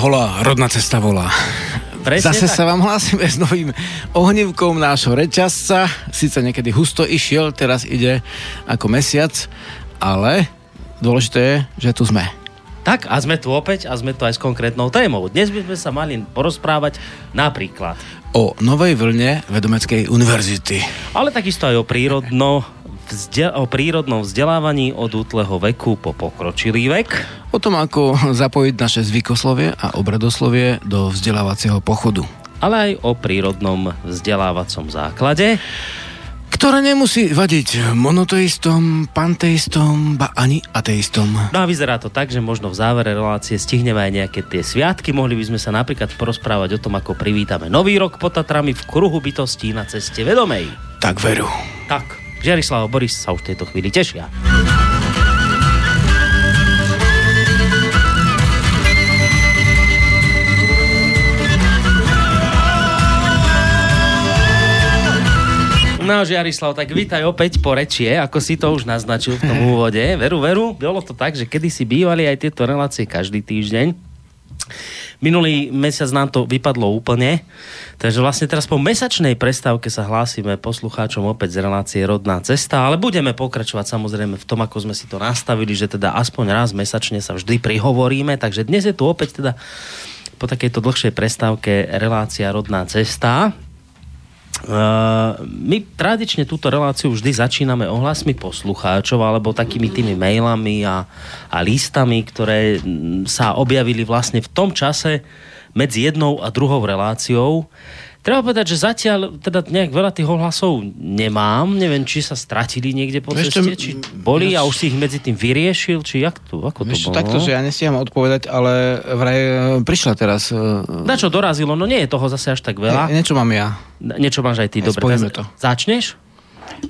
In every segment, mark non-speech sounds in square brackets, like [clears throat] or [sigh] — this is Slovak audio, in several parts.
Hola, rodná cesta volá. Presne Zase tak. sa vám hlásime [laughs] s novým ohnívkom nášho reťazca. Sice niekedy husto išiel, teraz ide ako mesiac, ale dôležité je, že tu sme. Tak, a sme tu opäť a sme tu aj s konkrétnou témou. Dnes by sme sa mali porozprávať napríklad, O novej vlne Vedomeckej univerzity. ale takisto aj o prírodno, vzde- o prírodnom vzdelávaní od útleho veku po pokročilý vek. O tom, ako zapojiť naše zvykoslovie a obradoslovie do vzdelávacieho pochodu. ale aj o prírodnom vzdelávacom základe. Ktoré nemusí vadiť monoteistom, panteistom, ba ani ateistom. No a vyzerá to tak, že možno v závere relácie stihneme aj nejaké tie sviatky. Mohli by sme sa napríklad porozprávať o tom, ako privítame nový rok pod Tatrami v kruhu bytostí na ceste vedomej. Tak veru. Tak, Žiarislav a Boris sa už v tejto chvíli tešia. No, Žiarislav, tak vítaj opäť po rečie, ako si to už naznačil v tom [laughs] úvode. Veru, veru, bolo to tak, že kedysi bývali aj tieto relácie každý týždeň. Minulý mesiac nám to vypadlo úplne, takže vlastne teraz po mesačnej prestávke sa hlásime poslucháčom opäť z relácie Rodná cesta, ale budeme pokračovať samozrejme v tom, ako sme si to nastavili, že teda aspoň raz mesačne sa vždy prihovoríme, takže dnes je tu opäť teda po takejto dlhšej prestávke relácia Rodná cesta. Uh, my tradične túto reláciu vždy začíname ohlasmi poslucháčov alebo takými tými mailami a, a listami, ktoré mm, sa objavili vlastne v tom čase medzi jednou a druhou reláciou. Treba povedať, že zatiaľ teda nejak veľa tých ohlasov nemám. Neviem, či sa stratili niekde po Vieš ceste, či boli a už si ich medzi tým vyriešil, či jak to, ako to bolo? takto, že ja nestiam odpovedať, ale vraj e, prišla teraz... e, Na čo dorazilo? No nie je toho zase až tak veľa. Nie, niečo mám ja. Niečo máš aj ty, Ja, dobre. to. Začneš?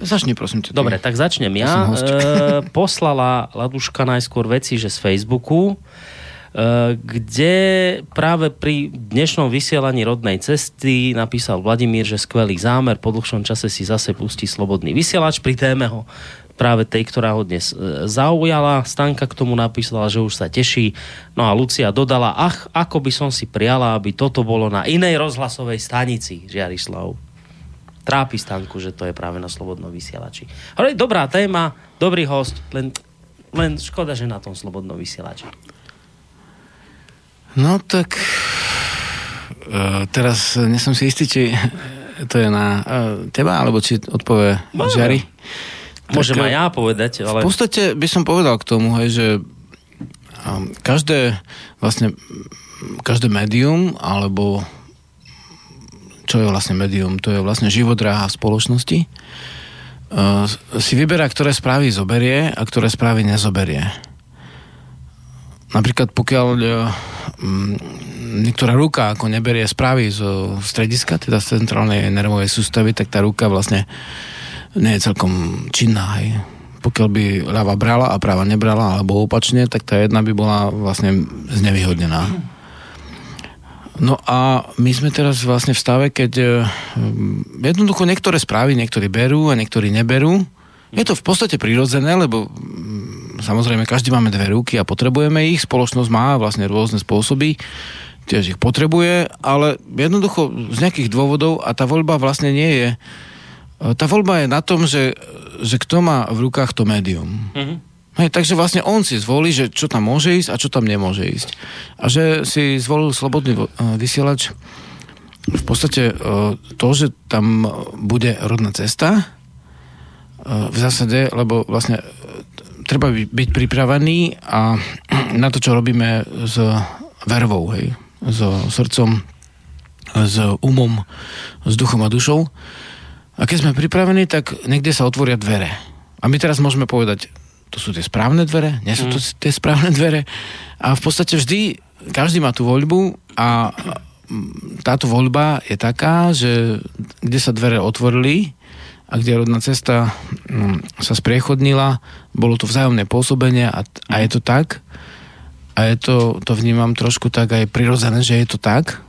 Začni prosím ťa. Dobre, tak začnem Ja. E, poslala Laduška najskôr veci, že z Facebooku, kde práve pri dnešnom vysielaní rodnej cesty napísal Vladimír, že skvelý zámer, po dlhšom čase si zase pustí slobodný vysielač pri téme ho práve tej, ktorá ho dnes e, zaujala. Stanka k tomu napísala, že už sa teší. No a Lucia dodala, ach, ako by som si priala, aby toto bolo na inej rozhlasovej stanici, Žiarislav trápi Stanku, že to je práve na slobodnom vysielači. Ale dobrá téma, dobrý host, len, len škoda, že na tom slobodnom vysielači. No tak... Uh, teraz nie som si istý, či to je na uh, teba, alebo či odpovie Môžeme. Žary. Môžem Tak, aj ja povedať, V ale... podstate by som povedal k tomu, hej, že um, každé vlastne každé médium, alebo čo je vlastne médium? To je vlastne živodráha v spoločnosti. Uh, si vyberá, ktoré správy zoberie a ktoré správy nezoberie. Napríklad pokiaľ uh, mm, niektorá ruka ako neberie správy zo strediska, teda z centrálnej nervovej sústavy, tak tá ruka vlastne nie je celkom činná. Hej. Pokiaľ by ľava brala a práva nebrala, alebo opačne, tak tá jedna by bola vlastne znevýhodnená. No a my sme teraz vlastne v stave, keď eh, jednoducho niektoré správy niektorí berú a niektorí neberú. Je to v podstate prirodzené, lebo mm, samozrejme každý máme dve ruky a potrebujeme ich. Spoločnosť má vlastne rôzne spôsoby, tiež ich potrebuje, ale jednoducho z nejakých dôvodov a tá voľba vlastne nie je tá voľba je na tom, že, že kto má v rukách to médium. Mhm. Hej, takže vlastne on si zvolí, že čo tam môže ísť a čo tam nemôže ísť. A že si zvolil slobodný eh, vysielač, v podstate eh, to, že tam bude rodná cesta, v zásade, lebo vlastne treba by- byť pripravený a na to, čo robíme s vervou, hej, so srdcom, s umom, s duchom a dušou. A keď sme pripravení, tak niekde sa otvoria dvere. A my teraz môžeme povedať, to sú tie správne dvere, nie sú to tie správne [laughs] dvere. A v podstate vždy, každý má tú voľbu a mm, táto voľba je taká, že kde sa dvere otvorili a kde rodná cesta mm, sa spriechodnila, bolo to vzájomné pôsobenie a, a je to tak. A je to, to vnímam trošku tak aj prirodzené, že je to tak.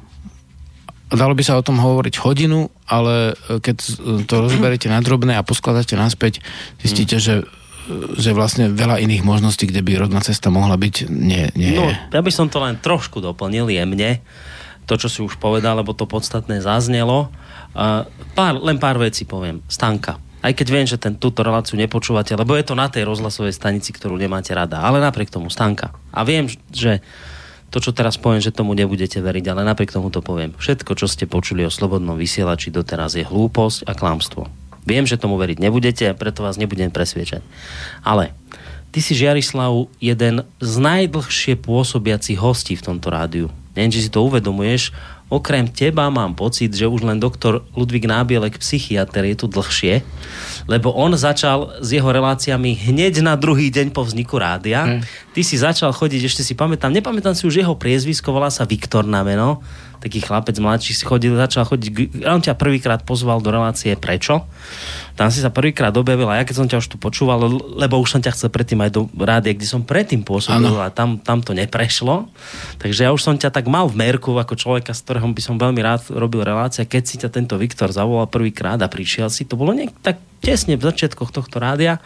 Dalo by sa o tom hovoriť hodinu, ale e, keď to rozberiete na drobné a poskladáte naspäť, zistíte, že že vlastne veľa iných možností, kde by rodná cesta mohla byť, nie, nie No, ja by som to len trošku doplnil jemne, to, čo si už povedal, lebo to podstatné zaznelo. Uh, pár, len pár vecí poviem. Stanka. Aj keď viem, že ten, túto reláciu nepočúvate, lebo je to na tej rozhlasovej stanici, ktorú nemáte rada. Ale napriek tomu Stanka. A viem, že to, čo teraz poviem, že tomu nebudete veriť, ale napriek tomu to poviem. Všetko, čo ste počuli o slobodnom vysielači doteraz je hlúposť a klamstvo. Viem, že tomu veriť nebudete, preto vás nebudem presviečať. Ale ty si Žiarislav jeden z najdlhšie pôsobiacich hostí v tomto rádiu. Neviem, či si to uvedomuješ. Okrem teba mám pocit, že už len doktor Ludvík Nábielek, psychiatr, je tu dlhšie, lebo on začal s jeho reláciami hneď na druhý deň po vzniku rádia. Hmm. Ty si začal chodiť, ešte si pamätám, nepamätám si už jeho priezvisko, volá sa Viktor na meno taký chlapec mladší si chodil, začal chodiť, on ťa prvýkrát pozval do relácie Prečo? Tam si sa prvýkrát objavil a ja keď som ťa už tu počúval, lebo už som ťa chcel predtým aj do rádia, kde som predtým pôsobil ano. a tam, tam to neprešlo. Takže ja už som ťa tak mal v merku ako človeka, s ktorého by som veľmi rád robil relácia. Keď si ťa tento Viktor zavolal prvýkrát a prišiel si, to bolo niek- tak tesne v začiatkoch tohto rádia,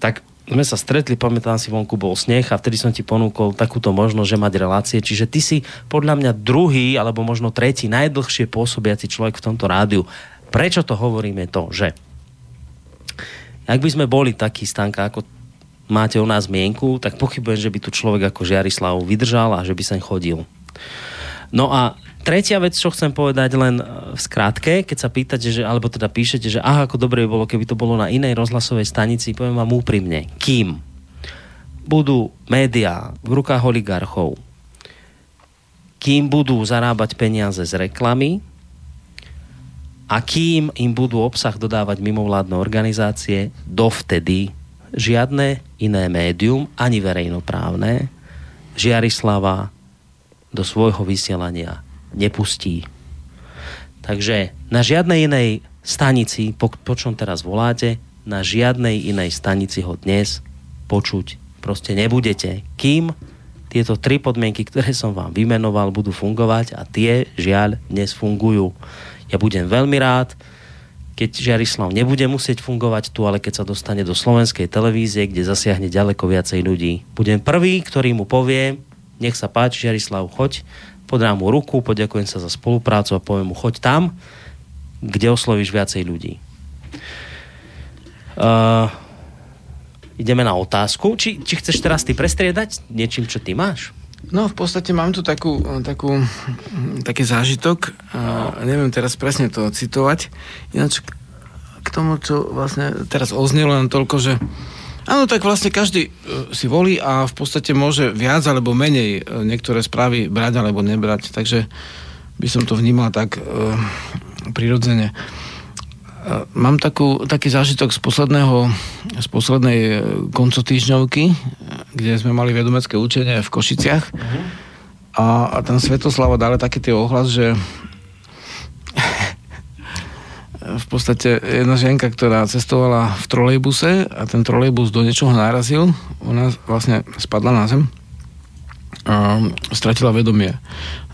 tak sme sa stretli, pamätám si, vonku bol sneh a vtedy som ti ponúkol takúto možnosť, že mať relácie. Čiže ty si podľa mňa druhý, alebo možno tretí, najdlhšie pôsobiaci človek v tomto rádiu. Prečo to hovoríme to, že ak by sme boli takí stanka, ako máte u nás mienku, tak pochybujem, že by tu človek ako Žiarislav vydržal a že by sem chodil. No a tretia vec, čo chcem povedať len e, v skratke, keď sa pýtate, že, alebo teda píšete, že aha, ako dobre by bolo, keby to bolo na inej rozhlasovej stanici, poviem vám úprimne, kým budú médiá v rukách oligarchov, kým budú zarábať peniaze z reklamy a kým im budú obsah dodávať mimovládne organizácie, dovtedy žiadne iné médium, ani verejnoprávne, Žiarislava do svojho vysielania nepustí. Takže na žiadnej inej stanici, po, po čom teraz voláte, na žiadnej inej stanici ho dnes počuť proste nebudete, kým tieto tri podmienky, ktoré som vám vymenoval, budú fungovať a tie, žiaľ, dnes fungujú. Ja budem veľmi rád, keď Žiarislav nebude musieť fungovať tu, ale keď sa dostane do slovenskej televízie, kde zasiahne ďaleko viacej ľudí. Budem prvý, ktorý mu povie, nech sa páči, Žiarislav, choď, podám mu ruku, poďakujem sa za spoluprácu a poviem mu, choď tam, kde oslovíš viacej ľudí. Uh, ideme na otázku. Či, či chceš teraz ty prestriedať niečím, čo ty máš? No v podstate mám tu takú, takú, taký zážitok. Uh, neviem teraz presne to citovať. Ináč k tomu, čo vlastne teraz oznelo len toľko, že Áno, tak vlastne každý e, si volí a v podstate môže viac alebo menej e, niektoré správy brať alebo nebrať, takže by som to vnímal tak e, prirodzene. E, mám takú, taký zážitok z posledného, z poslednej e, koncotýždňovky, kde sme mali vedomecké učenie v Košiciach uh-huh. a, a tam Svetoslava dali taký tie ohlas, že v podstate jedna ženka, ktorá cestovala v trolejbuse a ten trolejbus do niečoho narazil, ona vlastne spadla na zem a stratila vedomie.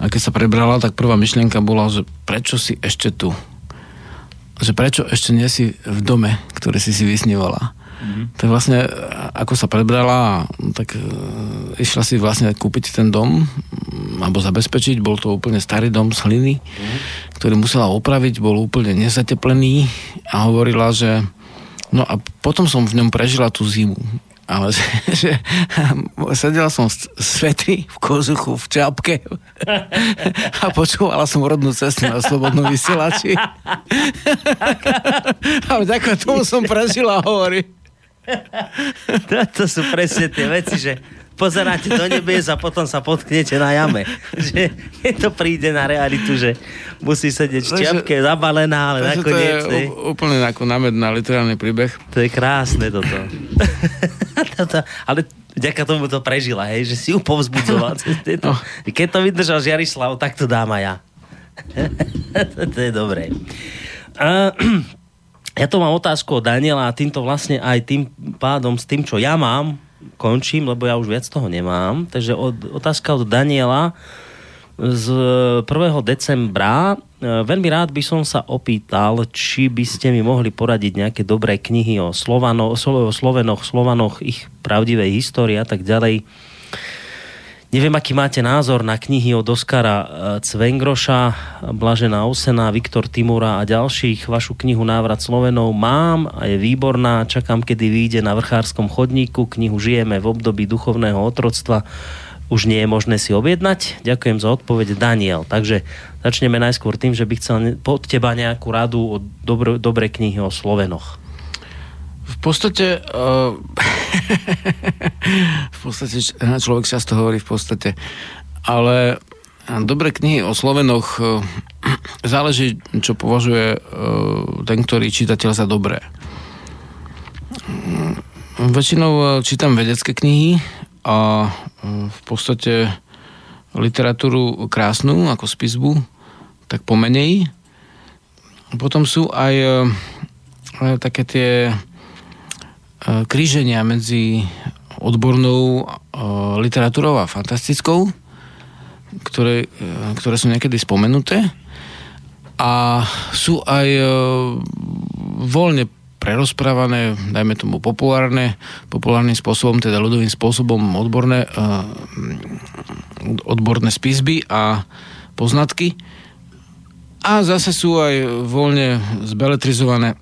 A keď sa prebrala, tak prvá myšlienka bola, že prečo si ešte tu? Že prečo ešte nie si v dome, ktorý si si vysnívala? Mm-hmm. Tak vlastne, ako sa prebrala, tak e, išla si vlastne kúpiť ten dom, alebo zabezpečiť, bol to úplne starý dom z hliny, mm-hmm. ktorý musela opraviť, bol úplne nezateplený a hovorila, že no a potom som v ňom prežila tú zimu ale [laughs] že, že sedela som svetý v kozuchu, v čapke [laughs] a počúvala som rodnú cestu na slobodnom vysielači. [laughs] a vďaka tomu som prežila, hovorí. [laughs] to, to sú presne tie veci, že pozeráte do nebies a potom sa potknete na jame. [laughs] Že to príde na realitu, že musí sedieť v čiapke, zabalená, ale nakoniec... To je úplne ako námedná literálny príbeh. To je krásne toto. [laughs] toto ale vďaka tomu to prežila, hej, že si ju povzbudzoval. No. Keď to vydržal Žiarislav, tak to dám aj ja. to je dobré. Uh, [clears throat] ja to mám otázku od Daniela a týmto vlastne aj tým pádom s tým, čo ja mám, končím, lebo ja už viac toho nemám. Takže od, otázka od Daniela. z 1. decembra. Veľmi rád by som sa opýtal, či by ste mi mohli poradiť nejaké dobré knihy o Slovanoch, o Slovenoch, Slovanoch, ich pravdivej histórii a tak ďalej Neviem, aký máte názor na knihy od Oskara e, Cvengroša, Blažena Osena, Viktor Timura a ďalších. Vašu knihu Návrat Slovenov mám a je výborná. Čakám, kedy vyjde na vrchárskom chodníku. Knihu Žijeme v období duchovného otroctva. Už nie je možné si objednať. Ďakujem za odpoveď Daniel. Takže začneme najskôr tým, že by chcel pod teba nejakú radu o dobro, dobré knihy o Slovenoch. V podstate uh, [laughs] v podstate človek často hovorí v podstate, ale dobré knihy o Slovenoch e, záleží, čo považuje e, ten, ktorý čitateľ za dobré. Väčšinou e, čítam vedecké knihy a v podstate literatúru krásnu, ako spisbu, tak pomenej. Potom sú aj také tie kríženia medzi odbornou literatúrou a fantastickou, ktoré, e, ktoré sú niekedy spomenuté a sú aj e, voľne prerozprávané, dajme tomu populárne, populárnym spôsobom, teda ľudovým spôsobom odborné, e, odborné spisby a poznatky. A zase sú aj voľne zbeletrizované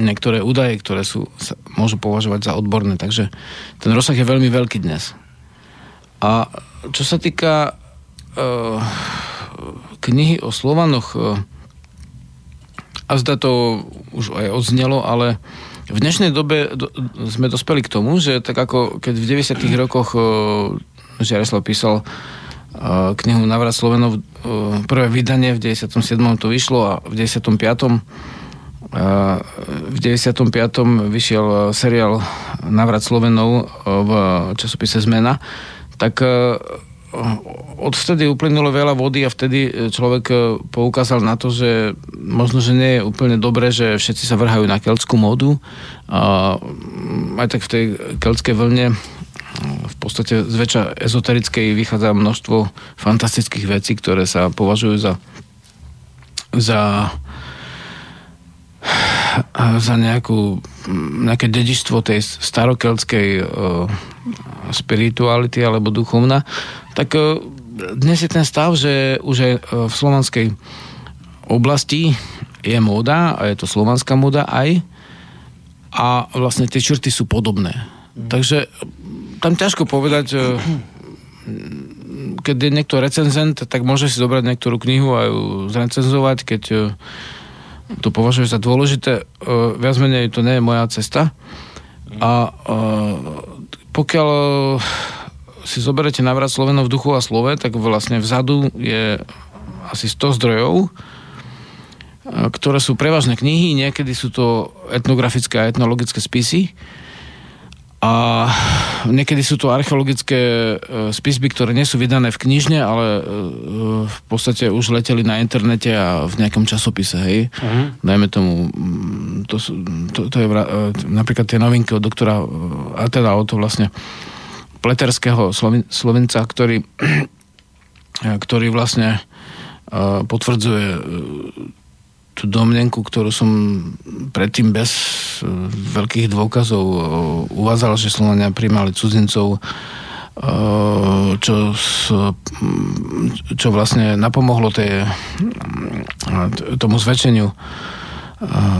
niektoré údaje, ktoré sú, sa môžu považovať za odborné. Takže ten rozsah je veľmi veľký dnes. A čo sa týka uh, knihy o Slovanoch, uh, a zda to už aj odznelo, ale v dnešnej dobe do, sme dospeli k tomu, že tak ako keď v 90. rokoch uh, Žiaroslav písal uh, knihu Navrat Slovenov, uh, prvé vydanie v 97. to vyšlo a v 95 v 95. vyšiel e, seriál Navrat Slovenov e, v časopise Zmena, tak e, odvtedy uplynulo veľa vody a vtedy človek poukázal na to, že možno, že nie je úplne dobré, že všetci sa vrhajú na keltskú módu. A aj tak v tej keltskej vlne v podstate zväčša ezoterickej vychádza množstvo fantastických vecí, ktoré sa považujú za za za nejakú, nejaké dedičstvo tej starokeltskej uh, spirituality alebo duchovna, tak uh, dnes je ten stav, že už aj uh, v slovanskej oblasti je móda a je to slovanská móda aj a vlastne tie črty sú podobné. Mm. Takže tam ťažko povedať, keď je niekto recenzent, tak môže si zobrať niektorú knihu a ju zrecenzovať, keď to považujem za dôležité. Uh, viac menej to nie je moja cesta. A uh, pokiaľ si zoberete návrat Slovenov v duchu a slove, tak vlastne vzadu je asi 100 zdrojov, ktoré sú prevažné knihy, niekedy sú to etnografické a etnologické spisy a niekedy sú to archeologické e, spisby, ktoré nie sú vydané v knižne, ale e, v podstate už leteli na internete a v nejakom časopise, hej. Uh-huh. Dajme tomu, mm, to, sú, to, to je e, napríklad tie novinky od doktora, a teda o to vlastne pleterského Sloven, Slovenca, ktorý, [clears throat] ktorý vlastne potvrdzuje tú domnenku, ktorú som predtým bez e, veľkých dôkazov e, uvádzal, že Slovania primali cudzincov, e, čo, čo vlastne napomohlo tej, tomu zväčšeniu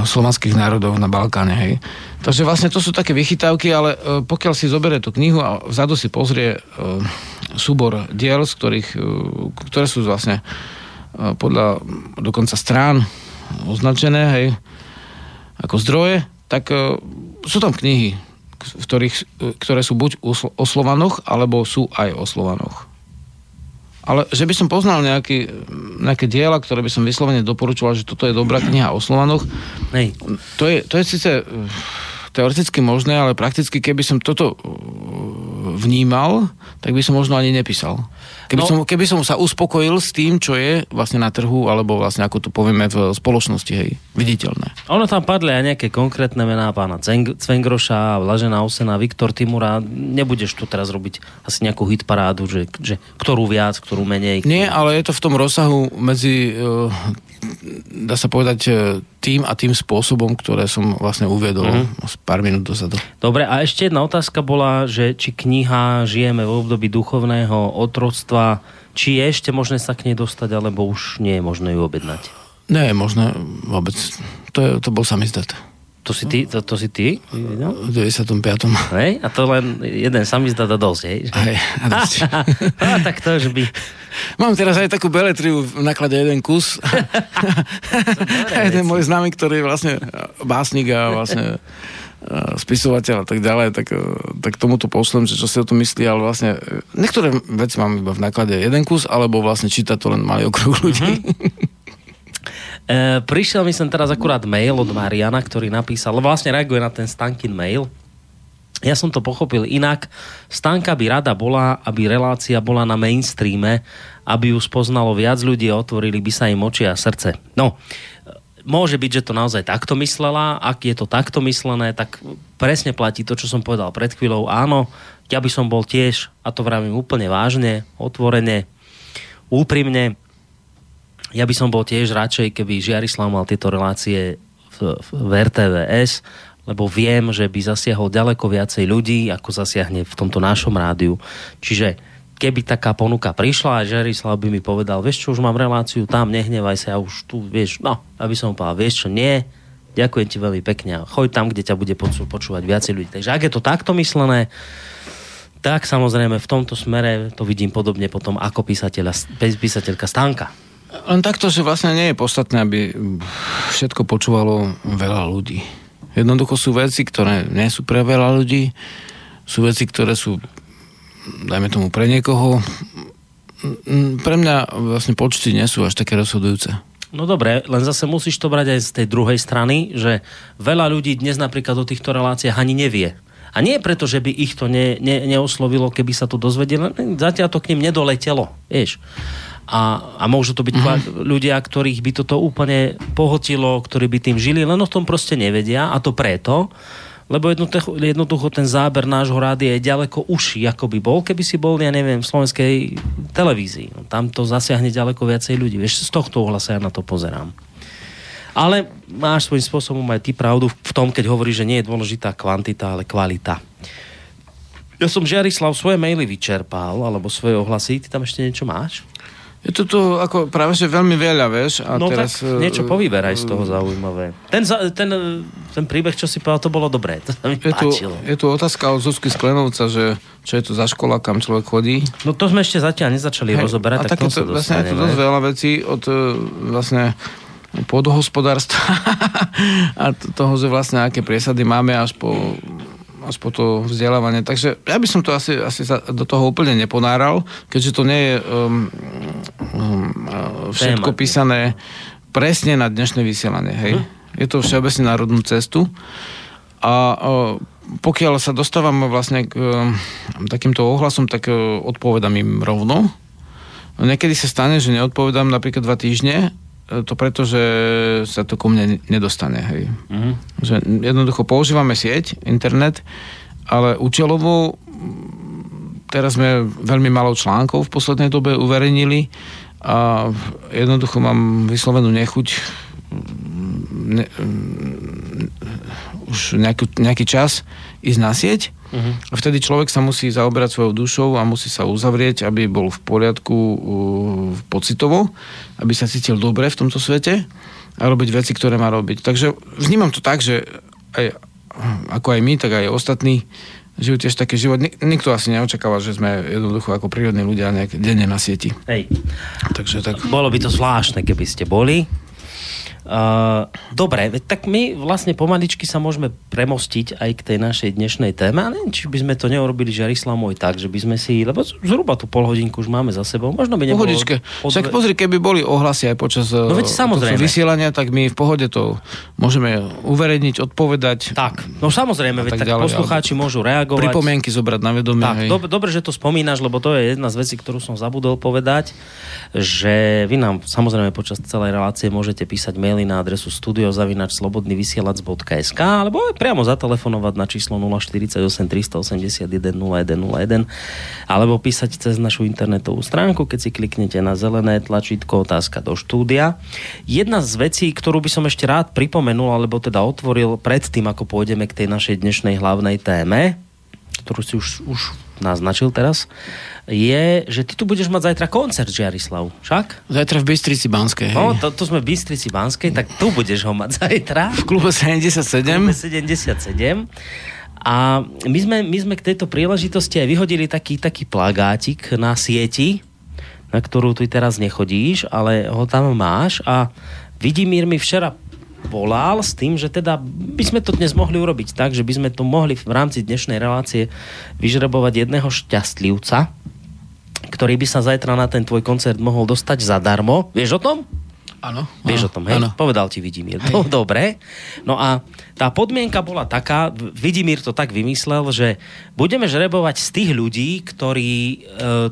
slovanských národov na Balkáne. Hej. Takže vlastne to sú také vychytávky, ale pokiaľ si zoberie tú knihu a vzadu si pozrie súbor diel, z ktorých, ktoré sú vlastne podľa dokonca strán označené, hej, ako zdroje, tak uh, sú tam knihy, v ktorých, ktoré sú buď o Slovanoch, alebo sú aj o Slovanoch. Ale že by som poznal nejaký, nejaké diela, ktoré by som vyslovene doporučoval, že toto je dobrá kniha o Slovanoch, Hej. To, je, to je síce teoreticky možné, ale prakticky, keby som toto vnímal, tak by som možno ani nepísal. Keby, no, som, keby som sa uspokojil s tým, čo je vlastne na trhu, alebo vlastne ako to povieme v spoločnosti, hej, viditeľné. Ono tam padli aj nejaké konkrétne mená pána Cvengroša, Vlažená Osena, Viktor Timura. Nebudeš tu teraz robiť asi nejakú hitparádu, že, že ktorú viac, ktorú menej. Nie, ale je to v tom rozsahu medzi uh, dá sa povedať, e, tým a tým spôsobom, ktoré som vlastne uviedol mm-hmm. pár minút dozadu. Dobre, a ešte jedna otázka bola, že či kniha Žijeme v období duchovného otroctva, či je ešte možné sa k nej dostať, alebo už nie je možné ju objednať? Nie je možné vôbec. To, je, to bol samizdat. To si ty? To, to si ty? No? V 95. Hej? A to len jeden samizdat a dosť, hej? Hej, a dosť. [laughs] a tak to už by... Mám teraz aj takú beletriu v naklade jeden kus. [laughs] [laughs] a jeden môj známy, ktorý je vlastne básnik a vlastne spisovateľ a tak ďalej, tak, tak tomuto pošlem, že čo si o tom myslí, ale vlastne niektoré veci mám iba v náklade jeden kus, alebo vlastne číta to len malý okruh ľudí. Mm-hmm. [laughs] E, prišiel mi sem teraz akurát mail od Mariana, ktorý napísal, vlastne reaguje na ten Stankin mail. Ja som to pochopil inak. Stanka by rada bola, aby relácia bola na mainstreame, aby ju spoznalo viac ľudí a otvorili by sa im oči a srdce. No, môže byť, že to naozaj takto myslela. Ak je to takto myslené, tak presne platí to, čo som povedal pred chvíľou. Áno, ja by som bol tiež, a to vravím úplne vážne, otvorene, úprimne, ja by som bol tiež radšej, keby Žiarislav mal tieto relácie v, v RTVS, lebo viem, že by zasiahol ďaleko viacej ľudí, ako zasiahne v tomto našom rádiu. Čiže keby taká ponuka prišla a Žiarislav by mi povedal, vieš čo, už mám reláciu tam, nehnevaj sa, ja už tu, vieš, no, aby som povedal, vieš čo, nie, ďakujem ti veľmi pekne, choď tam, kde ťa bude počúvať viacej ľudí. Takže ak je to takto myslené, tak samozrejme v tomto smere to vidím podobne potom ako písateľa, písateľka Stanka. Len takto, že vlastne nie je podstatné, aby všetko počúvalo veľa ľudí. Jednoducho sú veci, ktoré nie sú pre veľa ľudí, sú veci, ktoré sú, dajme tomu, pre niekoho. Pre mňa vlastne počty nie sú až také rozhodujúce. No dobre, len zase musíš to brať aj z tej druhej strany, že veľa ľudí dnes napríklad o týchto reláciách ani nevie. A nie preto, že by ich to ne, ne, neoslovilo, keby sa to dozvedeli, zatiaľ to k ním nedoletelo, vieš a, a môžu to byť mm-hmm. ľudia, ktorých by toto úplne pohotilo, ktorí by tým žili, len o tom proste nevedia a to preto, lebo jednoducho, jednoducho ten záber nášho rádia je ďaleko uší, ako by bol, keby si bol, ja neviem, v slovenskej televízii. No, tam to zasiahne ďaleko viacej ľudí. Vieš, z tohto uhla sa ja na to pozerám. Ale máš svojím spôsobom aj ty pravdu v tom, keď hovoríš, že nie je dôležitá kvantita, ale kvalita. Ja som Žiarislav svoje maily vyčerpal, alebo svoje ohlasy. Ty tam ešte niečo máš? Je to tu ako práve že veľmi veľa, vieš. A no teraz, tak niečo povyberaj z toho zaujímavé. Ten, ten, ten príbeh, čo si povedal, to bolo dobré. To sa mi je, tu, je tu otázka od Zuzky Sklenovca, že čo je to za škola, kam človek chodí. No to sme ešte zatiaľ nezačali Hej, rozoberať, a tak to, vlastne je to dosť veľa vecí od e, vlastne podhospodárstva [laughs] a toho, že vlastne aké priesady máme až po až po to vzdelávanie. Takže ja by som to asi, asi sa do toho úplne neponáral, keďže to nie je um, um, všetko Téma. písané presne na dnešné vysielanie. Hej? Hm. Je to všeobecne národnú cestu. A uh, pokiaľ sa dostávam vlastne k um, takýmto ohlasom, tak uh, odpovedám im rovno. Niekedy sa stane, že neodpovedám napríklad dva týždne to preto, že sa to ku mne nedostane. Hej. Uh-huh. Že jednoducho používame sieť, internet, ale účelovo teraz sme veľmi malo článkov v poslednej dobe uverejnili a jednoducho mám vyslovenú nechuť ne, už nejaký, nejaký čas ísť na sieť Uh-huh. A vtedy človek sa musí zaoberať svojou dušou a musí sa uzavrieť, aby bol v poriadku uh, pocitovo, aby sa cítil dobre v tomto svete a robiť veci, ktoré má robiť. Takže vnímam to tak, že aj, ako aj my, tak aj ostatní žijú tiež taký život. Nikto asi neočakáva, že sme jednoducho ako prírodní ľudia nejak denne na sieti. Hej. Takže tak. Bolo by to zvláštne, keby ste boli Uh, dobre, tak my vlastne pomaličky sa môžeme premostiť aj k tej našej dnešnej téme. A neviem, či by sme to neurobili Žarislav môj tak, že by sme si, lebo zhruba tú pol hodinku už máme za sebou. Možno by nebolo... Pohodičke. Od... Však pozri, keby boli ohlasy aj počas no, veď, samozrejme. vysielania, tak my v pohode to môžeme uverejniť, odpovedať. Tak, no samozrejme, veď tak, tak poslucháči môžu reagovať. Pripomienky zobrať na vedomie. Tak, dob- dobre, že to spomínaš, lebo to je jedna z vecí, ktorú som zabudol povedať, že vy nám samozrejme počas celej relácie môžete písať maily na adresu studiozavinačslobodnyvysielac.sk alebo aj priamo zatelefonovať na číslo 048 381 0101 alebo písať cez našu internetovú stránku, keď si kliknete na zelené tlačítko otázka do štúdia. Jedna z vecí, ktorú by som ešte rád pripomenul, alebo teda otvoril predtým, ako pôjdeme k tej našej dnešnej hlavnej téme, ktorú si už, už naznačil teraz, je, že ty tu budeš mať zajtra koncert, Žiarislav, však? Zajtra v Bystrici Banskej, No, to, to sme v Bystrici Banskej, tak tu budeš ho mať zajtra. V klube 77. V klube 77. A my sme, my sme k tejto príležitosti aj vyhodili taký, taký plagátik na sieti, na ktorú tu teraz nechodíš, ale ho tam máš a Vidimír mi včera volal s tým, že teda by sme to dnes mohli urobiť tak, že by sme to mohli v rámci dnešnej relácie vyžrebovať jedného šťastlivca, ktorý by sa zajtra na ten tvoj koncert mohol dostať zadarmo. Vieš o tom? Áno. Vieš o tom, hej? Ano. Povedal ti Vidimír. Hej. Dobre. No a tá podmienka bola taká, Vidimír to tak vymyslel, že budeme žrebovať z tých ľudí, ktorí e,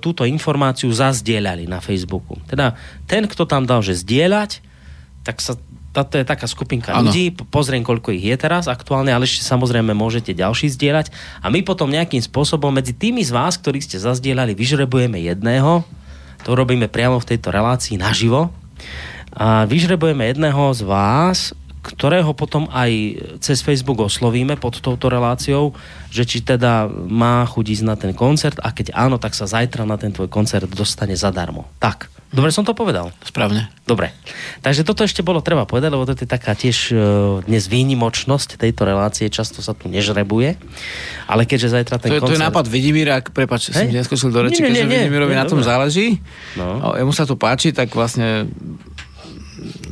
túto informáciu zazdieľali na Facebooku. Teda ten, kto tam dal, že zdieľať, tak sa to je taká skupinka ano. ľudí, pozriem, koľko ich je teraz aktuálne, ale ešte samozrejme môžete ďalší zdieľať a my potom nejakým spôsobom medzi tými z vás, ktorí ste zazdieľali, vyžrebujeme jedného, to robíme priamo v tejto relácii naživo a vyžrebujeme jedného z vás, ktorého potom aj cez Facebook oslovíme pod touto reláciou, že či teda má chuť ísť na ten koncert a keď áno, tak sa zajtra na ten tvoj koncert dostane zadarmo. Tak. Dobre som to povedal? Správne. Dobre. Takže toto ešte bolo treba povedať, lebo to je taká tiež uh, dnes výnimočnosť tejto relácie, často sa tu nežrebuje. Ale keďže zajtra ten to, koncert... To je nápad Vidimíra, prepač, hey? som neskočil do reči, keďže Vidimírovi na tom záleží. No. A mu sa to páči, tak vlastne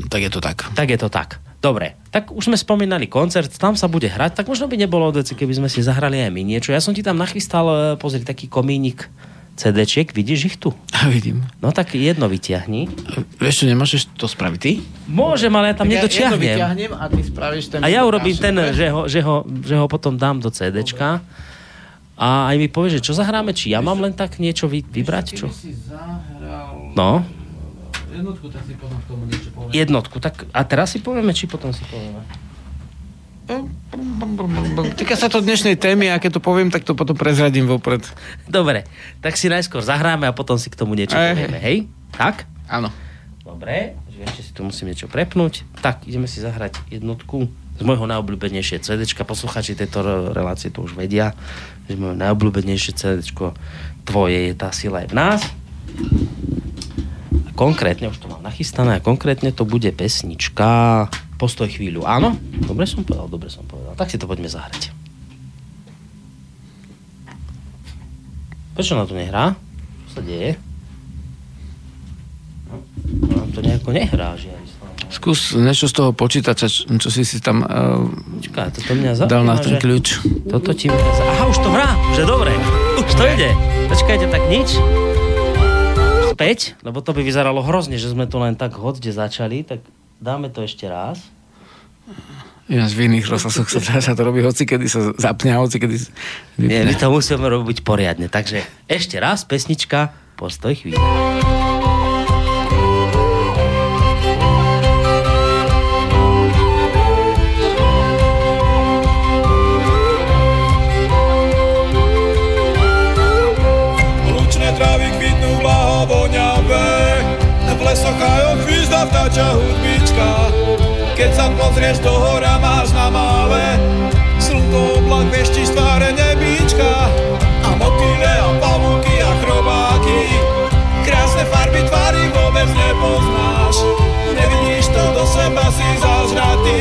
tak je to tak. Tak je to tak. Dobre, tak už sme spomínali koncert, tam sa bude hrať, tak možno by nebolo od veci, keby sme si zahrali aj my niečo. Ja som ti tam nachystal, e, pozri, taký komínik CD-čiek, vidíš ich tu? A [laughs] vidím. No tak jedno vyťahni. Vieš čo, nemôžeš to spraviť ty? Môžem, ale ja tam tak nedočiahnem. Ja vyťahnem a ty spravíš ten... A ja urobím ten, že ho, že, ho, že ho potom dám do CDčka. A aj mi povie, že čo zahráme, či ja mám len tak niečo vy, vybrať, čo? No. Jednotku, tak si potom k tomu niečo povieme. Jednotku, tak a teraz si povieme, či potom si povieme? Týka sa to dnešnej témy a keď to poviem, tak to potom prezradím vopred. Dobre, tak si najskôr zahráme a potom si k tomu niečo Aj. povieme, hej? Tak? Áno. Dobre, že ešte si tu musím niečo prepnúť. Tak, ideme si zahrať jednotku z môjho najobľúbenejšie CD. Posluchači tejto relácie to už vedia, že moje najobľúbenejšie CD tvoje je tá sila aj v nás. A konkrétne, už to mám nachystané, a konkrétne to bude pesnička Postoj chvíľu. Áno? Dobre som povedal, dobre som povedal. Tak si to poďme zahrať. Prečo na to nehrá? Čo sa deje? No, to nejako nehrá, že Skús niečo z toho počítača, čo si si tam uh, Čaká, toto mňa za... dal na ten kľúč. Toto ti mňa za... Aha, už to hrá, že dobre. Už to ide. Počkajte, tak nič. Späť, lebo to by vyzeralo hrozne, že sme to len tak hodne začali, tak Dáme to ešte raz. Ináč v iných rozhlasoch sa, sa to robí hoci, kedy sa zapne a hoci, kedy vypne. Nie, my to musíme robiť poriadne. Takže ešte raz pesnička Postoj chvíľa. Vtáča hudbička. Keď sa pozrieš do hora, máš na mále slnko, oblak, vešti z tváre nebíčka. A motýle a pavúky a chrobáky, krásne farby tvary vôbec nepoznáš. Nevidíš to, do seba si zažratý,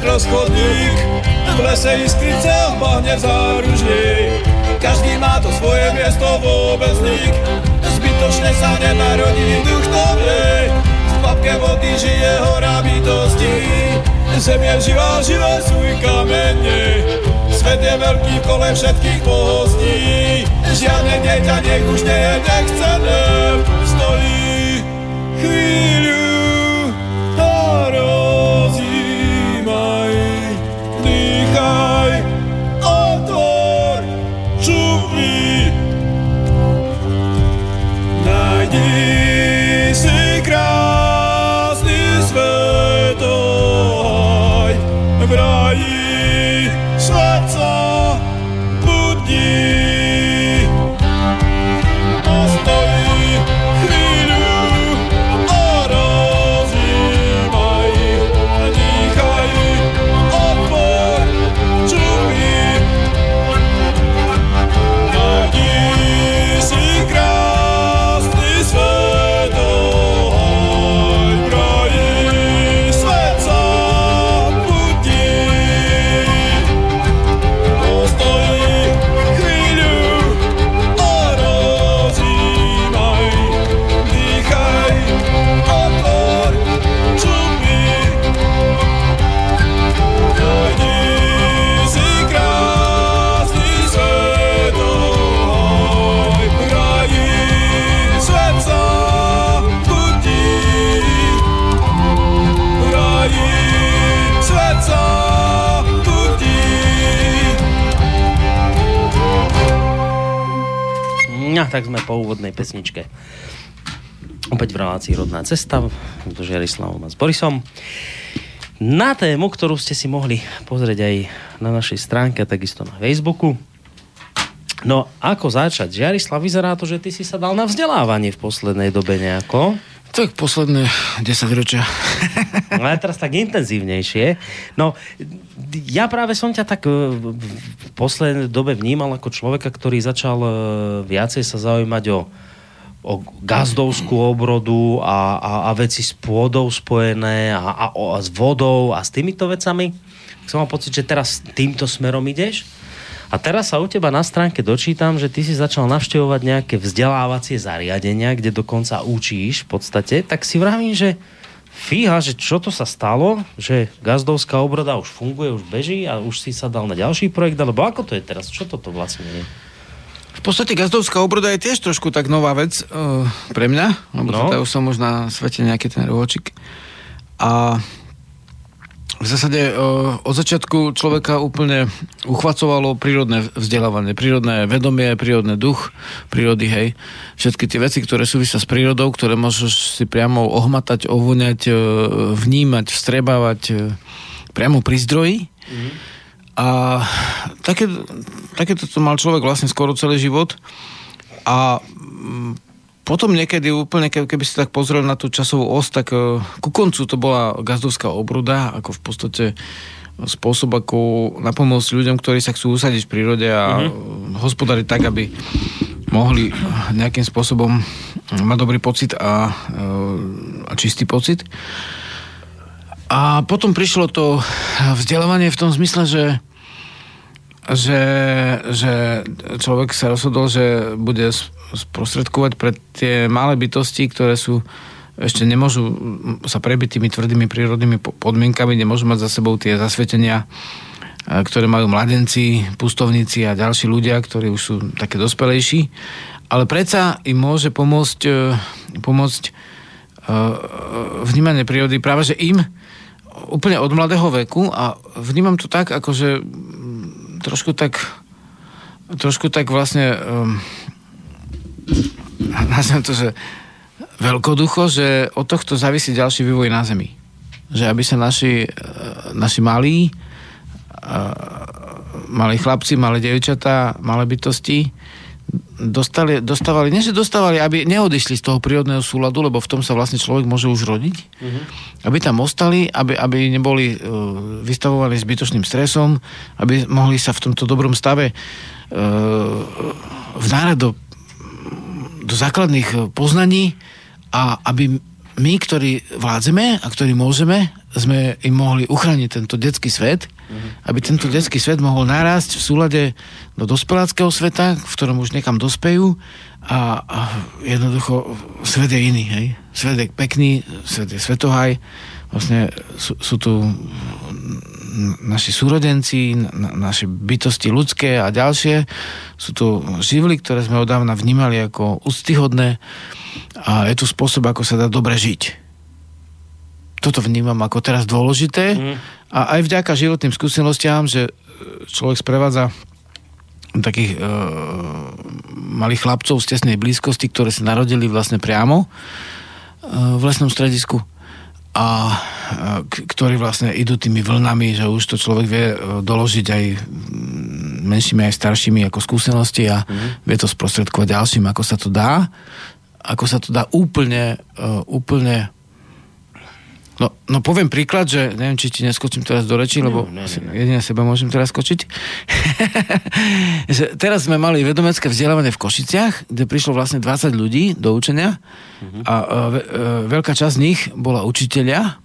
skro schodník, v lese iskrice bahne záružník. Každý má to svoje miesto vôbec nik, zbytočne sa nenarodí duch novej. V papke vody žije hora bytosti, zem je živá, živé sú i kamene. Svet je veľký v kole všetkých bohostí, žiadne dieťa nech už nie je nechcené. Stojí chvíľu tak sme po úvodnej pesničke. Opäť v relácii Rodná cesta, so Žiarislavom a s Borisom. Na tému, ktorú ste si mohli pozrieť aj na našej stránke, takisto na Facebooku. No, ako začať? Žiarislav, vyzerá to, že ty si sa dal na vzdelávanie v poslednej dobe nejako. Tak posledné 10 ročia. No ale teraz tak intenzívnejšie. No, ja práve som ťa tak e, v poslednej dobe vnímal ako človeka, ktorý začal e, viacej sa zaujímať o, o gazdovskú obrodu a, a, a veci s pôdou spojené a, a, a s vodou a s týmito vecami. Som mal pocit, že teraz týmto smerom ideš. A teraz sa u teba na stránke dočítam, že ty si začal navštevovať nejaké vzdelávacie zariadenia, kde dokonca učíš v podstate, tak si vravím, že fíha, že čo to sa stalo, že gazdovská obroda už funguje, už beží a už si sa dal na ďalší projekt, alebo ako to je teraz? Čo toto vlastne je? V podstate gazdovská obroda je tiež trošku tak nová vec uh, pre mňa, lebo No. teda už som už na svete nejaký ten rôčik. A v zásade uh, od začiatku človeka úplne uchvacovalo prírodné vzdelávanie, prírodné vedomie, prírodný duch prírody, hej. Všetky tie veci, ktoré súvisia s prírodou, ktoré môžeš si priamo ohmatať, ovoňať, uh, vnímať, vstrebávať uh, priamo pri zdroji. A také, takéto to mal človek vlastne skoro celý život. A potom niekedy úplne, ke- keby si tak pozrel na tú časovú os, tak e, ku koncu to bola gazdovská obruda, ako v podstate spôsob, ako napomôcť ľuďom, ktorí sa chcú usadiť v prírode a mm-hmm. hospodariť tak, aby mohli nejakým spôsobom mať dobrý pocit a, e, a čistý pocit. A potom prišlo to vzdelávanie v tom zmysle, že že, že človek sa rozhodol, že bude sprostredkovať pre tie malé bytosti, ktoré sú ešte nemôžu sa prebiť tými tvrdými prírodnými po- podmienkami, nemôžu mať za sebou tie zasvetenia, e, ktoré majú mladenci, pustovníci a ďalší ľudia, ktorí už sú také dospelejší. Ale predsa im môže pomôcť, e, pomôcť e, vnímanie prírody práve, že im úplne od mladého veku a vnímam to tak, akože trošku tak trošku tak vlastne um, [laughs] nazvem to, že veľkoducho, že od tohto závisí ďalší vývoj na Zemi. Že aby sa naši, eh, naši malí eh, malí chlapci, malé devčatá, malé bytosti dostali, dostávali, nie že dostávali, aby neodišli z toho prírodného súladu, lebo v tom sa vlastne človek môže už rodiť, aby tam ostali, aby, aby neboli uh, vystavovaní zbytočným stresom, aby mohli sa v tomto dobrom stave uh, vnárať do, do základných poznaní a aby my, ktorí vládzeme a ktorí môžeme sme im mohli uchrániť tento detský svet, aby tento detský svet mohol narásť v súlade do dospeláckého sveta, v ktorom už niekam dospejú a, a jednoducho svet je iný, hej. Svet je pekný, svet je svetohaj, vlastne sú, sú tu naši súrodenci, na, naše bytosti ľudské a ďalšie. Sú tu živly, ktoré sme odávna vnímali ako úctyhodné a je tu spôsob, ako sa dá dobre žiť toto vnímam ako teraz dôležité mm. a aj vďaka životným skúsenostiam, že človek sprevádza takých e, malých chlapcov z tesnej blízkosti, ktoré sa narodili vlastne priamo e, v lesnom stredisku a e, ktorí vlastne idú tými vlnami, že už to človek vie e, doložiť aj menšími, aj staršími ako skúsenosti a mm. vie to sprostredkovať ďalším, ako sa to dá ako sa to dá úplne, uh, úplne No, no poviem príklad, že neviem, či ti neskočím teraz do reči, lebo no, jedine seba môžem teraz skočiť. [laughs] že teraz sme mali vedomecké vzdelávanie v Košiciach, kde prišlo vlastne 20 ľudí do učenia uh-huh. a, a ve, e, veľká časť z nich bola učiteľia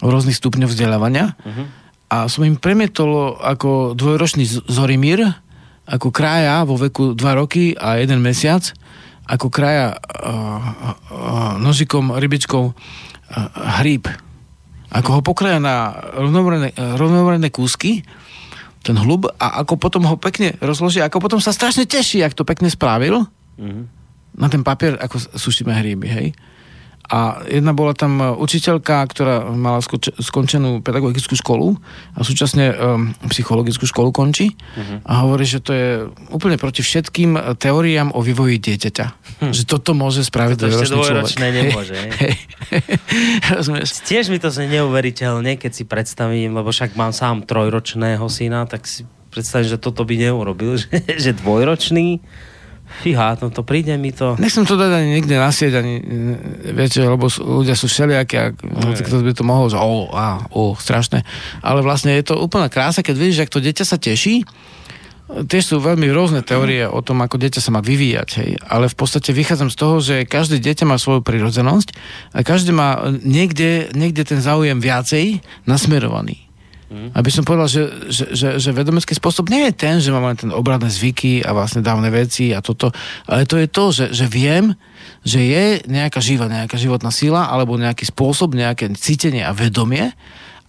v rôznych stupňoch vzdelávania uh-huh. a som im premietol ako dvojročný Zorimír, ako kraja vo veku 2 roky a 1 mesiac, ako kraja uh, uh, nožikom, rybičkou uh, hríb ako ho pokraja na rovnomerné kúsky, ten hlub, a ako potom ho pekne rozloží, ako potom sa strašne teší, ak to pekne spravil, mm-hmm. na ten papier, ako sušíme hríby, hej. A jedna bola tam e, učiteľka, ktorá mala skoč- skončenú pedagogickú školu a súčasne um, psychologickú školu končí uh-huh. a hovorí, že to je úplne proti všetkým teóriám o vývoji dieťaťa. Hm. Že toto môže spraviť to ešte dvojročné nemôže. Hey, hey. [laughs] Tiež mi to znie neuveriteľne, keď si predstavím, lebo však mám sám trojročného syna, tak si predstavím, že toto by neurobil, [laughs] že, že dvojročný Fíha, no to príde mi to... Nechcem to dať ani nikde nasieť, ani, viete, lebo ľudia sú všelijakí a no, kto by to mohol, že o, á, o, strašné. Ale vlastne je to úplná krása, keď vidíš, ak to dieťa sa teší, Tiež sú veľmi rôzne teórie o tom, ako dieťa sa má vyvíjať, hej. ale v podstate vychádzam z toho, že každé dieťa má svoju prírodzenosť a každý má niekde, niekde ten záujem viacej nasmerovaný. Mm. Aby som povedal, že, že, že, že vedomecký spôsob nie je ten, že máme ten obradné zvyky a vlastne dávne veci a toto, ale to je to, že, že viem, že je nejaká živá, nejaká životná sila alebo nejaký spôsob, nejaké cítenie a vedomie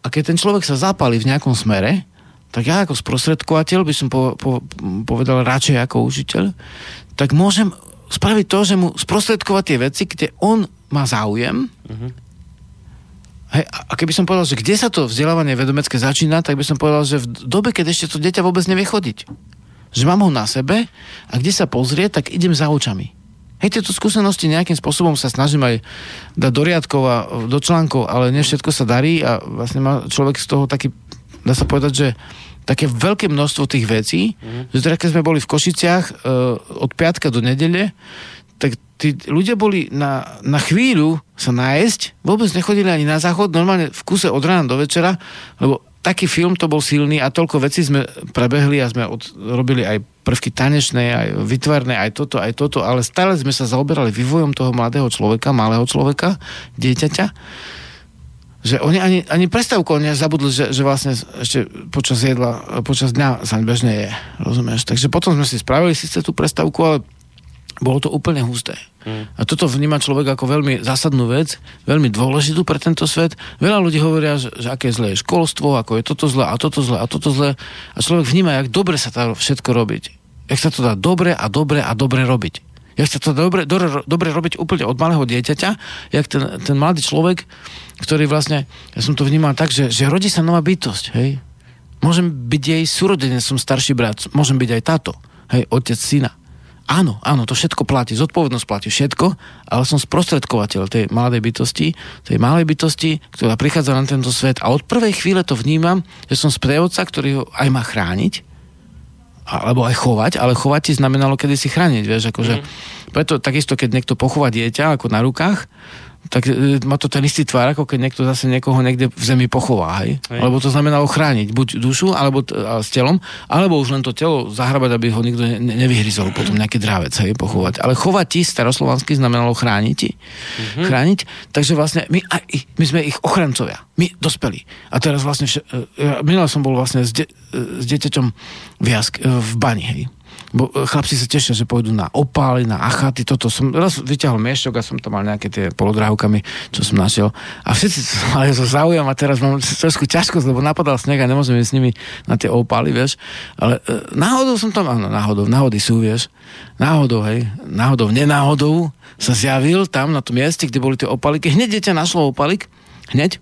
a keď ten človek sa zapálí v nejakom smere, tak ja ako sprostredkovateľ by som po, po, povedal radšej ako učiteľ, tak môžem spraviť to, že mu sprostredkovať tie veci, kde on má záujem mm-hmm Hej, a keby som povedal, že kde sa to vzdelávanie vedomecké začína, tak by som povedal, že v dobe, keď ešte to dieťa vôbec nevie chodiť. Že mám ho na sebe a kde sa pozrie, tak idem za očami. Hej, tieto skúsenosti nejakým spôsobom sa snažím aj dať do riadkov a do článkov, ale nie všetko sa darí a vlastne má človek z toho taký, dá sa povedať, že také veľké množstvo tých vecí, mm. že teda keď sme boli v Košiciach uh, od piatka do nedele, tak tí ľudia boli na, na chvíľu sa nájsť, vôbec nechodili ani na záchod, normálne v kuse od rána do večera, lebo taký film to bol silný a toľko vecí sme prebehli a sme od, robili aj prvky tanečné, aj vytvarné, aj toto, aj toto, ale stále sme sa zaoberali vývojom toho mladého človeka, malého človeka, dieťaťa, že oni ani, ani prestávku oni zabudli, že, že vlastne ešte počas jedla, počas dňa sa bežne je, rozumieš? Takže potom sme si spravili síce tú prestávku, ale bolo to úplne husté. Mm. A toto vníma človek ako veľmi zásadnú vec, veľmi dôležitú pre tento svet. Veľa ľudí hovoria, že, že aké zlé je školstvo, ako je toto zlé a toto zlé a toto zlé. A človek vníma, jak dobre sa dá všetko robiť. Jak sa to dá dobre a dobre a dobre robiť. Jak sa to dobre, dobre, dobre robiť úplne od malého dieťaťa, jak ten, ten mladý človek, ktorý vlastne, ja som to vnímal tak, že, že rodí sa nová bytosť, hej. Môžem byť jej súrodenec, som starší brat, môžem byť aj táto, hej, otec syna. Áno, áno, to všetko platí, zodpovednosť platí všetko, ale som sprostredkovateľ tej mladej bytosti, tej malej bytosti, ktorá prichádza na tento svet a od prvej chvíle to vnímam, že som sprievodca, ktorý ho aj má chrániť, alebo aj chovať, ale chovať ti znamenalo kedy si chrániť, vieš, akože, mm. preto takisto, keď niekto pochová dieťa ako na rukách, tak e, má to ten istý tvár, ako keď niekto zase niekoho niekde v zemi pochová, hej? Hej. Lebo to znamenalo chrániť buď dušu, alebo t- a s telom, alebo už len to telo zahrabať, aby ho nikto ne- ne- nevyhryzol potom nejaký drávec, hej, pochovať. Ale chovať ti staroslovansky znamenalo chrániť ti. Mhm. Chrániť, takže vlastne my, aj, my sme ich ochrancovia. My dospelí. A teraz vlastne, vš- e, ja, minule som bol vlastne s, de- e, s dieťaťom v, jask- v bani, hej. Bo e, chlapci sa tešia, že pôjdu na opály, na achaty, toto som, raz vyťahol miešťok a som tam mal nejaké tie polodrávkami, čo som našiel. A všetci mali to [laughs] záujem a teraz mám trošku ťažkosť, lebo napadal sneh a nemôžem ísť s nimi na tie opály, vieš. Ale e, náhodou som tam, áno, náhodou, náhody sú, vieš. Náhodou, hej, náhodou, nenáhodou sa zjavil tam na tom mieste, kde boli tie opaliky. Hneď dieťa našlo opalik, hneď.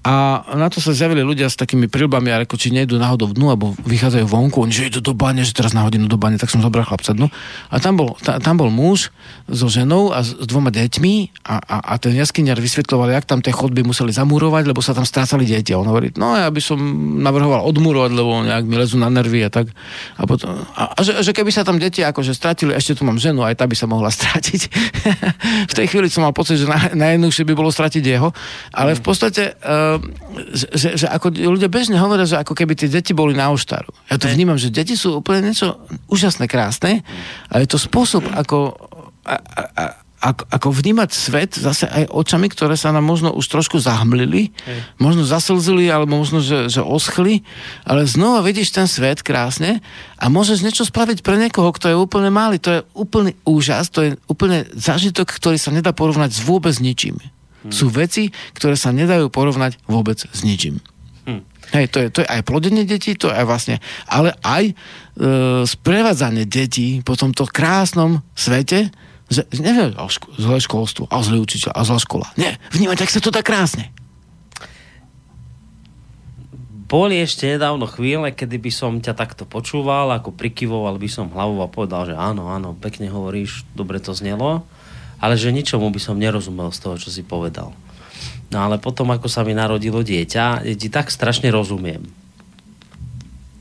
A na to sa zjavili ľudia s takými prilbami, ale ako či nejdu náhodou dnu, alebo vychádzajú vonku, oni, že idú do bane, že teraz na hodinu do bane, tak som zobral chlapca dnu. A tam bol, ta, tam bol muž so ženou a s, dvoma deťmi a, a, a ten jaskyniar vysvetľoval, jak tam tie chodby museli zamurovať, lebo sa tam strácali deti. A on hovorí, no ja by som navrhoval odmurovať, lebo nejak mi lezú na nervy a tak. A, potom, a, a že, že, keby sa tam deti akože stratili, ešte tu mám ženu, aj tá by sa mohla [laughs] stratiť. v tej chvíli som mal pocit, že na, najjednoduchšie by bolo stratiť jeho, ale v podstate uh, že, že, ako ľudia bežne hovoria, že ako keby tie deti boli na oštaru. Ja to vnímam, že deti sú úplne niečo úžasné, krásne a je to spôsob, ako, a, a, ako, ako vnímať svet zase aj očami, ktoré sa nám možno už trošku zahmlili, možno zaslzili, alebo možno, že, že oschli, ale znova vidíš ten svet krásne a môžeš niečo spraviť pre niekoho, kto je úplne malý. To je úplný úžas, to je úplne zážitok, ktorý sa nedá porovnať s vôbec ničím. Hmm. Sú veci, ktoré sa nedajú porovnať vôbec s ničím. Hm. Hej, to je, to je aj plodenie detí, to je aj vlastne, ale aj e, sprevádzanie detí po tomto krásnom svete, že, že neviem, o ško- zlé školstvo, a zlý učiteľ, a zlá škola. Nie, vnímať, ak sa to dá krásne. Boli ešte nedávno chvíle, kedy by som ťa takto počúval, ako prikyvoval by som hlavou a povedal, že áno, áno, pekne hovoríš, dobre to znelo, ale že ničomu by som nerozumel z toho, čo si povedal. No ale potom, ako sa mi narodilo dieťa, ti tak strašne rozumiem.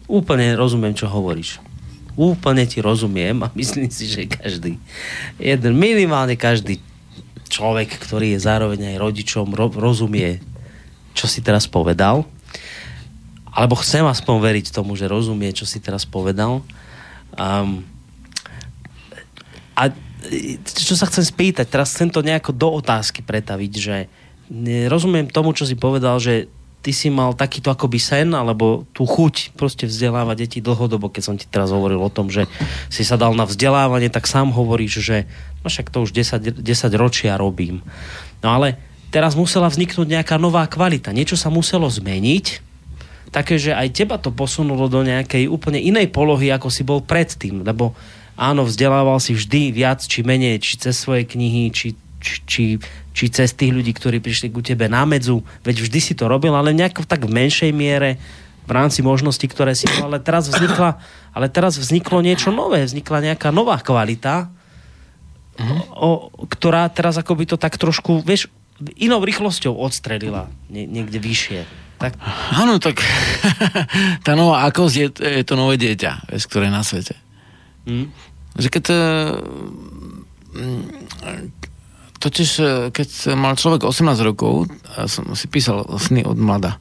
Úplne rozumiem, čo hovoríš. Úplne ti rozumiem a [laughs] myslím si, že každý, jeden, minimálne každý človek, ktorý je zároveň aj rodičom, ro- rozumie, čo si teraz povedal. Alebo chcem aspoň veriť tomu, že rozumie, čo si teraz povedal. Um, a čo sa chcem spýtať, teraz chcem to nejako do otázky pretaviť, že ne- rozumiem tomu, čo si povedal, že ty si mal takýto akoby sen, alebo tú chuť proste vzdelávať deti dlhodobo, keď som ti teraz hovoril o tom, že si sa dal na vzdelávanie, tak sám hovoríš, že no však to už 10, 10 ročia robím. No ale teraz musela vzniknúť nejaká nová kvalita, niečo sa muselo zmeniť, také, aj teba to posunulo do nejakej úplne inej polohy, ako si bol predtým, lebo áno, vzdelával si vždy viac či menej, či cez svoje knihy, či, či, či, či cez tých ľudí, ktorí prišli ku tebe na medzu, veď vždy si to robil, ale nejako tak v menšej miere v rámci možností, ktoré si mal, ale teraz vznikla, ale teraz vzniklo niečo nové, vznikla nejaká nová kvalita, o, ktorá teraz akoby to tak trošku, vieš, inou rýchlosťou odstrelila nie, niekde vyššie. Tak, Áno, tak [laughs] tá nová akosť je, je to nové dieťa, vieš, ktoré je na svete. hm? Že keď e, mm, totiž, e, keď mal človek 18 rokov, a som si písal sny od mlada,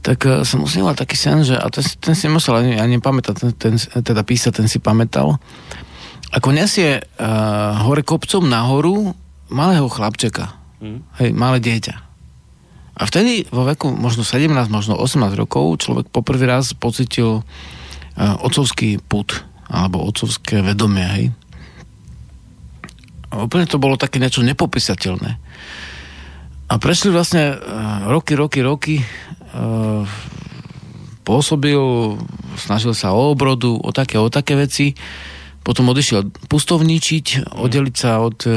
tak e, som usníval taký sen, že, a ten, ten si musel ani, ani pamätať, ten, ten, teda písať, ten si pamätal, ako nesie uh, hore kopcom nahoru malého chlapčeka, Hm? hej, malé dieťa. A vtedy vo veku možno 17, možno 18 rokov človek poprvý raz pocitil uh, otcovský put alebo otcovské vedomie, hej. A úplne to bolo také niečo nepopísateľné. A prešli vlastne uh, roky, roky, roky. Uh, pôsobil, snažil sa o obrodu, o také, o také veci. Potom odišiel pustovničiť, oddeliť sa od uh,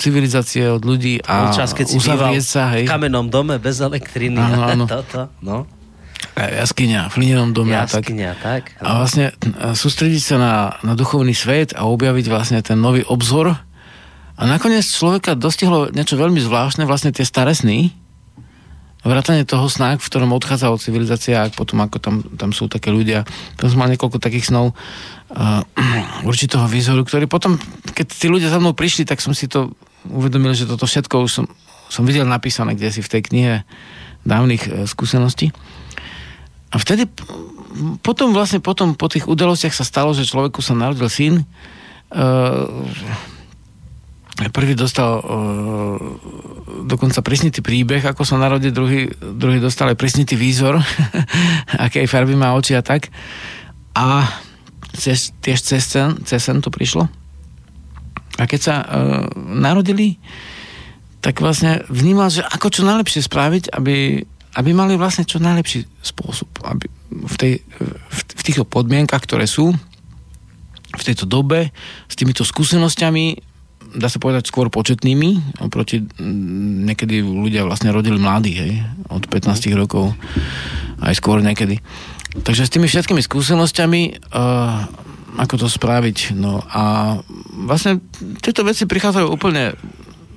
civilizácie, od ľudí a čas, keď si uzavrieť sa, hej. v kamennom dome bez elektriny. Áno, áno. [laughs] Toto, no. Jaskyňa, v hlinenom dome a tak. Jaskyňa, tak. A vlastne e, sústrediť sa na, na duchovný svet a objaviť vlastne ten nový obzor. A nakoniec človeka dostihlo niečo veľmi zvláštne, vlastne tie staré sny, vrátanie toho sna, v ktorom odchádza od civilizácie a potom ako tam, tam sú také ľudia. Tam som mal niekoľko takých snov uh, [clears throat] určitého výzoru, ktorý potom, keď tí ľudia za mnou prišli, tak som si to uvedomil, že toto všetko už som, som videl napísané kde si v tej knihe dávnych e, skúseností. A vtedy potom vlastne potom po tých udalostiach sa stalo, že človeku sa narodil syn. Uh, prvý dostal uh, dokonca presnitý príbeh, ako sa narodil, druhý, druhý dostal aj presnitý výzor, [laughs] aké farby má oči a tak. A cez, tiež cez sen, cez sen to prišlo. A keď sa uh, narodili, tak vlastne vnímal, že ako čo najlepšie spraviť, aby, aby mali vlastne čo najlepší spôsob. Aby v, tej, v, v týchto podmienkach, ktoré sú v tejto dobe, s týmito skúsenosťami, dá sa povedať skôr početnými, oproti niekedy ľudia vlastne rodili mladí, hej, od 15 rokov, aj skôr niekedy. Takže s tými všetkými skúsenosťami uh, ako to spraviť. No a vlastne tieto veci prichádzajú úplne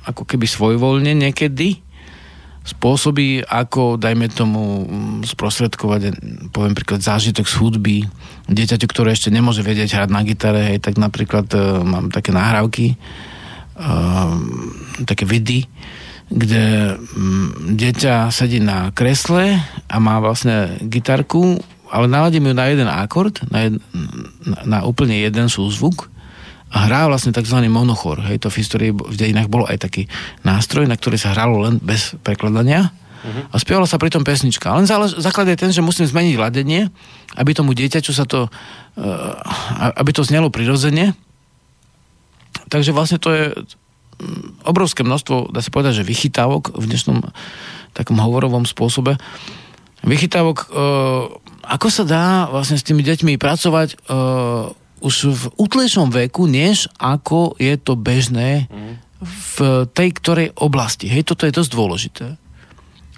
ako keby svojvoľne niekedy, spôsoby, ako, dajme tomu, sprostredkovať, poviem príklad, zážitok z hudby, dieťaťu, ktoré ešte nemôže vedieť hrať na gitare, hej, tak napríklad uh, mám také nahrávky, uh, také vidy, kde um, dieťa sedí na kresle a má vlastne gitarku, ale naladím ju na jeden akord, na, jed, na, na úplne jeden súzvuk a hrá vlastne tzv. monochor. Hej, to v histórii v dejinách bolo aj taký nástroj, na ktorý sa hralo len bez prekladania uh-huh. a spievala sa pritom pesnička. Len základ je ten, že musím zmeniť ladenie, aby tomu dieťaču sa to, uh, aby to znelo prirodzene. Takže vlastne to je mm, obrovské množstvo, dá sa povedať, že vychytávok v dnešnom takom hovorovom spôsobe. Vychytávok, uh, ako sa dá vlastne s tými deťmi pracovať uh, už v útlejšom veku, než ako je to bežné v tej ktorej oblasti. Hej, toto je dosť dôležité.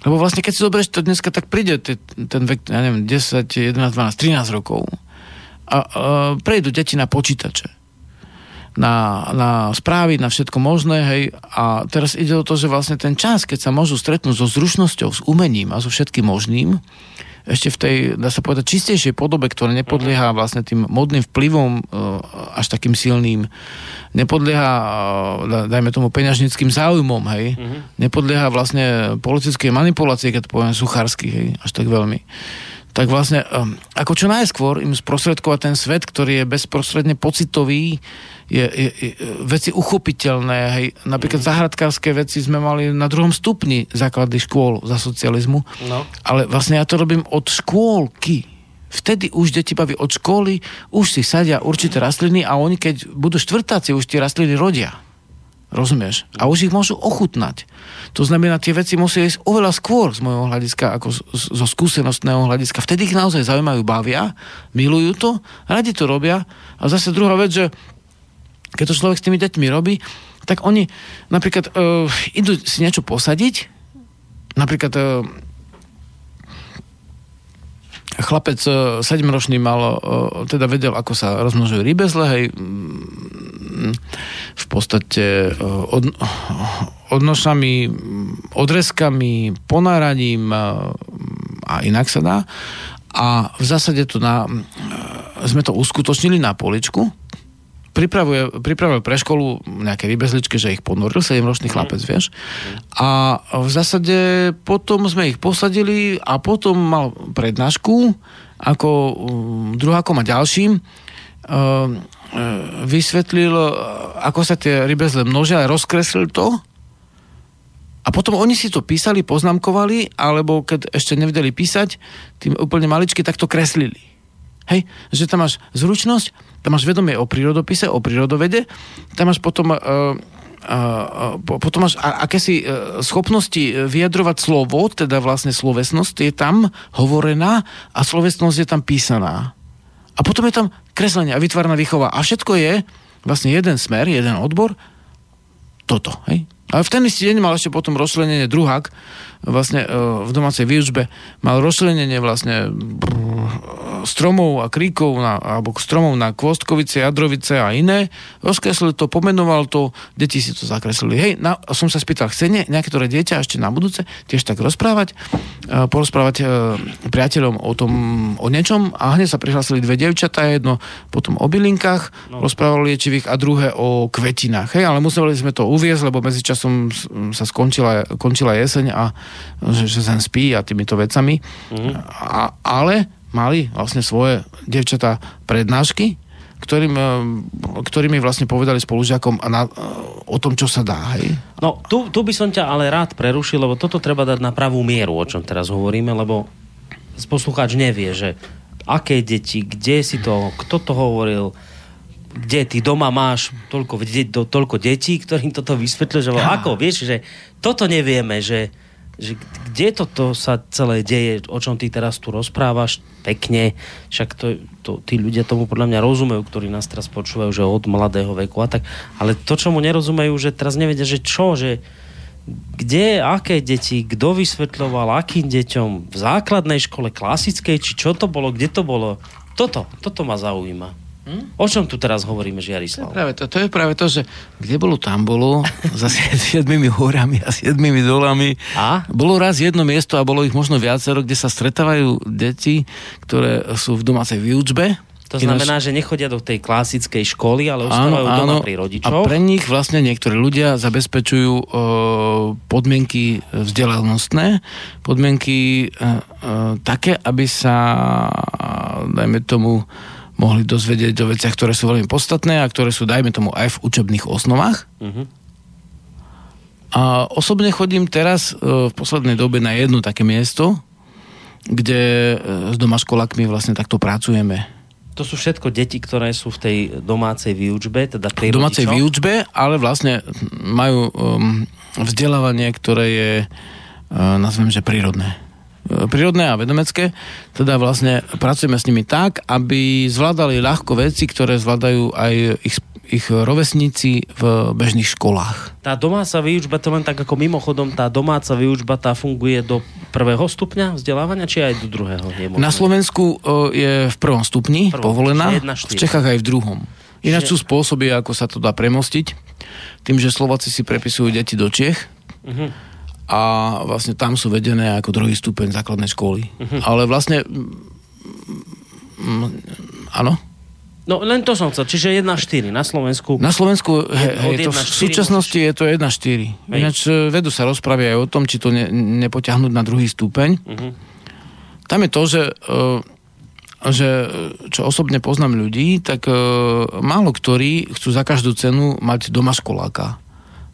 Lebo vlastne, keď si zoberieš to dneska, tak príde ten vek, ja neviem, 10, 11, 12, 13 rokov a, a prejdú deti na počítače na, na správy, na všetko možné, hej, a teraz ide o to, že vlastne ten čas, keď sa môžu stretnúť so zručnosťou, s umením a so všetkým možným, ešte v tej, dá sa povedať, čistejšej podobe, ktorá nepodlieha vlastne tým modným vplyvom e, až takým silným, nepodlieha, e, dajme tomu, peňažnickým záujmom, hej, uh-huh. nepodlieha vlastne politickej manipulácii, keď to poviem suchársky, hej, až tak veľmi tak vlastne um, ako čo najskôr im sprostredkovať ten svet, ktorý je bezprostredne pocitový, je, je, je veci uchopiteľné. Hej. Napríklad mm. zahradkárske veci sme mali na druhom stupni základy škôl za socializmu. No. Ale vlastne ja to robím od škôlky. Vtedy už deti baví od školy, už si sadia určité rastliny a oni keď budú štvrtáci, už tie rastliny rodia. Rozumieš? A už ich môžu ochutnať. To znamená, tie veci musia ísť oveľa skôr z môjho hľadiska, ako zo skúsenostného hľadiska. Vtedy ich naozaj zaujímajú, bavia, milujú to, radi to robia. A zase druhá vec, že keď to človek s tými deťmi robí, tak oni napríklad uh, idú si niečo posadiť, napríklad uh, chlapec uh, 7-ročný mal, uh, teda vedel, ako sa rozmnožujú rybezle, hej, v podstate e, od, odnošami, odrezkami, ponáraním e, a inak sa dá. A v zásade to na, e, sme to uskutočnili na poličku. Pripravuje, pripravil pre školu nejaké vybezličky, že ich ponoril, 7-ročný chlapec, vieš. A v zásade potom sme ich posadili a potom mal prednášku ako druhákom a ďalším. E, vysvetlil, ako sa tie rybezle množia, rozkreslil to. A potom oni si to písali, poznamkovali, alebo keď ešte nevedeli písať, tým úplne maličky, tak to kreslili. Hej, že tam máš zručnosť, tam máš vedomie o prírodopise, o prírodovede, tam máš potom uh, uh, potom máš akési uh, schopnosti vyjadrovať slovo, teda vlastne slovesnosť je tam hovorená a slovesnosť je tam písaná. A potom je tam kreslenie a vytvarná výchova. A všetko je vlastne jeden smer, jeden odbor, toto. Hej? A v ten istý deň mal ešte potom rozšlenenie druhák, vlastne e, v domácej výučbe mal rozšlenenie vlastne stromov a kríkov na, alebo stromov na Kvostkovice, Jadrovice a iné. Rozkreslil to, pomenoval to, deti si to zakreslili. Hej, na, som sa spýtal, chce ne, nejaké ktoré dieťa ešte na budúce tiež tak rozprávať, e, porozprávať e, priateľom o tom, o niečom a hneď sa prihlásili dve devčatá, jedno potom o bylinkách, no. rozprávali liečivých a druhé o kvetinách. Hej, ale museli sme to uviezť, lebo medzičasom sa skončila, končila jeseň a že, že sem spí a týmito vecami. Mm. A, ale mali vlastne svoje devčatá prednášky, ktorým, e, ktorými vlastne povedali spolužiakom na, o tom, čo sa dá. Hej? No, tu, tu by som ťa ale rád prerušil, lebo toto treba dať na pravú mieru, o čom teraz hovoríme, lebo poslucháč nevie, že aké deti, kde si to, kto to hovoril, kde ty doma máš toľko, to, toľko detí, ktorým toto vysvetľuje, že ako, vieš, že toto nevieme, že, že kde toto sa celé deje, o čom ty teraz tu rozprávaš pekne, však to, to, tí ľudia tomu podľa mňa rozumejú, ktorí nás teraz počúvajú, že od mladého veku a tak, ale to, čo mu nerozumejú, že teraz nevedia, že čo, že kde, aké deti, kto vysvetľoval, akým deťom, v základnej škole, klasickej, či čo to bolo, kde to bolo, toto, toto ma zaujíma. Hm? O čom tu teraz hovoríme, Žiarislav? To je, práve to, to je práve to, že kde bolo, tam bolo, [laughs] za siedmými horami a siedmými dolami. A? Bolo raz jedno miesto a bolo ich možno viacero, kde sa stretávajú deti, ktoré sú v domácej výučbe. To znamená, Ináč... že nechodia do tej klasickej školy, ale ostávajú áno, doma áno, pri rodičoch. A pre nich vlastne niektorí ľudia zabezpečujú e, podmienky vzdelanostné, podmienky e, e, také, aby sa, dajme tomu, mohli dozvedieť o veciach, ktoré sú veľmi podstatné a ktoré sú, dajme tomu, aj v učebných osnovách. Uh-huh. A osobne chodím teraz e, v poslednej dobe na jedno také miesto, kde e, s doma školákmi vlastne takto pracujeme. To sú všetko deti, ktoré sú v tej domácej výučbe, teda pri domácej rodičoch? výučbe, ale vlastne majú um, vzdelávanie, ktoré je, uh, nazvem, že prírodné prírodné a vedomecké, teda vlastne pracujeme s nimi tak, aby zvládali ľahko veci, ktoré zvládajú aj ich, ich rovesníci v bežných školách. Tá domáca výučba, to len tak ako mimochodom, tá domáca výučba tá funguje do prvého stupňa vzdelávania, či aj do druhého? Je Na Slovensku je v prvom stupni prvom, povolená, v Čechách aj v druhom. Ináč sú spôsoby, ako sa to dá premostiť. Tým, že Slováci si prepisujú deti do Čiech, uh-huh a vlastne tam sú vedené ako druhý stupeň základnej školy. Uh-huh. Ale vlastne áno? No len to som chcel, čiže 1-4 na Slovensku. Na Slovensku he, hej, to, v súčasnosti je to 1-4. Ináč e, vedu sa rozprávia aj o tom, či to ne, nepoťahnuť na druhý stupeň. Uh-huh. Tam je to, že, uh, že čo osobne poznám ľudí, tak málo ktorí chcú za každú cenu mať doma školáka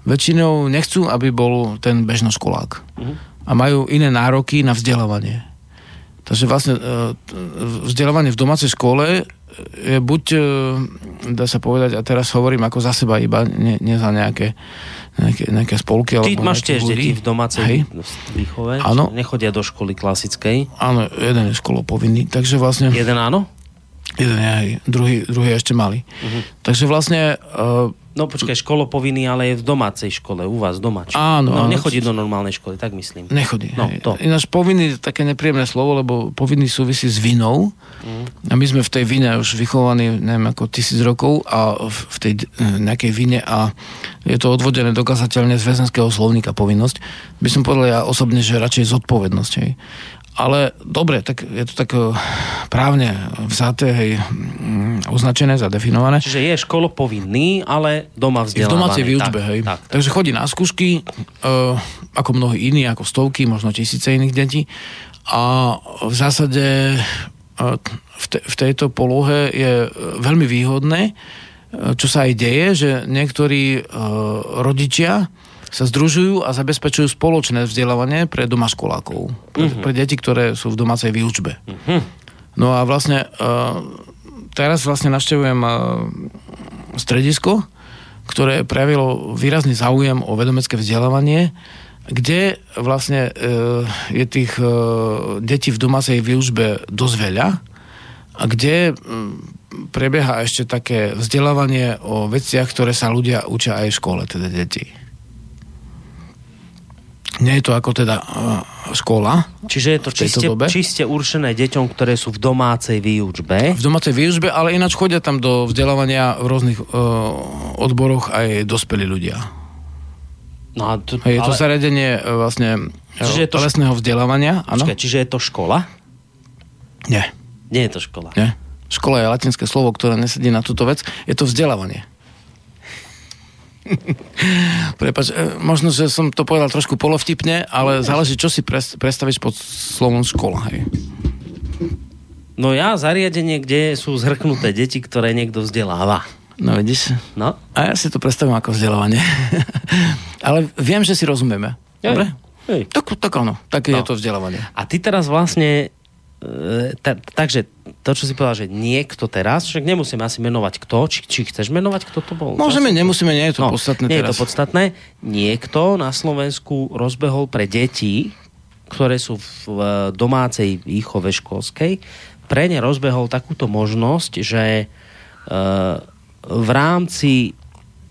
väčšinou nechcú, aby bol ten bežnoškolák. Uh-huh. A majú iné nároky na vzdelávanie. Takže vlastne e, vzdelávanie v domácej škole je buď, e, dá sa povedať, a teraz hovorím ako za seba iba, nie, nie za nejaké, nejaké, nejaké spolky. Ty máš tiež deti v domácej Hej. výchove? Áno. Nechodia do školy klasickej? Áno, jeden je školopovinný, takže vlastne... Jeden áno? Jeden je aj, druhý, druhý ešte malý. Uh-huh. Takže vlastne... Uh, No počkaj, školopovinný, ale je v domácej škole, u vás doma. Či? Áno. No, nechodí do normálnej školy, tak myslím. Nechodí. No, to. Ináč povinný je také nepríjemné slovo, lebo povinný súvisí s vinou. Mm. A my sme v tej vine už vychovaní, neviem, ako tisíc rokov a v tej eh, nejakej vine a je to odvodené dokazateľne z väzenského slovníka povinnosť. By som povedal ja osobne, že radšej zodpovednosť. Hej ale dobre, tak je to tak eh, právne vzaté, hej, mm, označené, zadefinované. Čiže je školo povinný, ale doma vzdelávaný. v domácej výučbe, hej. Tak, tak. Takže chodí na skúšky, uh, ako mnohí iní, ako stovky, možno tisíce iných detí. A v zásade uh, v, te, v tejto polohe je veľmi výhodné, čo sa aj deje, že niektorí uh, rodičia sa združujú a zabezpečujú spoločné vzdelávanie pre doma školákov. Pre, uh-huh. pre deti, ktoré sú v domácej výučbe. Uh-huh. No a vlastne uh, teraz vlastne navštevujem uh, stredisko, ktoré prejavilo výrazný záujem o vedomecké vzdelávanie, kde vlastne uh, je tých detí v domácej výučbe dosť veľa a kde um, prebieha ešte také vzdelávanie o veciach, ktoré sa ľudia učia aj v škole, teda deti. Nie je to ako teda uh, škola. Čiže je to čiste, dobe. čiste určené deťom, ktoré sú v domácej výučbe. V domácej výučbe, ale ináč chodia tam do vzdelávania v rôznych uh, odboroch aj dospelí ľudia. No a Hej, je to ale- zariadenie uh, vlastne Čiže je to- lesného vzdelávania. Počkaj, čiže je to škola? Nie, Nie je to škola. nie. Škola je latinské slovo, ktoré nesedí na túto vec. Je to vzdelávanie. [laughs] Prepač, e, možno, že som to povedal trošku polovtipne, ale záleží, čo si predstavíš pod slovom škola. Hej. No ja zariadenie, kde sú zhrknuté deti, ktoré niekto vzdeláva. No vidíš? No? A ja si to predstavím ako vzdelávanie. [laughs] ale viem, že si rozumieme. Dobre? Hej. Tak, tak áno, tak No. je to vzdelávanie. A ty teraz vlastne ta, takže to, čo si povedal, že niekto teraz, však nemusím asi menovať kto, či, či chceš menovať, kto to bol? Môžeme, Čas- nemusíme, nie je to podstatné No, nie teraz. je to podstatné. Niekto na Slovensku rozbehol pre deti, ktoré sú v e, domácej výchove školskej, pre ne rozbehol takúto možnosť, že e, v rámci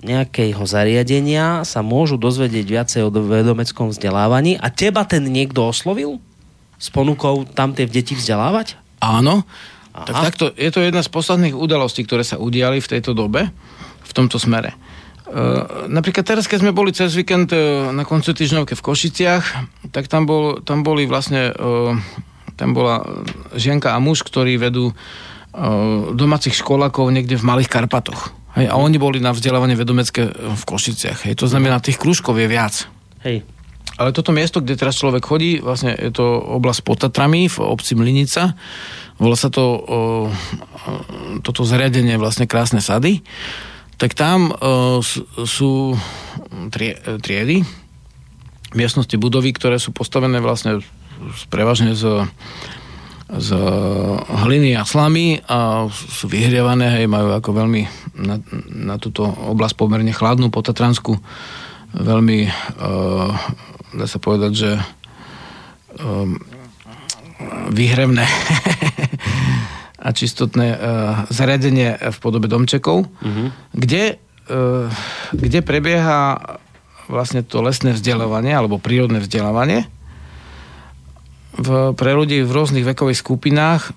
nejakého zariadenia sa môžu dozvedieť viacej o vedomeckom vzdelávaní a teba ten niekto oslovil s ponukou tam tie deti vzdelávať? Áno. Aha. Tak takto, je to jedna z posledných udalostí, ktoré sa udiali v tejto dobe, v tomto smere. Uh, napríklad teraz, keď sme boli cez víkend uh, na konci týždňovke v Košiciach, tak tam, bol, tam boli vlastne, uh, tam bola žienka a muž, ktorí vedú domácich školákov niekde v Malých Karpatoch. Hej, a oni boli na vzdelávanie vedomecké v Košiciach. Hej, to znamená, tých krúžkov je viac. Hej. Ale toto miesto, kde teraz človek chodí, vlastne je to oblasť pod Tatrami v obci Mlinica. Volá sa to o, toto zariadenie vlastne krásne sady. Tak tam o, sú, trie, triedy, miestnosti budovy, ktoré sú postavené vlastne prevažne z, z hliny a slamy a sú vyhrievané, hej, majú ako veľmi na, na túto oblasť pomerne chladnú potatransku veľmi, uh, dá sa povedať, že um, výhrevné [laughs] a čistotné uh, zariadenie v podobe domčekov, kde, uh, kde prebieha vlastne to lesné vzdelávanie alebo prírodné vzdelávanie v, pre ľudí v rôznych vekových skupinách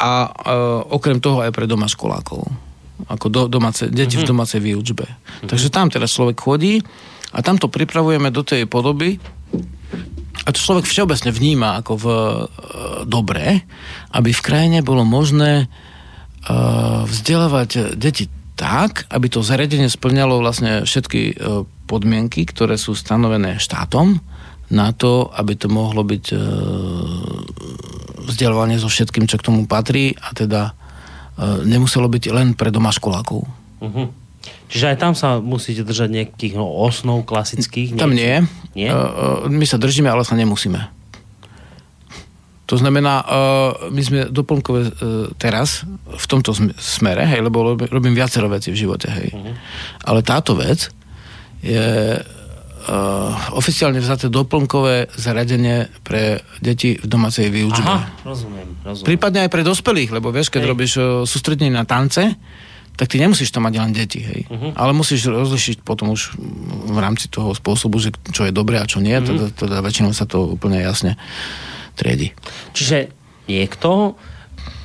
a uh, okrem toho aj pre doma školákov. Ako do, domáce, deti v domácej výučbe. Takže tam teraz človek chodí a tam to pripravujeme do tej podoby a to človek všeobecne vníma ako v e, dobré, aby v krajine bolo možné e, vzdelávať deti tak, aby to zariadenie splňalo vlastne všetky e, podmienky, ktoré sú stanovené štátom na to, aby to mohlo byť e, vzdelávanie so všetkým, čo k tomu patrí a teda e, nemuselo byť len pre doma školákov. Uh-huh. Čiže aj tam sa musíte držať nejakých no, osnov klasických? Tam nie. Nie? E, My sa držíme, ale sa nemusíme. To znamená, e, my sme doplnkové e, teraz v tomto sm- smere, hej, lebo rob- robím viacero veci v živote, hej. Mhm. Ale táto vec je e, oficiálne vzaté doplnkové zaradenie pre deti v domácej výučbe. Aha, rozumiem, rozumiem. Prípadne aj pre dospelých, lebo vieš, keď Hej. robíš uh, sústredenie na tance, tak ty nemusíš tam mať len deti, hej. Mhm. Ale musíš rozlišiť potom už v rámci toho spôsobu, že čo je dobré a čo nie, Mhm. teda, teda väčšinou sa to úplne jasne triedi. Čiže niekto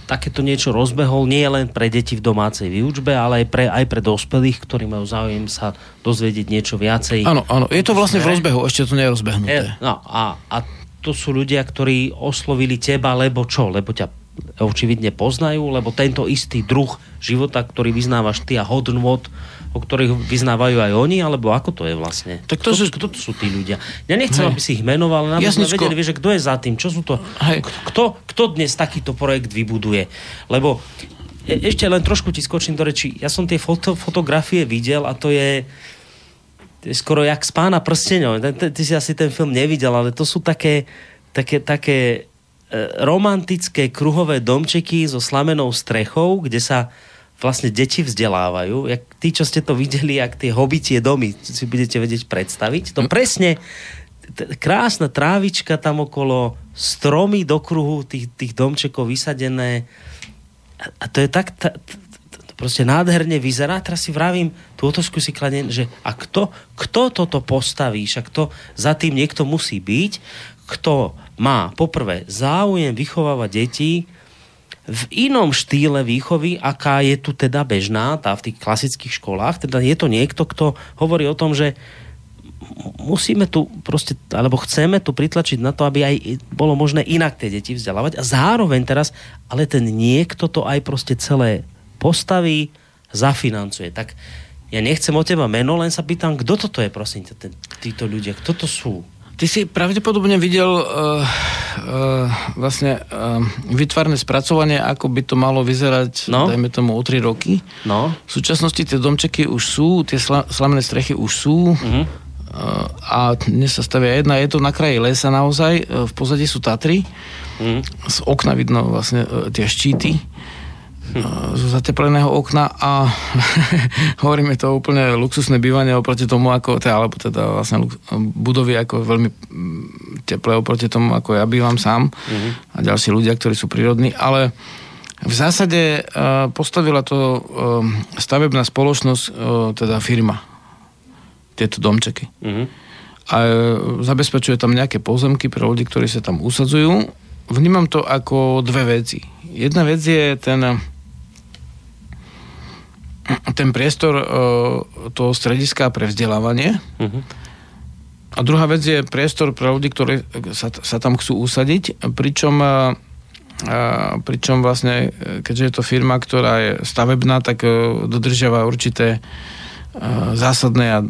takéto niečo rozbehol nie len pre deti v domácej výučbe, ale aj pre, aj pre dospelých, ktorí majú záujem sa dozvedieť niečo viacej. Áno, áno, je to vlastne v rozbehu, ešte to nie je rozbehnuté. E, no, a, a to sú ľudia, ktorí oslovili teba, lebo čo? Lebo ťa očividne poznajú, lebo tento istý druh života, ktorý vyznávaš ty a hodnot, o ktorých vyznávajú aj oni, alebo ako to je vlastne? Tak to, kto, že- kto to sú tí ľudia? Ja nechcem, Hej. aby si ich menoval, ale aby sme vedeli, vieš, že kto je za tým, čo sú to, Hej. kto, kto dnes takýto projekt vybuduje. Lebo e- ešte len trošku ti skočím do reči. Ja som tie foto, fotografie videl a to je, skoro jak z pána prstenov. Ty, ty, si asi ten film nevidel, ale to sú také, také, také romantické kruhové domčeky so slamenou strechou, kde sa vlastne deti vzdelávajú. Jak tí, čo ste to videli, jak tie hobitie domy, si budete vedieť predstaviť. To presne t- krásna trávička tam okolo, stromy do kruhu tých, tých domčekov vysadené. A, a to je tak... Ta, t- t- proste nádherne vyzerá. Teraz si vravím, tú otázku si kladiem, že a kto, kto toto postaví, však to za tým niekto musí byť, kto má poprvé záujem vychovávať deti v inom štýle výchovy, aká je tu teda bežná, tá v tých klasických školách. Teda je to niekto, kto hovorí o tom, že musíme tu proste, alebo chceme tu pritlačiť na to, aby aj bolo možné inak tie deti vzdelávať a zároveň teraz, ale ten niekto to aj proste celé postaví, zafinancuje. Tak ja nechcem od teba meno, len sa pýtam, kto toto je, prosím títo ľudia, kto to sú? Ty si pravdepodobne videl uh, uh, vlastne uh, vytvarné spracovanie, ako by to malo vyzerať, no? dajme tomu, o 3 roky. No. V súčasnosti tie domčeky už sú, tie sla, slamené strechy už sú. Uh-huh a dnes sa stavia jedna, je to na kraji lesa naozaj, v pozadí sú Tatry, mm. z okna vidno vlastne e, tie štíty. Zo zatepleného okna a [laughs] hovoríme to úplne luxusné bývanie oproti tomu, ako, teda, alebo teda vlastne budovy ako veľmi teplé oproti tomu, ako ja bývam sám mm. a ďalší ľudia, ktorí sú prírodní, ale v zásade uh, postavila to uh, stavebná spoločnosť, uh, teda firma tieto domčeky. Mm-hmm. A zabezpečuje tam nejaké pozemky pre ľudí, ktorí sa tam usadzujú. Vnímam to ako dve veci. Jedna vec je ten ten priestor e, toho strediska pre vzdelávanie. Mm-hmm. A druhá vec je priestor pre ľudí, ktorí sa, sa tam chcú usadiť, pričom e, a pričom vlastne, keďže je to firma, ktorá je stavebná, tak dodržiava určité E, zásadné a e,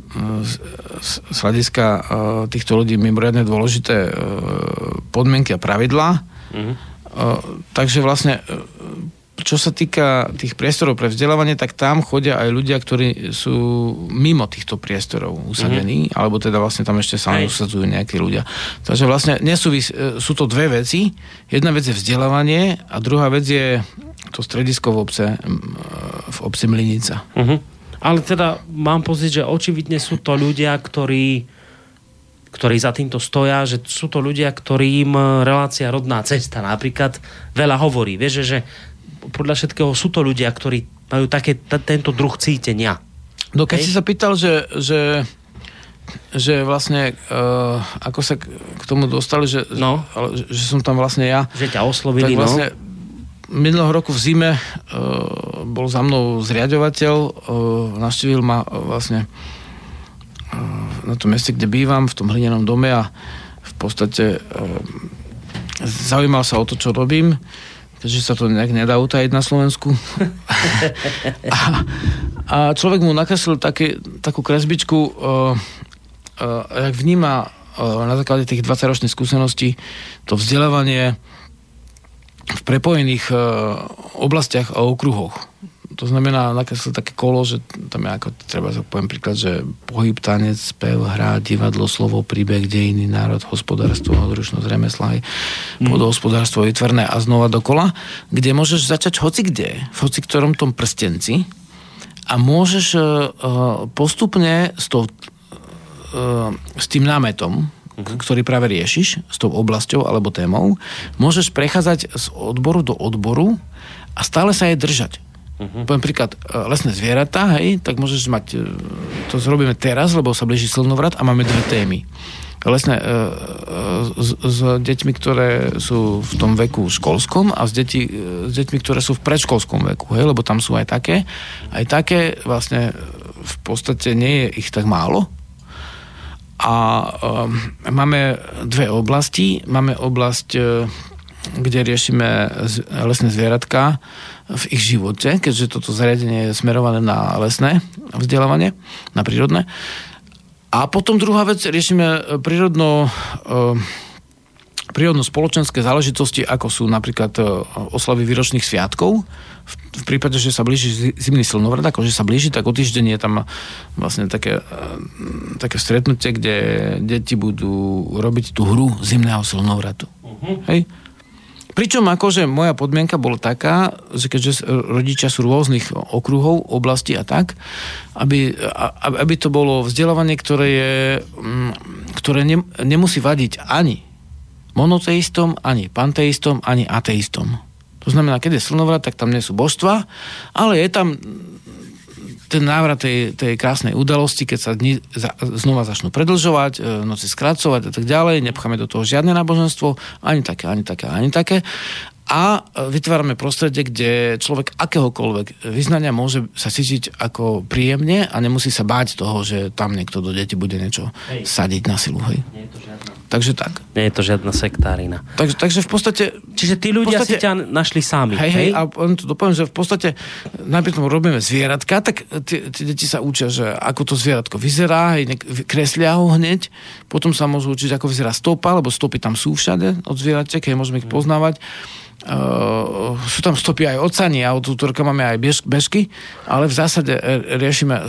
z hľadiska e, týchto ľudí mimoriadne dôležité podmienky a pravidlá. Mm-hmm. Takže vlastne čo sa týka tých priestorov pre vzdelávanie, tak tam chodia aj ľudia, ktorí sú mimo týchto priestorov usadení, mm-hmm. alebo teda vlastne tam ešte sa usadzujú nejakí ľudia. Takže vlastne nesúvis, sú to dve veci. Jedna vec je vzdelávanie a druhá vec je to stredisko v obce, v obci Mlinica. Mm-hmm. Ale teda mám pocit, že očividne sú to ľudia, ktorí ktorí za týmto stoja, že sú to ľudia, ktorým relácia rodná cesta napríklad veľa hovorí. Vieš, že, že podľa všetkého sú to ľudia, ktorí majú také, t- tento druh cítenia. No keď Hej? si sa pýtal, že, že, že vlastne uh, ako sa k tomu dostali, že, no. že, že som tam vlastne ja. Že ťa oslovili, tak vlastne, no minulého roku v zime uh, bol za mnou zriadovateľ, uh, navštívil ma uh, vlastne uh, na tom meste, kde bývam, v tom hlinenom dome a v podstate uh, zaujímal sa o to, čo robím, keďže sa to nejak nedá utajiť na Slovensku. [laughs] a, a človek mu nakreslil také, takú kresbičku, uh, uh, jak vníma uh, na základe tých 20-ročných skúseností to vzdelávanie v prepojených uh, oblastiach a okruhoch. To znamená, nakreslil také kolo, že tam je ako, treba sa poviem príklad, že pohyb, tanec, spev, hra, divadlo, slovo, príbeh, dejiny, národ, hospodárstvo, hodručnosť, remesla, mm. podhospodárstvo, vytvorné a znova dokola, kde môžeš začať hoci kde, v hoci ktorom tom prstenci a môžeš uh, postupne s, tou, uh, s tým námetom, uh-huh. ktorý práve riešiš s tou oblasťou alebo témou, môžeš prechádzať z odboru do odboru a stále sa jej držať. Uh-huh. Poviem príklad, e, lesné zvieratá, hej, tak môžeš mať, e, to zrobíme teraz, lebo sa blíži slnovrat a máme dve témy. Lesné e, s, s deťmi, ktoré sú v tom veku školskom a s, deti, s deťmi, ktoré sú v predškolskom veku, hej, lebo tam sú aj také. Aj také vlastne v podstate nie je ich tak málo, a um, máme dve oblasti. Máme oblasť, uh, kde riešime lesné zvieratka v ich živote, keďže toto zariadenie je smerované na lesné vzdelávanie, na prírodné. A potom druhá vec, riešime prírodno uh, prírodno-spoločenské záležitosti, ako sú napríklad e, oslavy výročných sviatkov. V prípade, že sa blíži zimný slnovrat, ako že sa blíži, tak o týždeň je tam vlastne také, e, také stretnutie, kde deti budú robiť tú hru zimného slnovratu. Uh-huh. Hej? Pričom akože moja podmienka bola taká, že keďže rodičia sú rôznych okruhov, oblasti a tak, aby, aby to bolo vzdelávanie, ktoré, je, mm, ktoré nemusí vadiť ani monoteistom, ani panteistom, ani ateistom. To To znamená, keď je slnovrat, tak tam nie sú božstva, ale je tam ten návrat tej, tej krásnej udalosti, keď sa dni za, znova začnú predlžovať, e, noci skracovať a tak ďalej, nepcháme do toho žiadne náboženstvo, ani také, ani také, ani také a vytvárame prostredie, kde človek akéhokoľvek vyznania môže sa cítiť ako príjemne a nemusí sa báť toho, že tam niekto do deti bude niečo hej. sadiť na silu. Hej. Nie je to žiadna. Takže tak. Nie je to žiadna sektárina. Takže, takže v podstate... Čiže tí ľudia podstate, si ťa našli sami. Hej, hej, a on to dopoviem, že v podstate najprv tomu robíme zvieratka, tak tie, tie deti sa učia, že ako to zvieratko vyzerá, hej, kreslia ho hneď, potom sa môžu učiť, ako vyzerá stopa, lebo stopy tam sú všade od zvieratek, hej, môžeme ich poznávať. Uh, sú tam stopy aj od sani a od útorka máme aj bež, bežky, ale v zásade e, riešime e,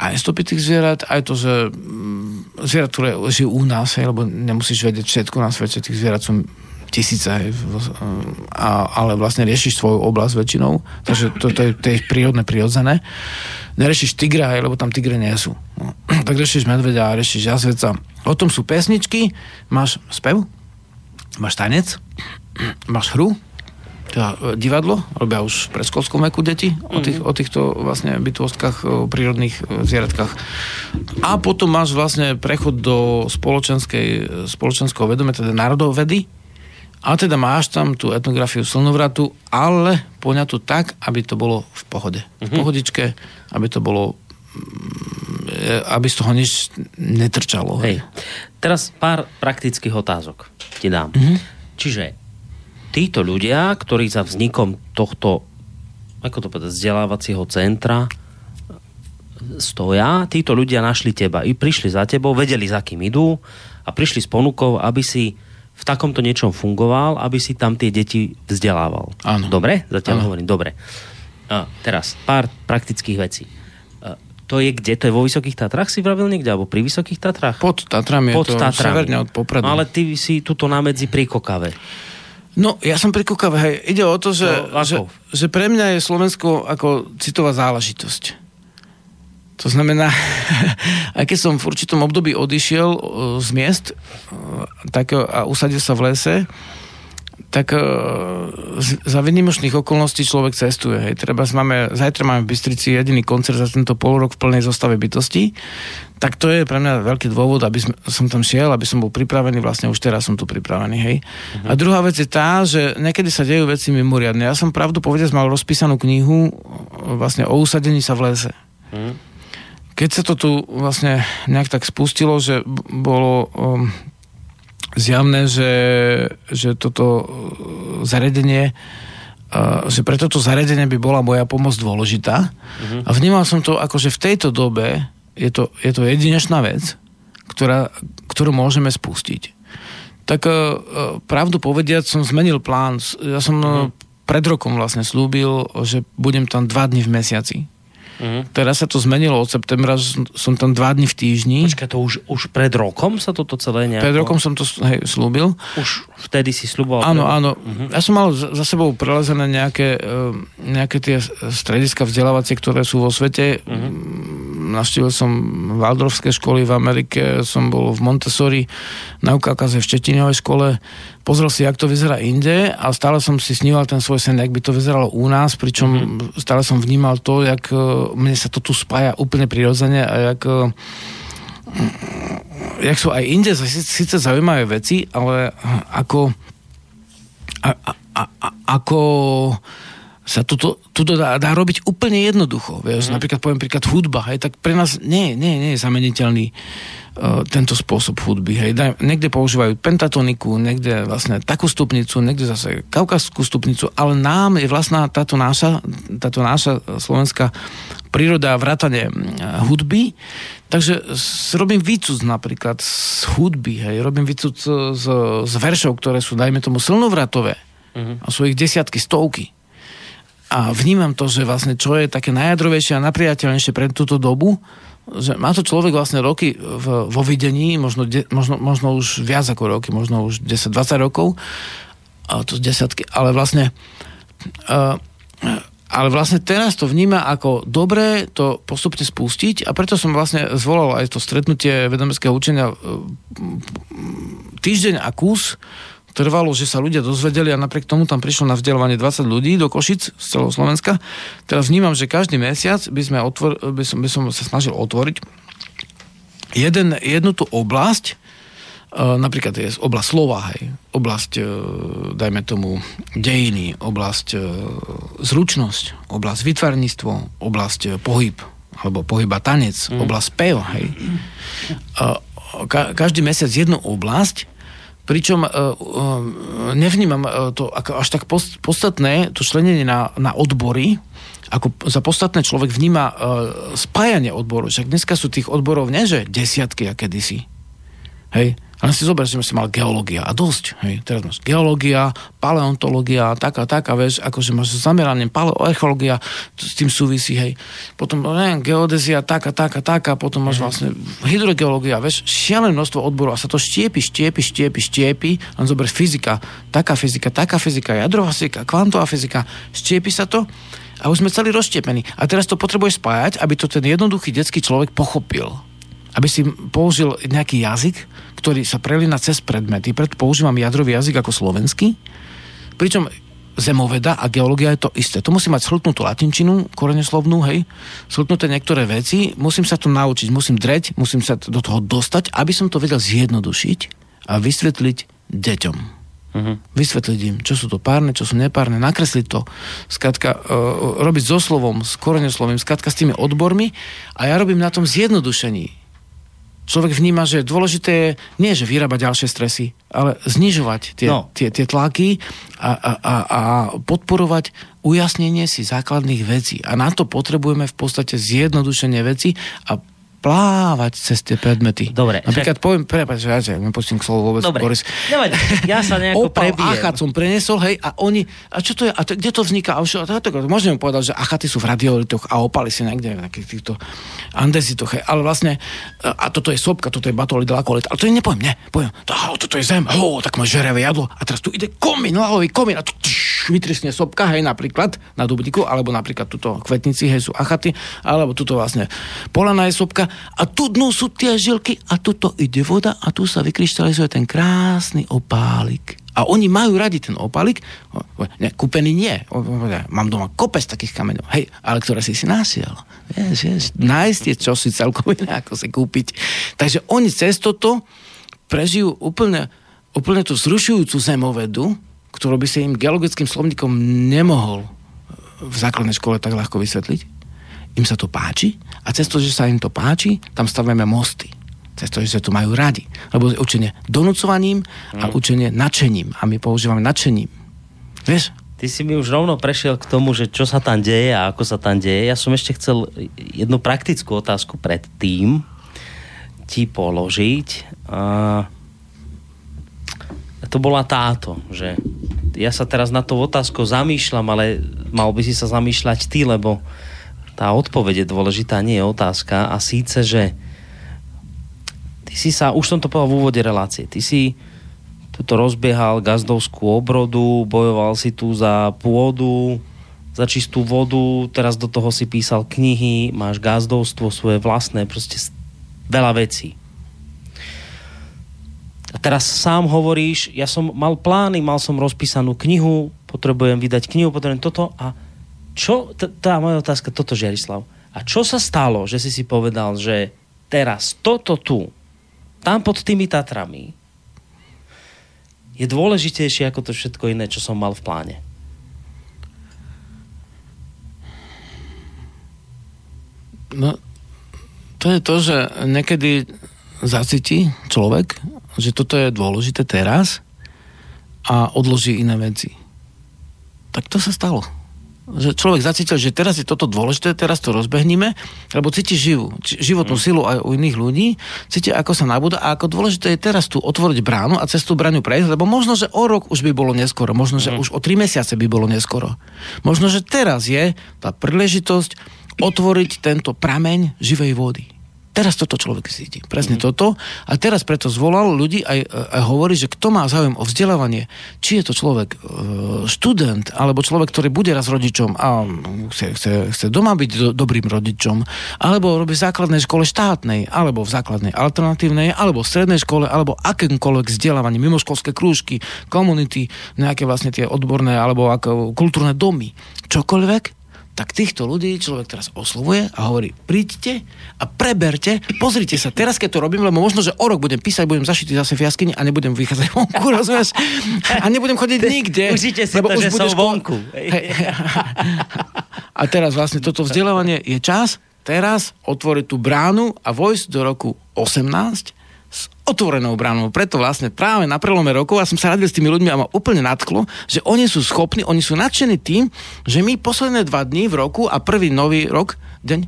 aj stopy tých zvierat, aj to, že mm, zvierat, ktoré žijú u nás, hej, lebo nemusíš vedieť všetko na svete, tých zvierat sú tisíce, hej, a, ale vlastne riešiš svoju oblasť väčšinou, takže to, to, je, to je prírodné, prirodzené. Neriešiš tigra, hej, lebo tam tigre nie sú. No. [clears throat] tak riešiš medveďa, riešiš jazveca. O tom sú pesničky, máš spev, máš tanec, máš hru, teda e, divadlo, robia už v predškolskom veku deti o, tých, o týchto vlastne bytostkách, o prírodných e, zvieratkách. A potom máš vlastne prechod do spoločenskej, spoločenského vedomia, teda národovedy, a teda máš tam tú etnografiu slnovratu, ale poňatú tak, aby to bolo v pohode. Mm-hmm. V mhm. pohodičke, aby to bolo mm, aby z toho nič netrčalo. Hej. Teraz pár praktických otázok ti dám. Mm-hmm. Čiže títo ľudia, ktorí za vznikom tohto ako to povedať, vzdelávacieho centra stoja, títo ľudia našli teba i prišli za tebou, vedeli, za kým idú a prišli s ponukou, aby si v takomto niečom fungoval, aby si tam tie deti vzdelával. Áno. Dobre? Zatiaľ Áno. hovorím, dobre. A teraz, pár praktických vecí. A to je kde? To je vo Vysokých Tatrách si vravil niekde? Alebo pri Vysokých Tatrách? Pod Tatrami, Pod je to Tatrami. severne od Popradu. No, ale ty si tuto na medzi pri Kokave. No, ja som pri Kokave, hej. Ide o to, že, no, že, že pre mňa je Slovensko ako citová záležitosť. To znamená, [laughs] aj keď som v určitom období odišiel uh, z miest uh, tak, a usadil sa v lese, tak za vynimočných okolností človek cestuje. Hej. Treba máme, zajtra máme v Bystrici jediný koncert za tento pol rok v plnej zostave bytosti. Tak to je pre mňa veľký dôvod, aby som tam šiel, aby som bol pripravený. Vlastne už teraz som tu pripravený. Hej. Uh-huh. A druhá vec je tá, že niekedy sa dejú veci mimoriadne. Ja som pravdu povedať mal rozpísanú knihu vlastne o usadení sa v lese. Uh-huh. Keď sa to tu vlastne nejak tak spustilo, že bolo um, zjavné, že, že toto uh, zariadenie uh, že pre toto zariadenie by bola moja pomoc dôležitá. Uh-huh. A vnímal som to ako, že v tejto dobe je to, je to jedinečná vec, ktorá, ktorú môžeme spustiť. Tak uh, pravdu povediať som zmenil plán. Ja som uh-huh. pred rokom vlastne slúbil, že budem tam dva dni v mesiaci. Uh-huh. Teraz sa to zmenilo od septembra, som tam dva dni v týždni. Počkaj, to už, už pred rokom sa toto celé nejako... Pred rokom som to hej, slúbil. Už vtedy si slúboval? Áno, pre... áno. Uh-huh. Ja som mal za sebou prelezené nejaké, e, nejaké tie strediska vzdelávacie, ktoré sú vo svete. Uh-huh. Navštívil som Waldorfské školy v Amerike, som bol v Montessori, na Ukakaze v Štetinovej škole pozrel si, jak to vyzerá inde a stále som si sníval ten svoj sen, jak by to vyzeralo u nás, pričom mm-hmm. stále som vnímal to, jak e, mne sa to tu spája úplne prirodzene a jak e, jak sú aj inde síce zaujímavé veci, ale ako a, a, a, ako sa toto, toto dá, dá robiť úplne jednoducho. Vieš? Mm. Napríklad poviem príklad hudba, hej, tak pre nás nie, nie, nie je zameniteľný uh, tento spôsob hudby. Hej. Daj, niekde používajú pentatoniku, niekde vlastne takú stupnicu, niekde zase kaukaskú stupnicu, ale nám je vlastná táto náša, táto náša slovenská príroda a vrátane hudby. Takže robím výcud napríklad z hudby, hej, robím výcud z, z, z veršov, ktoré sú, dajme tomu, slnovratové. Mm-hmm. A sú ich desiatky, stovky a vnímam to, že vlastne čo je také najjadrovejšie a napriateľnejšie pre túto dobu, že má to človek vlastne roky v, vo videní, možno, de, možno, možno už viac ako roky, možno už 10-20 rokov, a to desiatky, ale vlastne uh, ale vlastne teraz to vníma ako dobré to postupne spustiť a preto som vlastne zvolal aj to stretnutie vedomeckého učenia uh, týždeň a kus, trvalo, že sa ľudia dozvedeli a napriek tomu tam prišlo na vzdelávanie 20 ľudí do Košic z celého Slovenska. Teraz vnímam, že každý mesiac by, sme otvor, by, som, by som sa snažil otvoriť jeden, jednu tú oblasť, e, napríklad je oblasť slova, hej, oblasť, e, dajme tomu, dejiny, oblasť e, zručnosť, oblasť vytvarníctvo, oblasť pohyb, alebo pohyba tanec, mm. oblasť spev, hej. Ka- každý mesiac jednu oblasť Pričom uh, uh, nevnímam uh, to ako až tak podstatné, to členenie na, na odbory, ako za podstatné človek vníma uh, spájanie odborov. Však dneska sú tých odborov nie, že desiatky a kedysi. Hej? Len si zober, že si mal geológia a dosť. Hej. Teraz máš geológia, paleontológia, taká, taká, vieš, akože máš zameranie paleoarcheológia, s tým súvisí, hej. Potom, no neviem, geodézia, taká, taká, taká, potom máš mhm. vlastne hydrogeológia, vieš, šialené množstvo odborov a sa to štiepi, štiepi, štiepi, štiepi, len zober fyzika, taká fyzika, taká fyzika, jadrová fyzika, kvantová fyzika, štiepi sa to a už sme celý rozštiepení. A teraz to potrebuje spájať, aby to ten jednoduchý detský človek pochopil aby si použil nejaký jazyk, ktorý sa prelína cez predmety. Preto používam jadrový jazyk ako slovenský. Pričom zemoveda a geológia je to isté. To musí mať slutnutú latinčinu, koreneslovnú, hej, slutnuté niektoré veci, musím sa to naučiť, musím dreť, musím sa do toho dostať, aby som to vedel zjednodušiť a vysvetliť deťom. Uh-huh. Vysvetliť im, čo sú to párne, čo sú nepárne, nakresliť to, skratka, uh, robiť so slovom, s koreneslovím, skratka s tými odbormi a ja robím na tom zjednodušení človek vníma, že dôležité je nie, že vyrábať ďalšie stresy, ale znižovať tie, no. tie, tie tlaky a, a, a, a podporovať ujasnenie si základných vecí. A na to potrebujeme v podstate zjednodušenie veci a plávať cez tie predmety. Dobre. Napríklad však... poviem, prepáč, ja, ja nepustím k slovu vôbec, Dobre. Boris. Dobre, ja sa nejako Opal prebijem. achat som prenesol, hej, a oni, a čo to je, a to, kde to vzniká? A už, a to, môžem povedať, že achaty sú v radiolitoch a opaly si niekde v takých týchto andezitoch, hej, ale vlastne, a toto je sopka, toto je batolit, lakolit, ale to je nepoviem, ne, poviem, to, toto je zem, ho, tak má žeravé jadlo, a teraz tu ide komín, lahový komín, a tu tš, vytrisne sopka, hej, napríklad, na dubníku, alebo napríklad tuto kvetnici, hej, sú achaty, alebo tuto vlastne polana je sopka, a tu dnu sú tie žilky a tuto ide voda a tu sa vykryštalizuje ten krásny opálik. A oni majú radi ten opálik, ne, kúpený nie. Mám doma kopec takých kameňov, hej, ale ktoré si si nasiel. Vieš, vieš, nájsť je čosi celkom iné, ako si kúpiť. Takže oni cez toto prežijú úplne, úplne tú zrušujúcu zemovedu, ktorú by sa im geologickým slovníkom nemohol v základnej škole tak ľahko vysvetliť im sa to páči a cez to, že sa im to páči, tam stavíme mosty. Cez to, že sa to majú radi. Lebo učenie donúcovaním a mm. učenie nadšením. A my používame nadšením. Vieš? Ty si mi už rovno prešiel k tomu, že čo sa tam deje a ako sa tam deje. Ja som ešte chcel jednu praktickú otázku pred tým ti položiť. A to bola táto, že ja sa teraz na to otázku zamýšľam, ale mal by si sa zamýšľať ty, lebo tá odpoveď je dôležitá, nie je otázka. A síce, že ty si sa, už som to povedal v úvode relácie, ty si tuto rozbiehal gazdovskú obrodu, bojoval si tu za pôdu, za čistú vodu, teraz do toho si písal knihy, máš gazdovstvo svoje vlastné, proste veľa vecí. A teraz sám hovoríš, ja som mal plány, mal som rozpísanú knihu, potrebujem vydať knihu, potrebujem toto a čo, tá moja otázka, toto Žiarislav, a čo sa stalo, že si si povedal, že teraz toto tu, tam pod tými Tatrami, je dôležitejšie ako to všetko iné, čo som mal v pláne? No, to je to, že niekedy zacíti človek, že toto je dôležité teraz a odloží iné veci. Tak to sa stalo že človek zacítil, že teraz je toto dôležité, teraz to rozbehníme, lebo cíti živú, životnú mm. silu aj u iných ľudí, cíti, ako sa nabúda a ako dôležité je teraz tu otvoriť bránu a cez tú bránu prejsť, lebo možno, že o rok už by bolo neskoro, možno, že mm. už o tri mesiace by bolo neskoro. Možno, že teraz je tá príležitosť otvoriť tento prameň živej vody. Teraz toto človek cíti. Presne mm. toto. A teraz preto zvolal ľudí aj, aj hovorí, že kto má záujem o vzdelávanie, či je to človek e, študent, alebo človek, ktorý bude raz rodičom a chce, chce, chce doma byť do, dobrým rodičom, alebo robí v základnej škole štátnej, alebo v základnej alternatívnej, alebo v strednej škole, alebo akémkoľvek vzdelávanie, mimoškolské krúžky, komunity, nejaké vlastne tie odborné alebo ako kultúrne domy, čokoľvek, tak týchto ľudí človek teraz oslovuje a hovorí, príďte a preberte, pozrite sa, teraz keď to robím, lebo možno, že o rok budem písať, budem zašitý zase v jaskyni a nebudem vychádzať [laughs] vonku, rozumieš? A nebudem chodiť nikde. Užite si lebo to, už že som vonku. [laughs] A teraz vlastne toto vzdelávanie je čas, teraz otvoriť tú bránu a vojsť do roku 18 s otvorenou bránou. Preto vlastne práve na prelome rokov ja som sa radil s tými ľuďmi a ma úplne nadklo, že oni sú schopní, oni sú nadšení tým, že my posledné dva dní v roku a prvý nový rok, deň,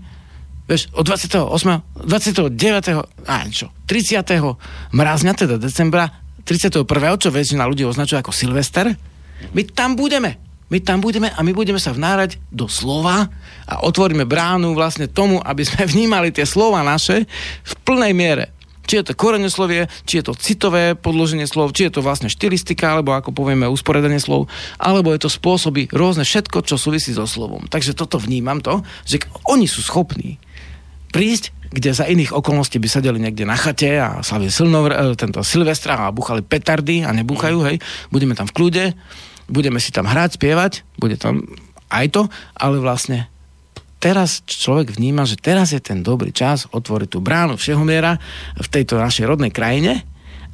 vieš, od 28. 29. a čo, 30. mrazňa, teda decembra, 31. čo väčšina ľudí označuje ako Silvester, my tam budeme. My tam budeme a my budeme sa vnárať do slova a otvoríme bránu vlastne tomu, aby sme [laughs] vnímali tie slova naše v plnej miere. Či je to koreňoslovie, či je to citové podloženie slov, či je to vlastne štilistika, alebo ako povieme usporiadanie slov, alebo je to spôsoby rôzne všetko, čo súvisí so slovom. Takže toto vnímam to, že oni sú schopní prísť, kde za iných okolností by sedeli niekde na chate a slavili silnovr, e, tento Silvestra a buchali petardy a nebúchajú, hej, budeme tam v kľude, budeme si tam hrať, spievať, bude tam aj to, ale vlastne teraz človek vníma, že teraz je ten dobrý čas otvoriť tú bránu všehomiera v tejto našej rodnej krajine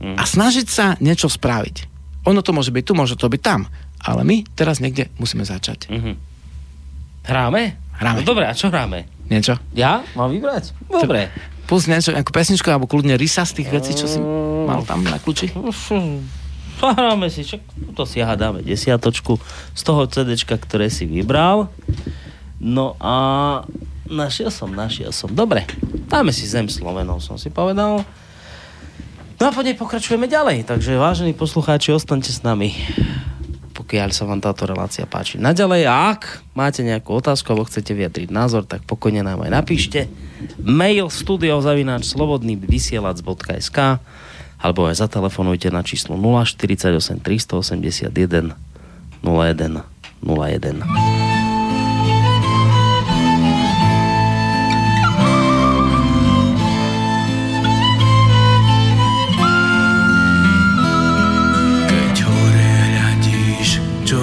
mm. a snažiť sa niečo spraviť. Ono to môže byť tu, môže to byť tam, ale my teraz niekde musíme začať. Mm-hmm. Hráme? Hráme. No dobre, a čo hráme? Niečo? Ja? Mám vybrať? Dobre. Plus niečo, nejakú pesničku, alebo kľudne rysa z tých vecí, čo si mal tam na kľúči? Hráme si, čak to si dáme desiatočku z toho CDčka, ktoré si vybral. No a našiel som, našiel som. Dobre, dáme si zem Slovenov, som si povedal. No a po nej pokračujeme ďalej. Takže vážení poslucháči, ostaňte s nami pokiaľ sa vám táto relácia páči. Naďalej, ak máte nejakú otázku alebo chcete vyjadriť názor, tak pokojne nám aj napíšte. Mail studiozavináč slobodný vysielac.sk alebo aj zatelefonujte na číslo 048 381 01 01.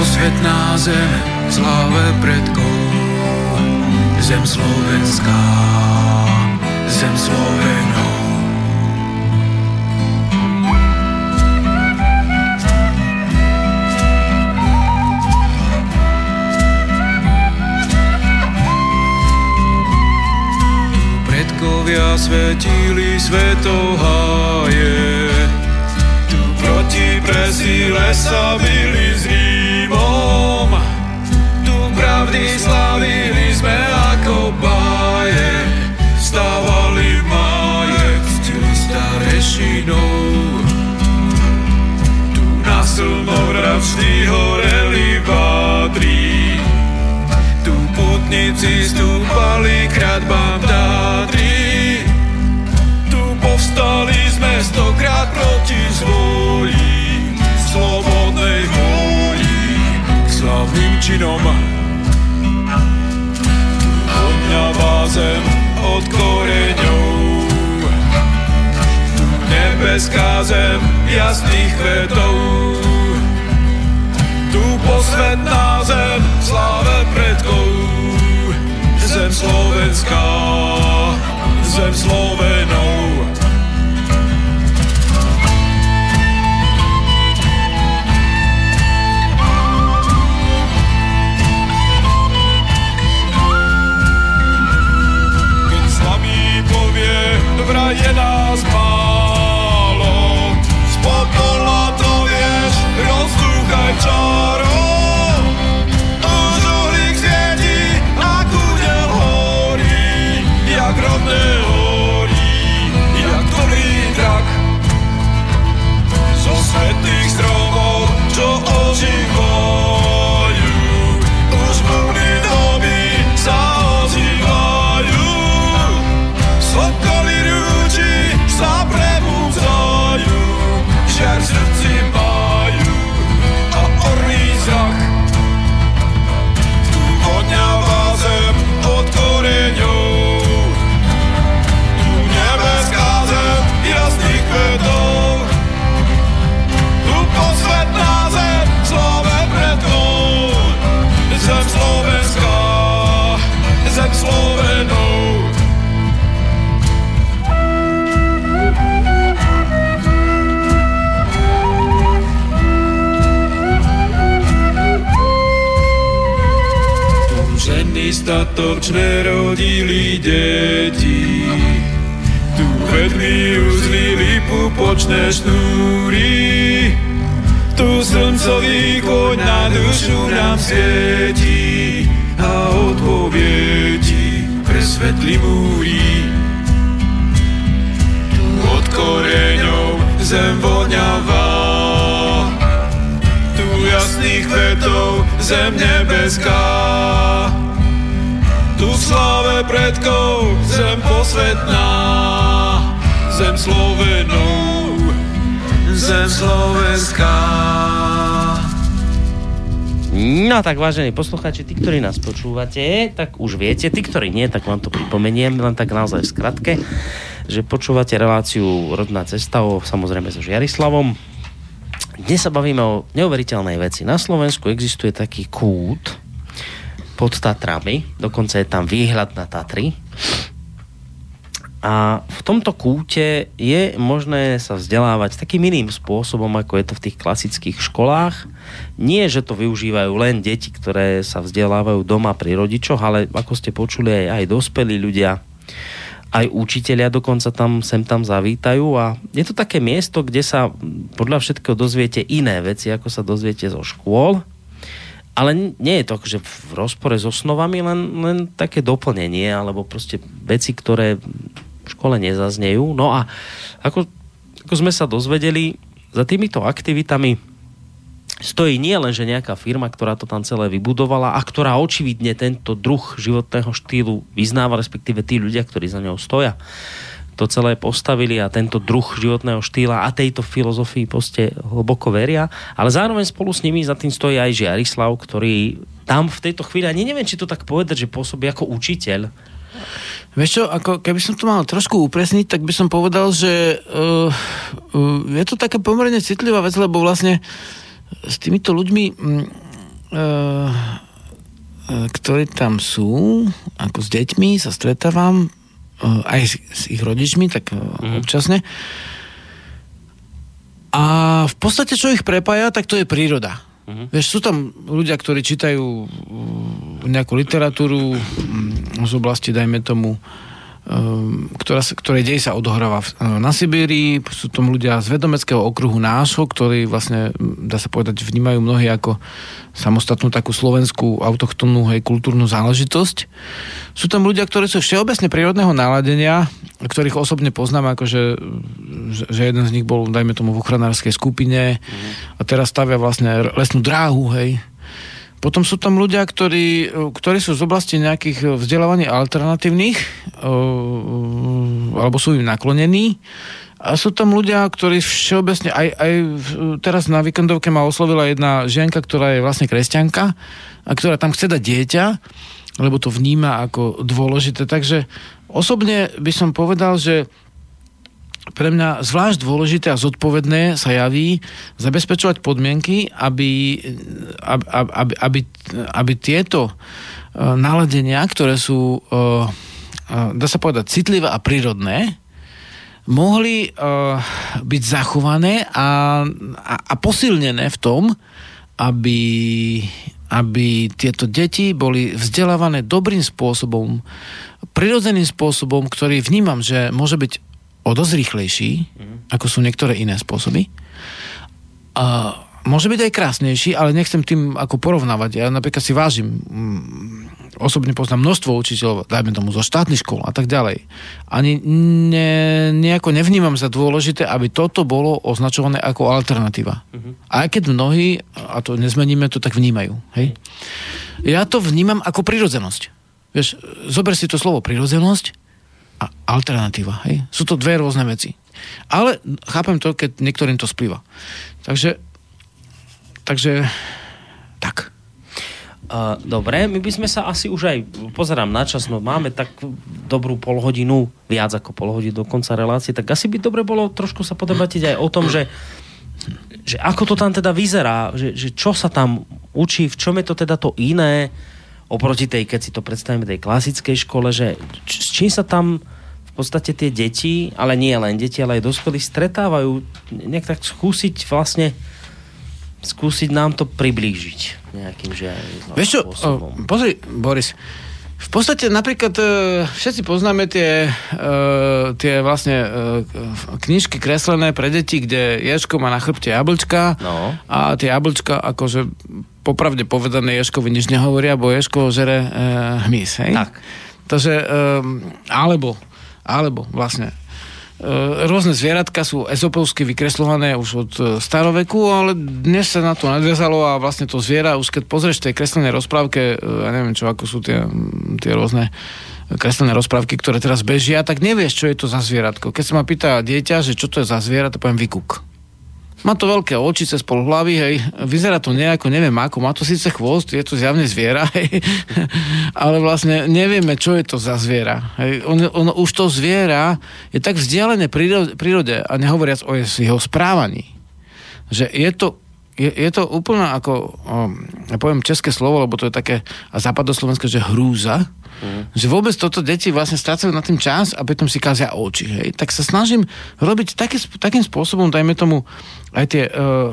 Posvetná zem v sláve predkov, zem slovenská, zem Slovenov. Predkovia svetili svetoháje. Tu proti presíle sa byli pravdy slavili sme ako báje. Stávali máje, ctili starešinou. Tu na slnovračný horeli vádri. Tu putníci stúpali kradbám Tátry. Povstali sme stokrát proti zvoli, slobodnej vôli, k slavným činom. Zem od koreňov, nebeská zem jasných kvetov. Tu posvetná zem sláve predkov, zem slovenská, zem Slovenov. Je nás málo. Popola to vieš, rozdúchaj čaro. Ženy statočné rodili deti, tu vedli uzlili pupočné šnúry. Tu slncový koň na dušu nám svieti a odpoviedi presvetli múry. Tu od koreňov zem voňavá, tu jasných kvetov zem nebeská. Sláve predkov zem posvetná, zem Slovenov, zem Slovenská. No tak vážení poslucháči, tí, ktorí nás počúvate, tak už viete, tí, ktorí nie, tak vám to pripomeniem, len tak naozaj v skratke, že počúvate reláciu Rodná cesta o samozrejme so Žiarislavom. Dnes sa bavíme o neuveriteľnej veci. Na Slovensku existuje taký kút pod Tatrami, dokonca je tam výhľad na Tatry. A v tomto kúte je možné sa vzdelávať takým iným spôsobom, ako je to v tých klasických školách. Nie, že to využívajú len deti, ktoré sa vzdelávajú doma pri rodičoch, ale ako ste počuli, aj, aj dospelí ľudia, aj učiteľia dokonca tam sem tam zavítajú a je to také miesto, kde sa podľa všetkého dozviete iné veci, ako sa dozviete zo škôl. Ale nie je to akože v rozpore s osnovami, len, len také doplnenie, alebo proste veci, ktoré v škole nezaznejú. No a ako, ako sme sa dozvedeli, za týmito aktivitami stojí nie len, že nejaká firma, ktorá to tam celé vybudovala a ktorá očividne tento druh životného štýlu vyznáva, respektíve tí ľudia, ktorí za ňou stoja, to celé postavili a tento druh životného štýla a tejto filozofii poste hlboko veria, ale zároveň spolu s nimi za tým stojí aj Žiarislav, ktorý tam v tejto chvíli, ani neviem, či to tak povedať, že pôsobí ako učiteľ. Vieš čo, ako keby som to mal trošku upresniť, tak by som povedal, že uh, uh, je to taká pomerne citlivá vec, lebo vlastne s týmito ľuďmi, uh, uh, ktorí tam sú, ako s deťmi sa stretávam, aj s, s ich rodičmi, tak mm. občasne. A v podstate, čo ich prepája, tak to je príroda. Uh-huh. Vieš, sú tam ľudia, ktorí čítajú uh, nejakú literatúru um, z oblasti, dajme tomu, ktorá sa, ktoré dej sa odohráva uh, na Sibírii. Sú tam ľudia z vedomeckého okruhu nášho, ktorí vlastne, dá sa povedať, vnímajú mnohí ako samostatnú takú slovenskú autochtónnu hej, kultúrnu záležitosť. Sú tam ľudia, ktorí sú všeobecne prírodného náladenia, ktorých osobne poznám, akože, že, že jeden z nich bol, dajme tomu, v ochranárskej skupine mm. a teraz stavia vlastne lesnú dráhu, hej. Potom sú tam ľudia, ktorí, ktorí sú z oblasti nejakých vzdelávaní alternatívnych alebo sú im naklonení a sú tam ľudia, ktorí všeobecne, aj, aj teraz na víkendovke ma oslovila jedna žienka, ktorá je vlastne kresťanka a ktorá tam chce dať dieťa, lebo to vníma ako dôležité. Takže osobne by som povedal, že pre mňa zvlášť dôležité a zodpovedné sa javí zabezpečovať podmienky, aby, aby, aby, aby, aby tieto naladenia, ktoré sú, dá sa povedať, citlivé a prírodné, mohli byť zachované a, a, a posilnené v tom, aby, aby tieto deti boli vzdelávané dobrým spôsobom, prirodzeným spôsobom, ktorý vnímam, že môže byť o dosť rýchlejší, ako sú niektoré iné spôsoby. A môže byť aj krásnejší, ale nechcem tým ako porovnávať. Ja napríklad si vážim, mm, osobne poznám množstvo učiteľov, dajme tomu zo štátnych škôl a tak ďalej. Ani ne, nejako nevnímam za dôležité, aby toto bolo označované ako alternatíva. Aj keď mnohí, a to nezmeníme, to tak vnímajú. Hej? Ja to vnímam ako prirodzenosť. Vieš, zober si to slovo prirodzenosť a alternatíva. Hej? Sú to dve rôzne veci. Ale chápem to, keď niektorým to splýva. Takže, takže tak. Uh, dobre, my by sme sa asi už aj, pozerám na čas, no máme tak dobrú polhodinu, viac ako polhodinu do konca relácie, tak asi by dobre bolo trošku sa podebatiť aj o tom, že, že ako to tam teda vyzerá, že, že čo sa tam učí, v čom je to teda to iné oproti tej, keď si to predstavíme, tej klasickej škole, že č- s čím sa tam v podstate tie deti, ale nie len deti, ale aj dospelí stretávajú, nejak tak skúsiť vlastne skúsiť nám to priblížiť nejakým, že Vieš čo, o, pozri, Boris, v podstate napríklad e, všetci poznáme tie, e, tie vlastne e, knižky kreslené pre deti, kde Ješko má na chrbte jablčka No. a tie jablčka akože popravde povedané Ješkovi nič nehovoria, bo Ješko žere hmyz, hej? Tak. Takže, alebo, alebo vlastne rôzne zvieratka sú ezopovsky vykreslované už od e, staroveku, ale dnes sa na to nadviazalo a vlastne to zviera, už keď pozrieš tej kreslenej rozprávke, e, ja neviem čo, ako sú tie, tie rôzne kreslené rozprávky, ktoré teraz bežia, tak nevieš, čo je to za zvieratko. Keď sa ma pýta dieťa, že čo to je za zviera, to poviem vykuk. Má to veľké oči cez pol hlavy, hej, vyzerá to nejako, neviem ako, má to síce chvost, je to zjavne zviera, [laughs] hej, ale vlastne nevieme, čo je to za zviera. Hej. On, on, už to zviera je tak vzdialené príro- prírode a nehovoriac o jeho správaní, že je to je, je to úplne ako, um, ja poviem české slovo, lebo to je také a západoslovenské, že hrúza, mm. že vôbec toto deti vlastne strácajú na tým čas a potom si kazia oči. Hej. Tak sa snažím robiť také, takým spôsobom, dajme tomu, aj tie, uh,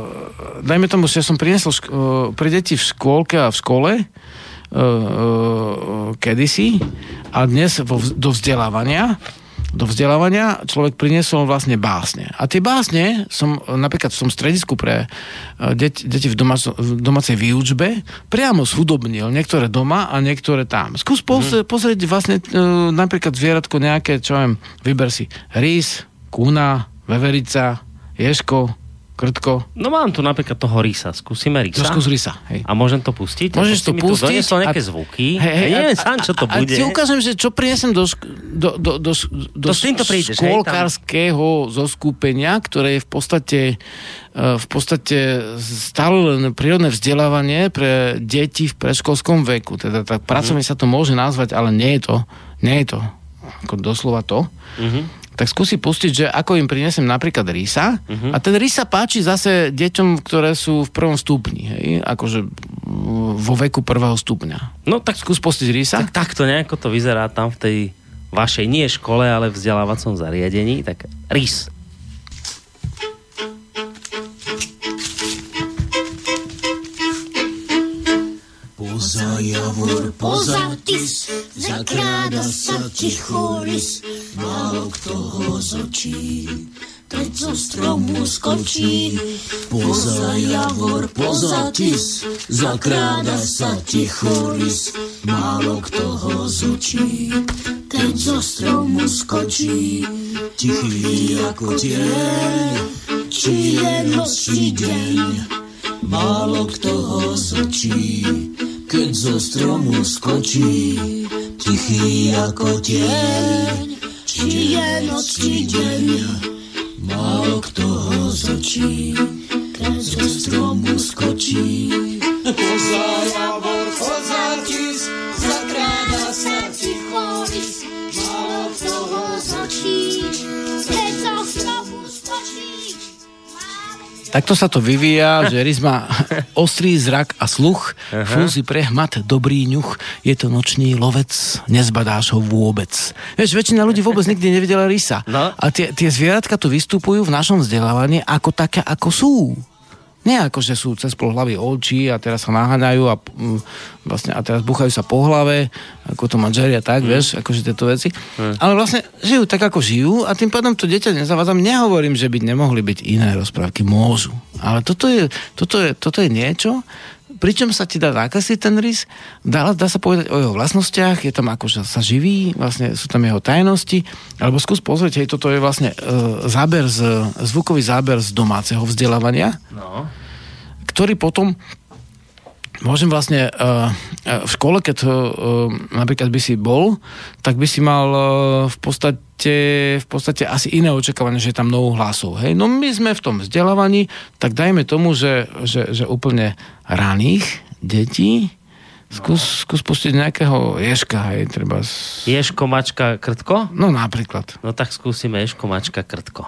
dajme tomu, že som priniesol šk- uh, pre deti v škôlke a v škole, uh, uh, kedysi a dnes vo, do vzdelávania do vzdelávania človek priniesol vlastne básne. A tie básne som napríklad v tom stredisku pre e, deti, deti v, domáco, v domácej výučbe priamo zhudobnil. Niektoré doma a niektoré tam. Skús pozrieť, pozrieť vlastne e, napríklad zvieratko nejaké, čo viem, vyber si rys, kúna, veverica, ješko, krtko. No mám tu napríklad toho Risa. Skúsime Risa. To skús rysa. Hej. A môžem to pustiť? Môžeš to si mi tu pustiť nejaké a- zvuky. Hej, hej, ja neviem a- sám, čo to a, bude. A ti ukážem, že čo prinesem do, šk- do, do, do, do týmto prídeš, škôlkarského zoskupenia, ktoré je v podstate e, v podstate stále len prírodné vzdelávanie pre deti v predškolskom veku. Teda tak pracovne sa to môže nazvať, ale nie je to, nie je to ako doslova to. Mhm. Tak skúsi pustiť, že ako im prinesem napríklad rysa Mhm. a ten rys sa páči zase deťom, ktoré sú v prvom stupni, hej? akože vo veku prvého stupňa. No tak, Skús pustiť rysa. tak takto nejako to vyzerá tam v tej vašej nie škole, ale vzdelávacom zariadení. Tak Rys. Javor, poza tis, zakráda sa ticho lis, málo kto ho z očí, keď zo stromu skočí. Poza javor, poza tis, zakráda sa ticho lis, málo kto ho z očí, keď zo stromu skočí. Tichý ako tieň, či je noc, či deň, Málo kto ho zočí, keď zo stromu skočí, tichý ako tieň, či je noc, či deň. Málo kto ho zočí, keď zo stromu skočí. [laughs] Poza Takto sa to vyvíja, [laughs] že rys má ostrý zrak a sluch, fúzi prehmat, dobrý ňuch, je to nočný lovec, nezbadáš ho vôbec. Vieš, väčšina ľudí vôbec nikdy nevidela rysa. No. A tie, tie zvieratka tu vystupujú v našom vzdelávaní ako také, ako sú. Nie ako, že sú cez pol hlavy a teraz sa naháňajú a, mm, vlastne, a teraz buchajú sa po hlave, ako to má Jerry a tak, mm. vieš, akože tieto veci. Mm. Ale vlastne žijú tak, ako žijú a tým pádom to dieťa nezavádzam. Nehovorím, že by nemohli byť iné rozprávky. Môžu. Ale toto je, toto je, toto je niečo, pričom sa ti dá nakresliť ten rys, dá, dá sa povedať o jeho vlastnostiach, je tam ako, že sa živí, vlastne sú tam jeho tajnosti, alebo skús pozrieť, hej, toto je vlastne uh, záber z, zvukový záber z domáceho vzdelávania, No. ktorý potom môžem vlastne uh, v škole, keď uh, napríklad by si bol, tak by si mal v podstate v podstate asi iné očakávanie, že je tam mnoho hlasov. Hej? No my sme v tom vzdelávaní, tak dajme tomu, že, že, že úplne raných detí skús, skús pustiť nejakého ješka, hej, treba z... Ješko, mačka, krtko? No napríklad. No tak skúsime Ješko, mačka, krtko.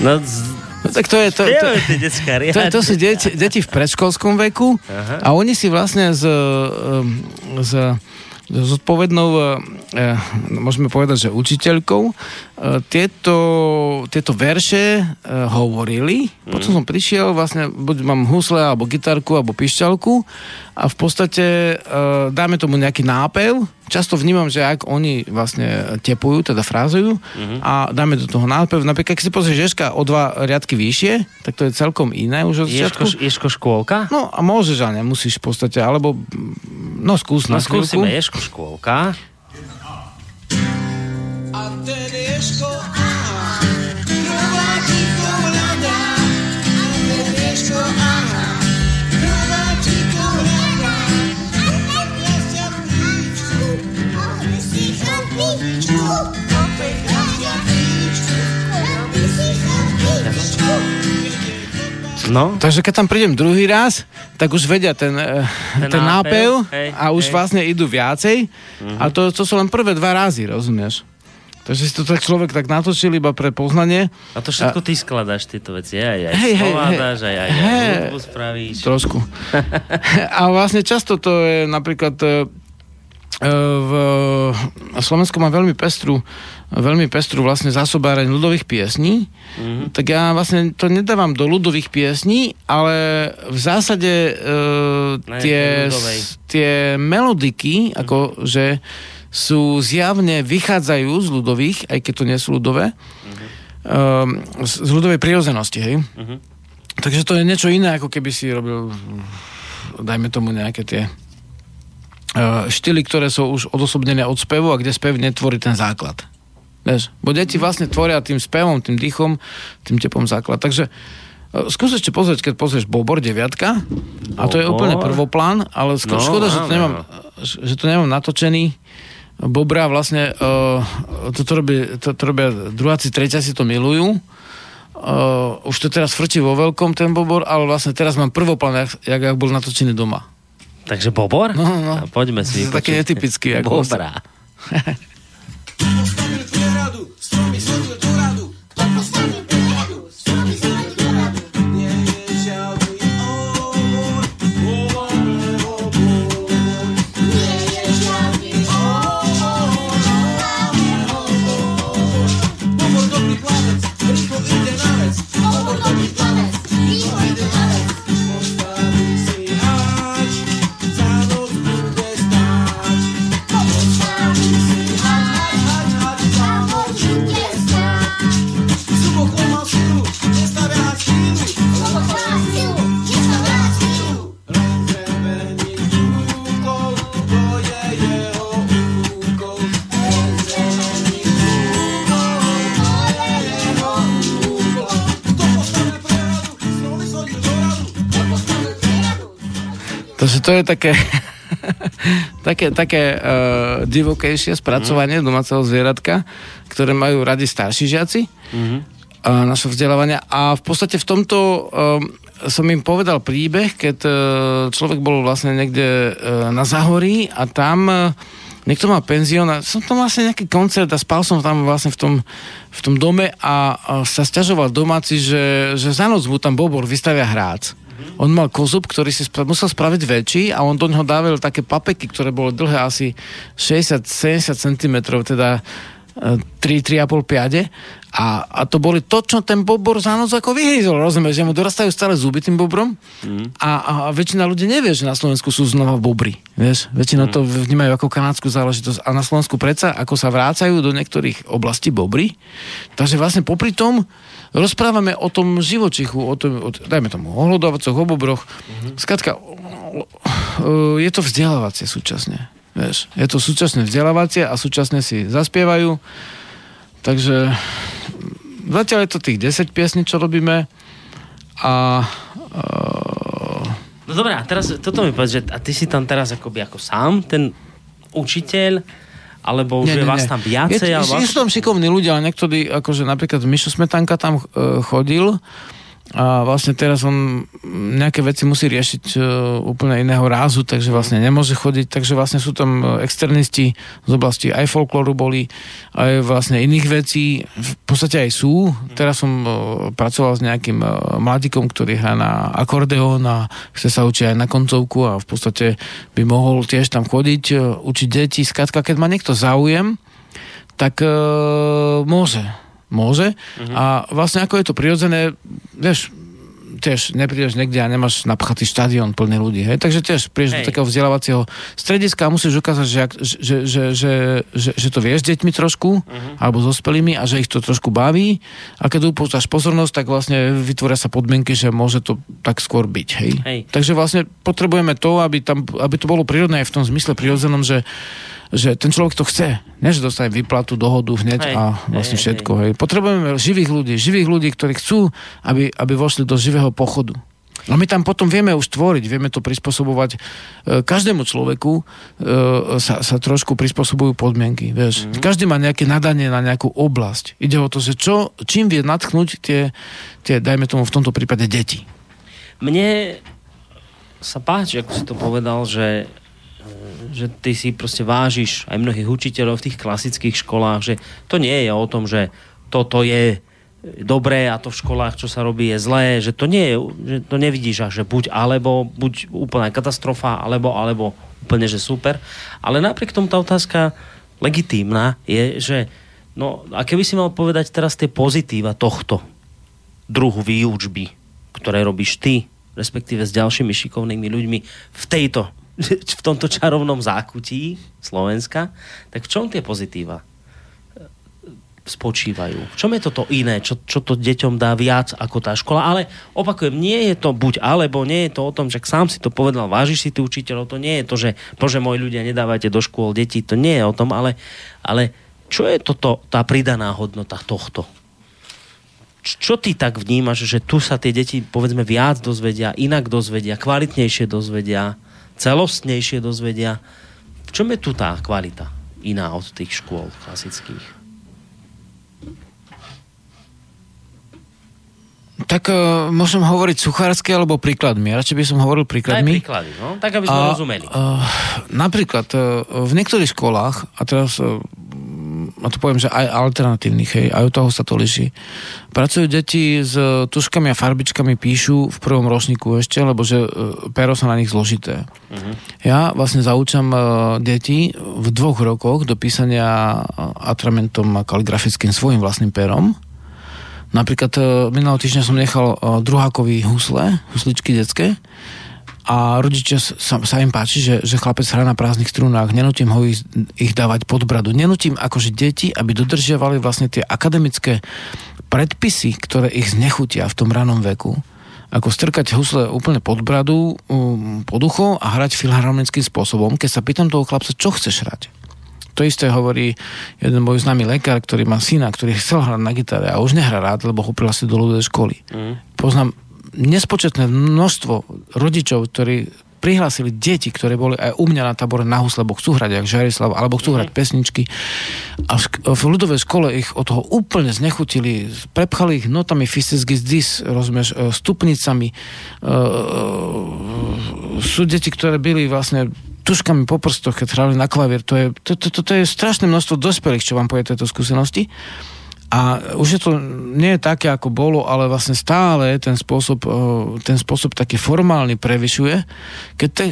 No, z... No tak to je... To, to, detská [laughs] to, to sú deti, deti v predškolskom veku Aha. a oni si vlastne z, z zodpovednou, eh, môžeme povedať, že učiteľkou, tieto, tieto verše eh, hovorili. Potom som prišiel, vlastne buď mám husle, alebo gitarku, alebo pišťalku a v podstate eh, dáme tomu nejaký nápev. Často vnímam, že ak oni vlastne tepujú, teda frázujú a dáme do toho nápev. Napríklad, keď si pozrieš Ježka o dva riadky vyššie, tak to je celkom iné už od začiatku. Ješko škôlka? No a môžeš, ale nemusíš v podstate, alebo mm, no skús No na skúsime Ješko škôlka. No, Takže keď tam prídem druhý raz, tak už vedia ten, eh, Ten ten, nápev, nápev, hej, a už hej. vlastne idú viacej. A to, to sú len prvé dva razy, rozumieš? Takže si to tak človek tak natočil iba pre poznanie. a to všetko ty skladáš tieto veci. Aj, aj Hej, hej, skládáš, aj, aj, aj hej. hudbu spravíš. Trošku. [laughs] a vlastne často to je napríklad eh, v Slovensku má veľmi pestru veľmi pestru vlastne zásobáreň ľudových piesní, mm-hmm. tak ja vlastne to nedávam do ľudových piesní, ale v zásade Na tie, tie melodiky, mm-hmm. ako že sú zjavne, vychádzajú z ľudových, aj keď to nie sú ľudové, um, z, ľudovej prírodzenosti, hej? Mhm. Takže to je niečo iné, ako keby si robil, dajme tomu nejaké tie uh, štýly, ktoré sú už odosobnené od spevu a kde spev netvorí ten základ. Vieš? Bo deti vlastne tvoria tým spevom, tým dýchom, tým tepom základ. Takže uh, skús ešte pozrieť, keď pozrieš Bobor 9, a to je úplne prvoplán, ale skôr No, škoda, že to, nemám, že to nemám natočený. Bobra vlastne, uh, toto robí, to, to robia druháci, treťasi to milujú. Uh, už to teraz frčí vo veľkom ten Bobor, ale vlastne teraz mám prvoplán, jak, jak, jak bol natočený doma. Takže Bobor? No, no. A poďme si taký netypický, ako Bobra. [laughs] Postavil to je také, [laughs] také, také uh, divokejšie spracovanie mm. domáceho zvieratka, ktoré majú radi starší žiaci mm-hmm. uh, našho vzdelávania. A v podstate v tomto uh, som im povedal príbeh, keď uh, človek bol vlastne niekde uh, na Zahorí a tam uh, niekto mal penzión a som tam vlastne nejaký koncert a spal som tam vlastne v tom, v tom dome a, a sa stiažoval domáci, že, že za noc mu tam Bobor vystavia hrác. On mal kozub, ktorý si spra- musel spraviť väčší a on do neho dával také papeky, ktoré bolo dlhé asi 60-70 cm, teda 3-3,5 piade. A, a to boli to, čo ten bobor za noc ako vyhýzol, rozumieš, že mu dorastajú stále zuby tým bobrom. Mm. a, a, a väčšina ľudí nevie, že na Slovensku sú znova bobry, vieš, väčšina mm. to vnímajú ako kanadskú záležitosť. A na Slovensku predsa, ako sa vrácajú do niektorých oblastí bobry, takže vlastne popri tom rozprávame o tom živočichu, o tom, o, dajme tomu, o hľadovacoch, o bobroch, mm-hmm. Skladka, je to vzdelávacie súčasne. Vieš, je to súčasné vzdelávacie a súčasne si zaspievajú. Takže zatiaľ je to tých 10 piesní, čo robíme. A... Uh... No dobré, a teraz toto mi povedz, že a ty si tam teraz akoby ako sám, ten učiteľ, alebo už nie, je nie, vás tam viacej? Je, je, sú tam šikovní ľudia, ale niektorí, akože napríklad Mišo Smetanka tam uh, chodil, a vlastne teraz on nejaké veci musí riešiť uh, úplne iného rázu, takže vlastne nemôže chodiť, takže vlastne sú tam e, externisti z oblasti aj folklóru boli, aj vlastne iných vecí, v podstate aj sú. Teraz som uh, pracoval s nejakým mladíkom, ktorý hrá na akordeón a chce sa učiť aj na koncovku a v podstate by mohol tiež tam chodiť, učiť deti. Skrátka, keď má niekto záujem, tak môže môže. Uh-huh. A vlastne ako je to prirodzené, vieš, tiež neprídeš niekde a nemáš napchatý štadión plný ľudí. Hej? Takže tiež prídeš do takého vzdelávacieho strediska a musíš ukázať, že, že, že, že, že, že to vieš s deťmi trošku, uh-huh. alebo so spelými a že ich to trošku baví. A keď upúšťaš pozornosť, tak vlastne vytvoria sa podmienky, že môže to tak skôr byť. Hej? Hej. Takže vlastne potrebujeme to, aby, tam, aby to bolo prírodné aj v tom zmysle prirodzenom, že že ten človek to chce. Nie, že dostane výplatu, dohodu hneď hej, a vlastne hej, všetko. Hej. Potrebujeme živých ľudí, živých ľudí, ktorí chcú, aby, aby vošli do živého pochodu. A my tam potom vieme už tvoriť, vieme to prispôsobovať. E, každému človeku e, sa, sa trošku prispôsobujú podmienky. Vieš. Mm-hmm. Každý má nejaké nadanie na nejakú oblasť. Ide o to, že čo, čím vie natchnúť tie, tie, dajme tomu v tomto prípade, deti. Mne sa páči, ako si to povedal, že že ty si proste vážiš aj mnohých učiteľov v tých klasických školách, že to nie je o tom, že toto je dobré a to v školách, čo sa robí, je zlé, že to nie je, že to nevidíš že buď alebo, buď úplná katastrofa, alebo, alebo úplne, že super. Ale napriek tomu tá otázka legitímna je, že no a keby si mal povedať teraz tie pozitíva tohto druhu výučby, ktoré robíš ty, respektíve s ďalšími šikovnými ľuďmi v tejto [laughs] v tomto čarovnom zákutí Slovenska, tak v čom tie pozitíva e, spočívajú? V čom je toto iné, čo, čo to deťom dá viac ako tá škola? Ale opakujem, nie je to buď alebo, nie je to o tom, že sám si to povedal, vážiš si tých učiteľov, to nie je to, že bože moji ľudia, nedávajte do škôl deti, to nie je o tom, ale, ale čo je toto, tá pridaná hodnota tohto? čo ty tak vnímaš, že tu sa tie deti povedzme viac dozvedia, inak dozvedia, kvalitnejšie dozvedia? Celostnejšie dozvedia. V čom je tu tá kvalita iná od tých škôl klasických? Tak uh, môžem hovoriť suchársky alebo príkladmi. Radšej by som hovoril príkladmi. Aj príklady, no? Tak, aby sme a, rozumeli. Uh, napríklad uh, v niektorých školách, a teraz uh, a to poviem, že aj alternatívnych, hej, aj od toho sa to liší. Pracujú deti s tuškami a farbičkami, píšu v prvom ročníku ešte, lebo že e, pero sa na nich zložité. Uh-huh. Ja vlastne zaučam uh, deti v dvoch rokoch do písania atramentom a kaligrafickým svojim vlastným perom. Napríklad minulého týždňa som nechal uh, druhákový husle, husličky detské a rodičia sa, sa im páči, že, že chlapec hrá na prázdnych strunách, nenutím ho ich, ich dávať pod bradu, nenutím akože deti, aby dodržiavali vlastne tie akademické predpisy, ktoré ich znechutia v tom ranom veku, ako strkať husle úplne pod bradu, um, pod ucho a hrať filharmonickým spôsobom, keď sa pýtam toho chlapca, čo chceš hrať. To isté hovorí jeden môj známy lekár, ktorý má syna, ktorý chcel hrať na gitare a už nehrá rád, lebo ho prihlásil do ľudovej školy. Mm. Poznám nespočetné množstvo rodičov, ktorí prihlásili deti, ktoré boli aj u mňa na tábore na husle, lebo chcú hrať jak Žarislav, alebo chcú hrať pesničky. A v, v ľudovej škole ich od toho úplne znechutili, prepchali ich notami fistesky z dis, rozumieš, e, stupnicami. E, sú deti, ktoré byli vlastne tuškami po prstoch, keď hrali na klavír. To je, to, to, to, to je strašné množstvo dospelých, čo vám povie tejto skúsenosti. A už je to nie je také, ako bolo, ale vlastne stále ten spôsob, ten spôsob taký formálny prevyšuje. Keď, te,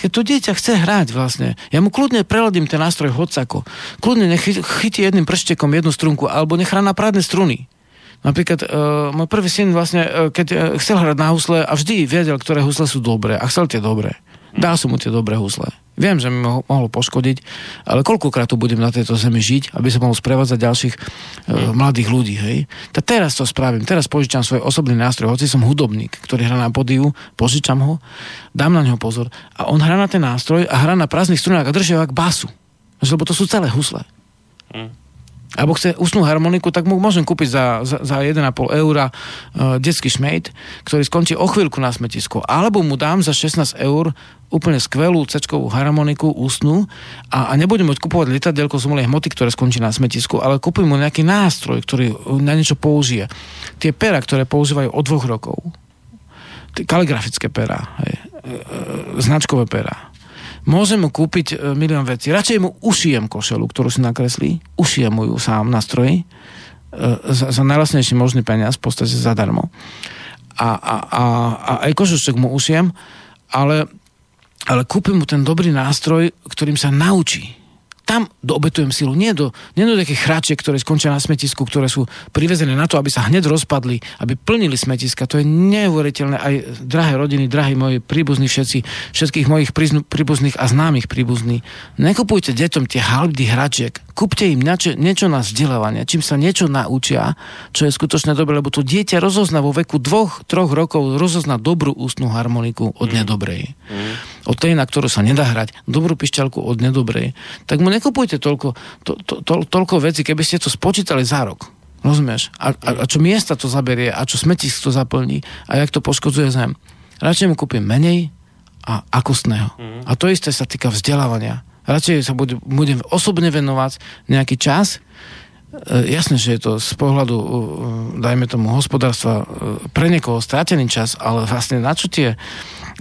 keď to dieťa chce hrať vlastne, ja mu kľudne preladím ten nástroj hocako. Kľudne nech chytí jedným prštekom jednu strunku, alebo nech na prádne struny. Napríklad uh, môj prvý syn vlastne, uh, keď uh, chcel hrať na husle a vždy vedel, ktoré husle sú dobré a chcel tie dobré. Dal som mu tie dobré husle. Viem, že mi mo- mohlo poškodiť, ale koľkokrát tu budem na tejto zemi žiť, aby som mohol sprevádzať ďalších uh, mladých ľudí, hej? Tak teraz to spravím, teraz požičam svoj osobný nástroj, hoci som hudobník, ktorý hrá na podiu, požičam ho, dám na neho pozor a on hrá na ten nástroj a hrá na prázdnych strunách a drží ho ako basu. Lebo to sú celé husle. Mm alebo chce usnú harmoniku, tak mu môžem kúpiť za, za, za 1,5 eura uh, detský šmejt, ktorý skončí o chvíľku na smetisku. Alebo mu dám za 16 eur úplne skvelú c harmoniku ústnu a, a nebudem môcť kupovať lietadielko z umelej hmoty, ktoré skončí na smetisku, ale kúpim mu nejaký nástroj, ktorý na niečo použije. Tie pera, ktoré používajú od dvoch rokov, kaligrafické pera, hej, e, e, značkové pera, Môžem mu kúpiť e, milión vecí. Radšej mu ušijem košelu, ktorú si nakreslí. Ušijem mu ju sám na stroji e, za, za najlasnejší možný peniaz, v podstate zadarmo. A, a, a, a aj kožušek mu ušijem, ale, ale kúpim mu ten dobrý nástroj, ktorým sa naučí tam obetujem silu. Nie do, nie do takých chráčiek, ktoré skončia na smetisku, ktoré sú privezené na to, aby sa hneď rozpadli, aby plnili smetiska. To je neuveriteľné. Aj drahé rodiny, drahí moji príbuzní všetci, všetkých mojich príbuzných a známych príbuzní. Nekupujte deťom tie halby hračiek. Kúpte im niečo, niečo na vzdelávanie, čím sa niečo naučia, čo je skutočne dobré, lebo to dieťa rozozná vo veku dvoch, troch rokov rozozná dobrú ústnu harmoniku od mm. nedobrej. Mm. Od tej, na ktorú sa nedá hrať, dobrú pišťalku od nedobrej. Tak mu nekupujte toľko, to, to, to, toľko veci, keby ste to spočítali za rok. Rozumieš? A, a, a čo miesta to zaberie, a čo smetisk to zaplní, a jak to poškodzuje zem. Radšej mu kúpim menej a akustného. Mm. A to isté sa týka vzdelávania radšej sa budem, budem osobne venovať nejaký čas. E, jasné, že je to z pohľadu, e, dajme tomu, hospodárstva e, pre niekoho strátený čas, ale vlastne na čo tie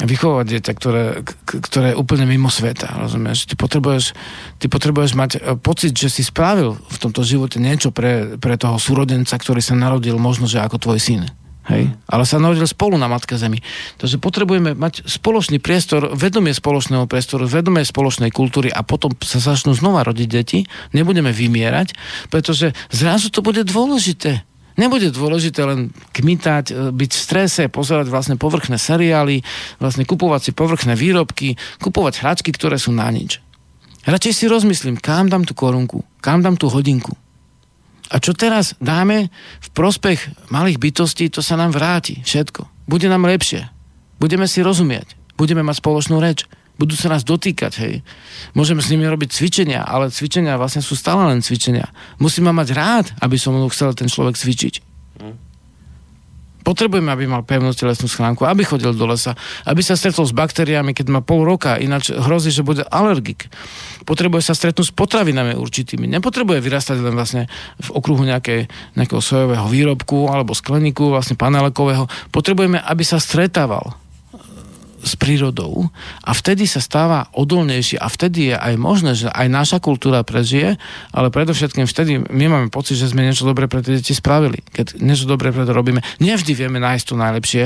vychovať dieťa, ktoré, ktoré je úplne mimo sveta, rozumieš? Ty potrebuješ, ty potrebuješ mať pocit, že si spravil v tomto živote niečo pre, pre toho súrodenca, ktorý sa narodil možno, že ako tvoj syn. Hej? Ale sa narodil spolu na Matke Zemi. Takže potrebujeme mať spoločný priestor, vedomie spoločného priestoru, vedomie spoločnej kultúry a potom sa začnú znova rodiť deti. Nebudeme vymierať, pretože zrazu to bude dôležité. Nebude dôležité len kmitať, e, byť v strese, pozerať vlastne povrchné seriály, vlastne kupovať si povrchné výrobky, kupovať hračky, ktoré sú na nič. Radšej si rozmyslím, kam dám tú korunku, kam dám tú hodinku. A čo teraz dáme v prospech malých bytostí, to sa nám vráti. Všetko. Bude nám lepšie. Budeme si rozumieť. Budeme mať spoločnú reč. Budú sa nás dotýkať, hej. Môžeme s nimi robiť cvičenia, ale cvičenia vlastne sú stále len cvičenia. Musím ma mať rád, aby som chcel ten človek cvičiť. Potrebujeme, aby mal pevnú telesnú schránku, aby chodil do lesa, aby sa stretol s baktériami, keď má pol roka, ináč hrozí, že bude alergik. Potrebuje sa stretnúť s potravinami určitými. Nepotrebuje vyrastať len vlastne v okruhu nejakej, nejakého sojového výrobku alebo skleníku, vlastne panelekového. Potrebujeme, aby sa stretával s prírodou a vtedy sa stáva odolnejší a vtedy je aj možné, že aj naša kultúra prežije, ale predovšetkým vtedy my máme pocit, že sme niečo dobré pre tie deti spravili. Keď niečo dobré pre to robíme, nevždy vieme nájsť to najlepšie,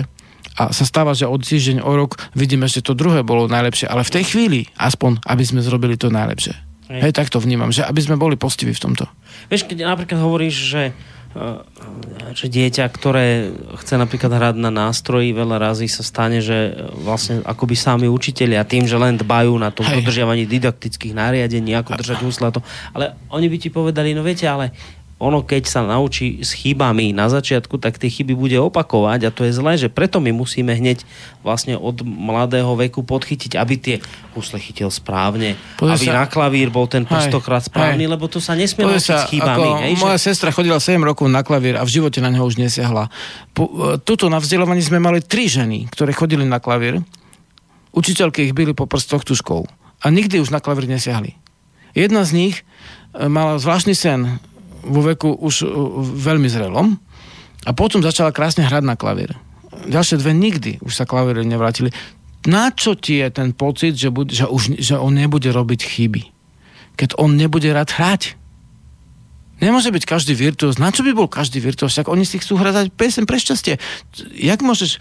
a sa stáva, že od týždeň o rok vidíme, že to druhé bolo najlepšie, ale v tej chvíli aspoň, aby sme zrobili to najlepšie. Hej, Hej tak to vnímam, že aby sme boli postiví v tomto. Vieš, keď napríklad hovoríš, že že dieťa, ktoré chce napríklad hrať na nástroji, veľa razy sa stane, že vlastne akoby sami učiteľia tým, že len dbajú na to dodržiavanie didaktických nariadení, ako držať husla to. Ale oni by ti povedali, no viete, ale ono keď sa naučí s chybami na začiatku, tak tie chyby bude opakovať a to je zlé, že preto my musíme hneď vlastne od mladého veku podchytiť, aby tie husle chytil správne, Pozri aby sa... na klavír bol ten prstokrát správny, hej. lebo to sa nesmie naučiť s chybami. Ako hej, moja že... sestra chodila 7 rokov na klavír a v živote na neho už nesiahla. Po, tuto na vzdelávaní sme mali tri ženy, ktoré chodili na klavír učiteľky ich byli po prstoch tuškou a nikdy už na klavír nesiahli. Jedna z nich e, mala zvláštny sen vo veku už e, veľmi zrelom a potom začala krásne hrať na klavír. Ďalšie dve nikdy už sa klavíre nevrátili. Na čo ti je ten pocit, že, bude, že, už, že on nebude robiť chyby? Keď on nebude rád hrať? Nemôže byť každý virtuós. Na čo by bol každý virtuós? Však oni si chcú hrať pesem pre šťastie. Jak môžeš e,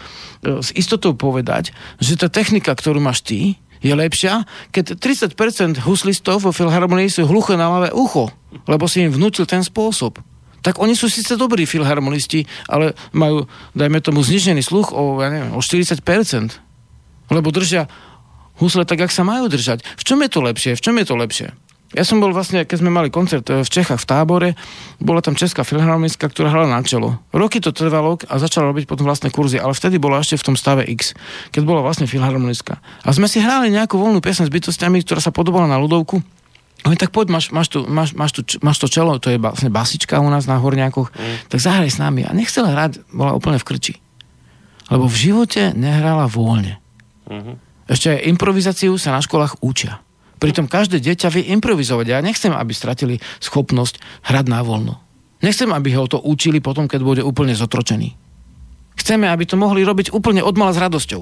s istotou povedať, že tá technika, ktorú máš ty, je lepšia, keď 30% huslistov vo filharmonii sú hluché na ľavé ucho, lebo si im vnútil ten spôsob. Tak oni sú síce dobrí filharmonisti, ale majú, dajme tomu, znižený sluch o, ja neviem, o 40%. Lebo držia husle tak, ak sa majú držať. V čom je to lepšie? V čom je to lepšie? Ja som bol vlastne, keď sme mali koncert e, v Čechách v tábore, bola tam Česká filharmonická, ktorá hrala na čelo. Roky to trvalo a začala robiť potom vlastné kurzy, ale vtedy bola ešte v tom stave X, keď bola vlastne filharmonická. A sme si hrali nejakú voľnú piesň s bytostiami, ktorá sa podobala na ľudovku. Oni tak poď, máš, máš, tu, máš, máš, tu, máš to čelo, to je vlastne basička u nás na Horniakoch, mm. tak zahraj s nami. A nechcela hrať, bola úplne v krči. Lebo v živote nehrala voľne. Mm-hmm. Ešte improvizáciu sa na školách učia. Pritom každé dieťa vie improvizovať. Ja nechcem, aby stratili schopnosť hrať na voľno. Nechcem, aby ho to učili potom, keď bude úplne zotročený. Chceme, aby to mohli robiť úplne odmala s radosťou.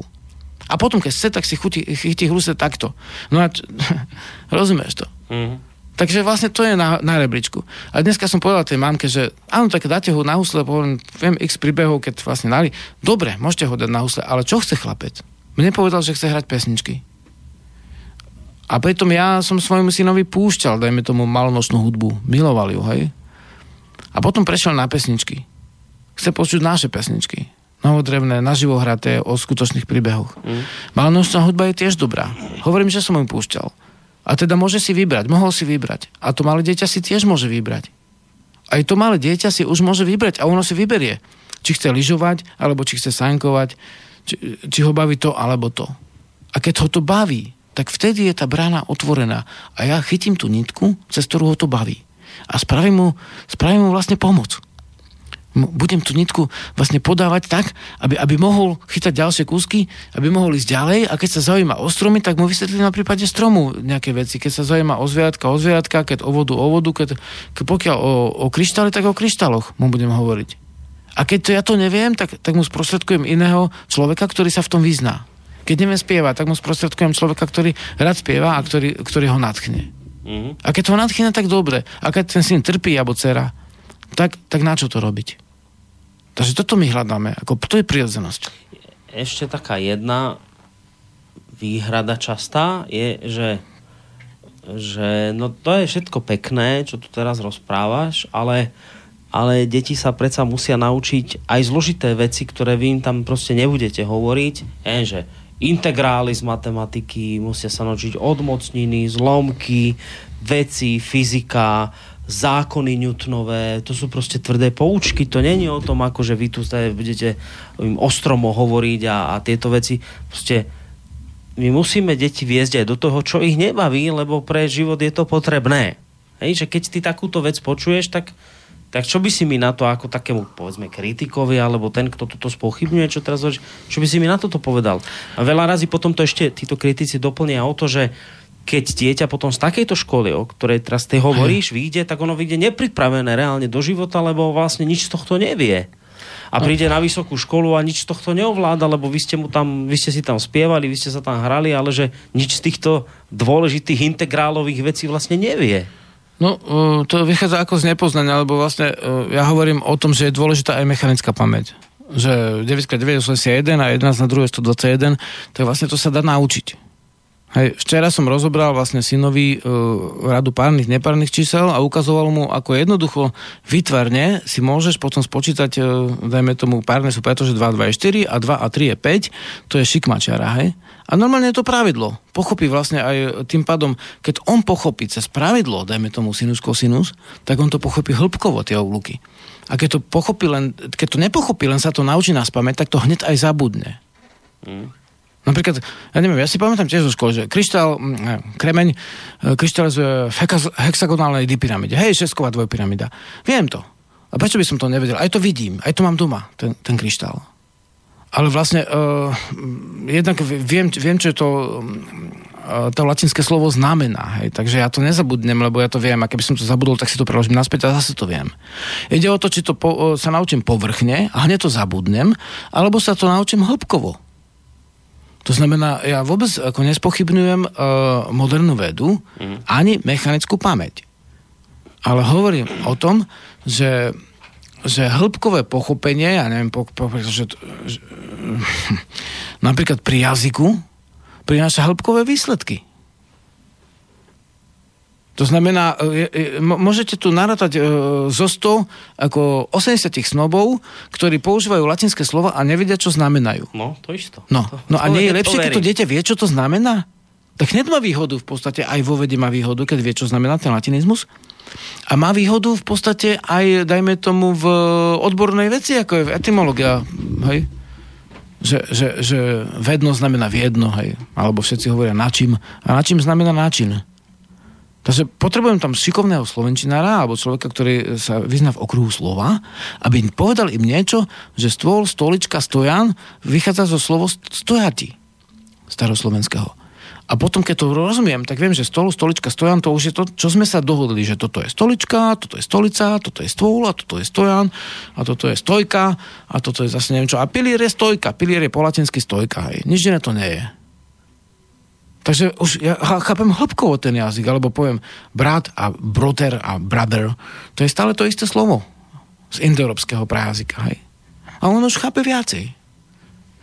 A potom, keď chce, tak si chytí, chytí hruse takto. No a č- [laughs] rozumieš to? Mm-hmm. Takže vlastne to je na, na rebríčku. A dneska som povedal tej mamke, že áno, tak dáte ho na husle, poviem, viem x príbehov, keď vlastne nali. Dobre, môžete ho dať na husle, ale čo chce chlapec? Mne povedal, že chce hrať pesničky. A pritom ja som svojmu synovi púšťal, dajme tomu, malonočnú hudbu. Miloval ju, hej? A potom prešiel na pesničky. Chce počuť naše pesničky. Novodrevné, naživo hraté o skutočných príbehoch. Mm. Malonočná hudba je tiež dobrá. Hovorím, že som mu púšťal. A teda môže si vybrať, mohol si vybrať. A to malé dieťa si tiež môže vybrať. Aj to malé dieťa si už môže vybrať a ono si vyberie. Či chce lyžovať, alebo či chce sankovať, či, či ho baví to, alebo to. A keď ho to baví, tak vtedy je tá brána otvorená. A ja chytím tú nitku, cez ktorú ho to baví. A spravím mu, spravím mu vlastne pomoc. Budem tú nitku vlastne podávať tak, aby, aby mohol chytať ďalšie kúsky, aby mohol ísť ďalej a keď sa zaujíma o stromy, tak mu vysvetlím na prípade stromu nejaké veci. Keď sa zaujíma o zvieratka, o zvieratka, keď o vodu, o vodu, keď, keď pokiaľ o, o kryštály, tak o kryštáloch mu budem hovoriť. A keď to ja to neviem, tak, tak mu sprostredkujem iného človeka, ktorý sa v tom vyzná. Keď neviem spievať, tak mu sprostredkujem človeka, ktorý rád spieva a ktorý, ktorý ho natchne. Mm-hmm. A keď ho natchne, tak dobre. A keď ten syn trpí, alebo dcera, tak, tak na čo to robiť? Takže toto my hľadáme. Ako, to je prirodzenosť. Ešte taká jedna výhrada častá je, že že no to je všetko pekné, čo tu teraz rozprávaš, ale, ale deti sa predsa musia naučiť aj zložité veci, ktoré vy im tam proste nebudete hovoriť, je, že integrály z matematiky, musia sa naučiť odmocniny, zlomky, veci, fyzika, zákony Newtonové, to sú proste tvrdé poučky, to není o tom, ako že vy tu budete im ostromo hovoriť a, a tieto veci, proste my musíme deti viesť aj do toho, čo ich nebaví, lebo pre život je to potrebné. Hej, že keď ty takúto vec počuješ, tak tak čo by si mi na to ako takému, povedzme, kritikovi, alebo ten, kto toto spochybňuje, čo teraz hovoríš, čo by si mi na toto povedal? A veľa razy potom to ešte títo kritici doplnia o to, že keď dieťa potom z takejto školy, o ktorej teraz ty hovoríš, vyjde, tak ono vyjde nepripravené reálne do života, lebo vlastne nič z tohto nevie. A príde na vysokú školu a nič z tohto neovláda, lebo vy ste, mu tam, vy ste si tam spievali, vy ste sa tam hrali, ale že nič z týchto dôležitých integrálových vecí vlastne nevie. No, to vychádza ako z nepoznania, lebo vlastne ja hovorím o tom, že je dôležitá aj mechanická pamäť. Že 9x9 81 a 11 na 2 121, tak vlastne to sa dá naučiť. Hej, včera som rozobral vlastne synovi uh, radu párnych, nepárnych čísel a ukazoval mu, ako jednoducho vytvarne si môžeš potom spočítať, uh, dajme tomu, párne sú preto, že 2, 2 je 4 a 2 a 3 je 5, to je šikmačiara, hej? A normálne je to pravidlo. Pochopí vlastne aj tým pádom, keď on pochopí cez pravidlo, dajme tomu sinus, kosinus, tak on to pochopí hĺbkovo, tie oblúky. A keď to pochopí len, keď to nepochopí, len sa to naučí na spamäť, tak to hneď aj zabudne. Mm. Napríklad, ja neviem, ja si pamätám tiež zo školy, že kryštál, ne, kremeň, e, kryštál z hexagonálnej dipyramide. Hej, šesková dvojpyramida. Viem to. A prečo by som to nevedel? Aj to vidím, aj to mám doma, ten, ten kryštál. Ale vlastne, uh, jednak viem, viem, čo je to uh, to latinské slovo znamená. Hej. Takže ja to nezabudnem, lebo ja to viem. A keby som to zabudol, tak si to preložím naspäť a zase to viem. Ide o to, či to po, uh, sa naučím povrchne a hneď to zabudnem, alebo sa to naučím hĺbkovo. To znamená, ja vôbec ako nespochybňujem uh, modernú vedu, mm. ani mechanickú pamäť. Ale hovorím o tom, že že hĺbkové pochopenie, ja neviem, po, po, že, že, [laughs] napríklad pri jazyku prináša hĺbkové výsledky. To znamená, je, je, môžete tu narátať e, zo 100 ako 80 snobov, ktorí používajú latinské slova a nevedia, čo znamenajú. No, to isto. No, to, no a nie je lepšie, keď to dieťa vie, čo to znamená? Tak hneď má výhodu v podstate, aj vo vede má výhodu, keď vie, čo znamená ten latinizmus. A má výhodu v podstate aj, dajme tomu, v odbornej veci, ako je etymológia, hej? Že, že, že vedno znamená viedno, hej? Alebo všetci hovoria načím. A načím znamená način. Takže potrebujem tam šikovného slovenčinára alebo človeka, ktorý sa vyzná v okruhu slova, aby povedal im niečo, že stôl, stolička, stojan vychádza zo slovo stojati staroslovenského. A potom, keď to rozumiem, tak viem, že stolu, stolička, stojan, to už je to, čo sme sa dohodli, že toto je stolička, toto je stolica, toto je stôl, a toto je stojan, a toto je stojka, a toto je zase neviem čo. A pilier je stojka, pilier je po latinsky stojka, hej. Nič iné to nie je. Takže už ja chápem hĺbkovo ten jazyk, alebo poviem brat a brother a brother. To je stále to isté slovo z indoeurópskeho prajazyka, hej. A on už chápe viacej.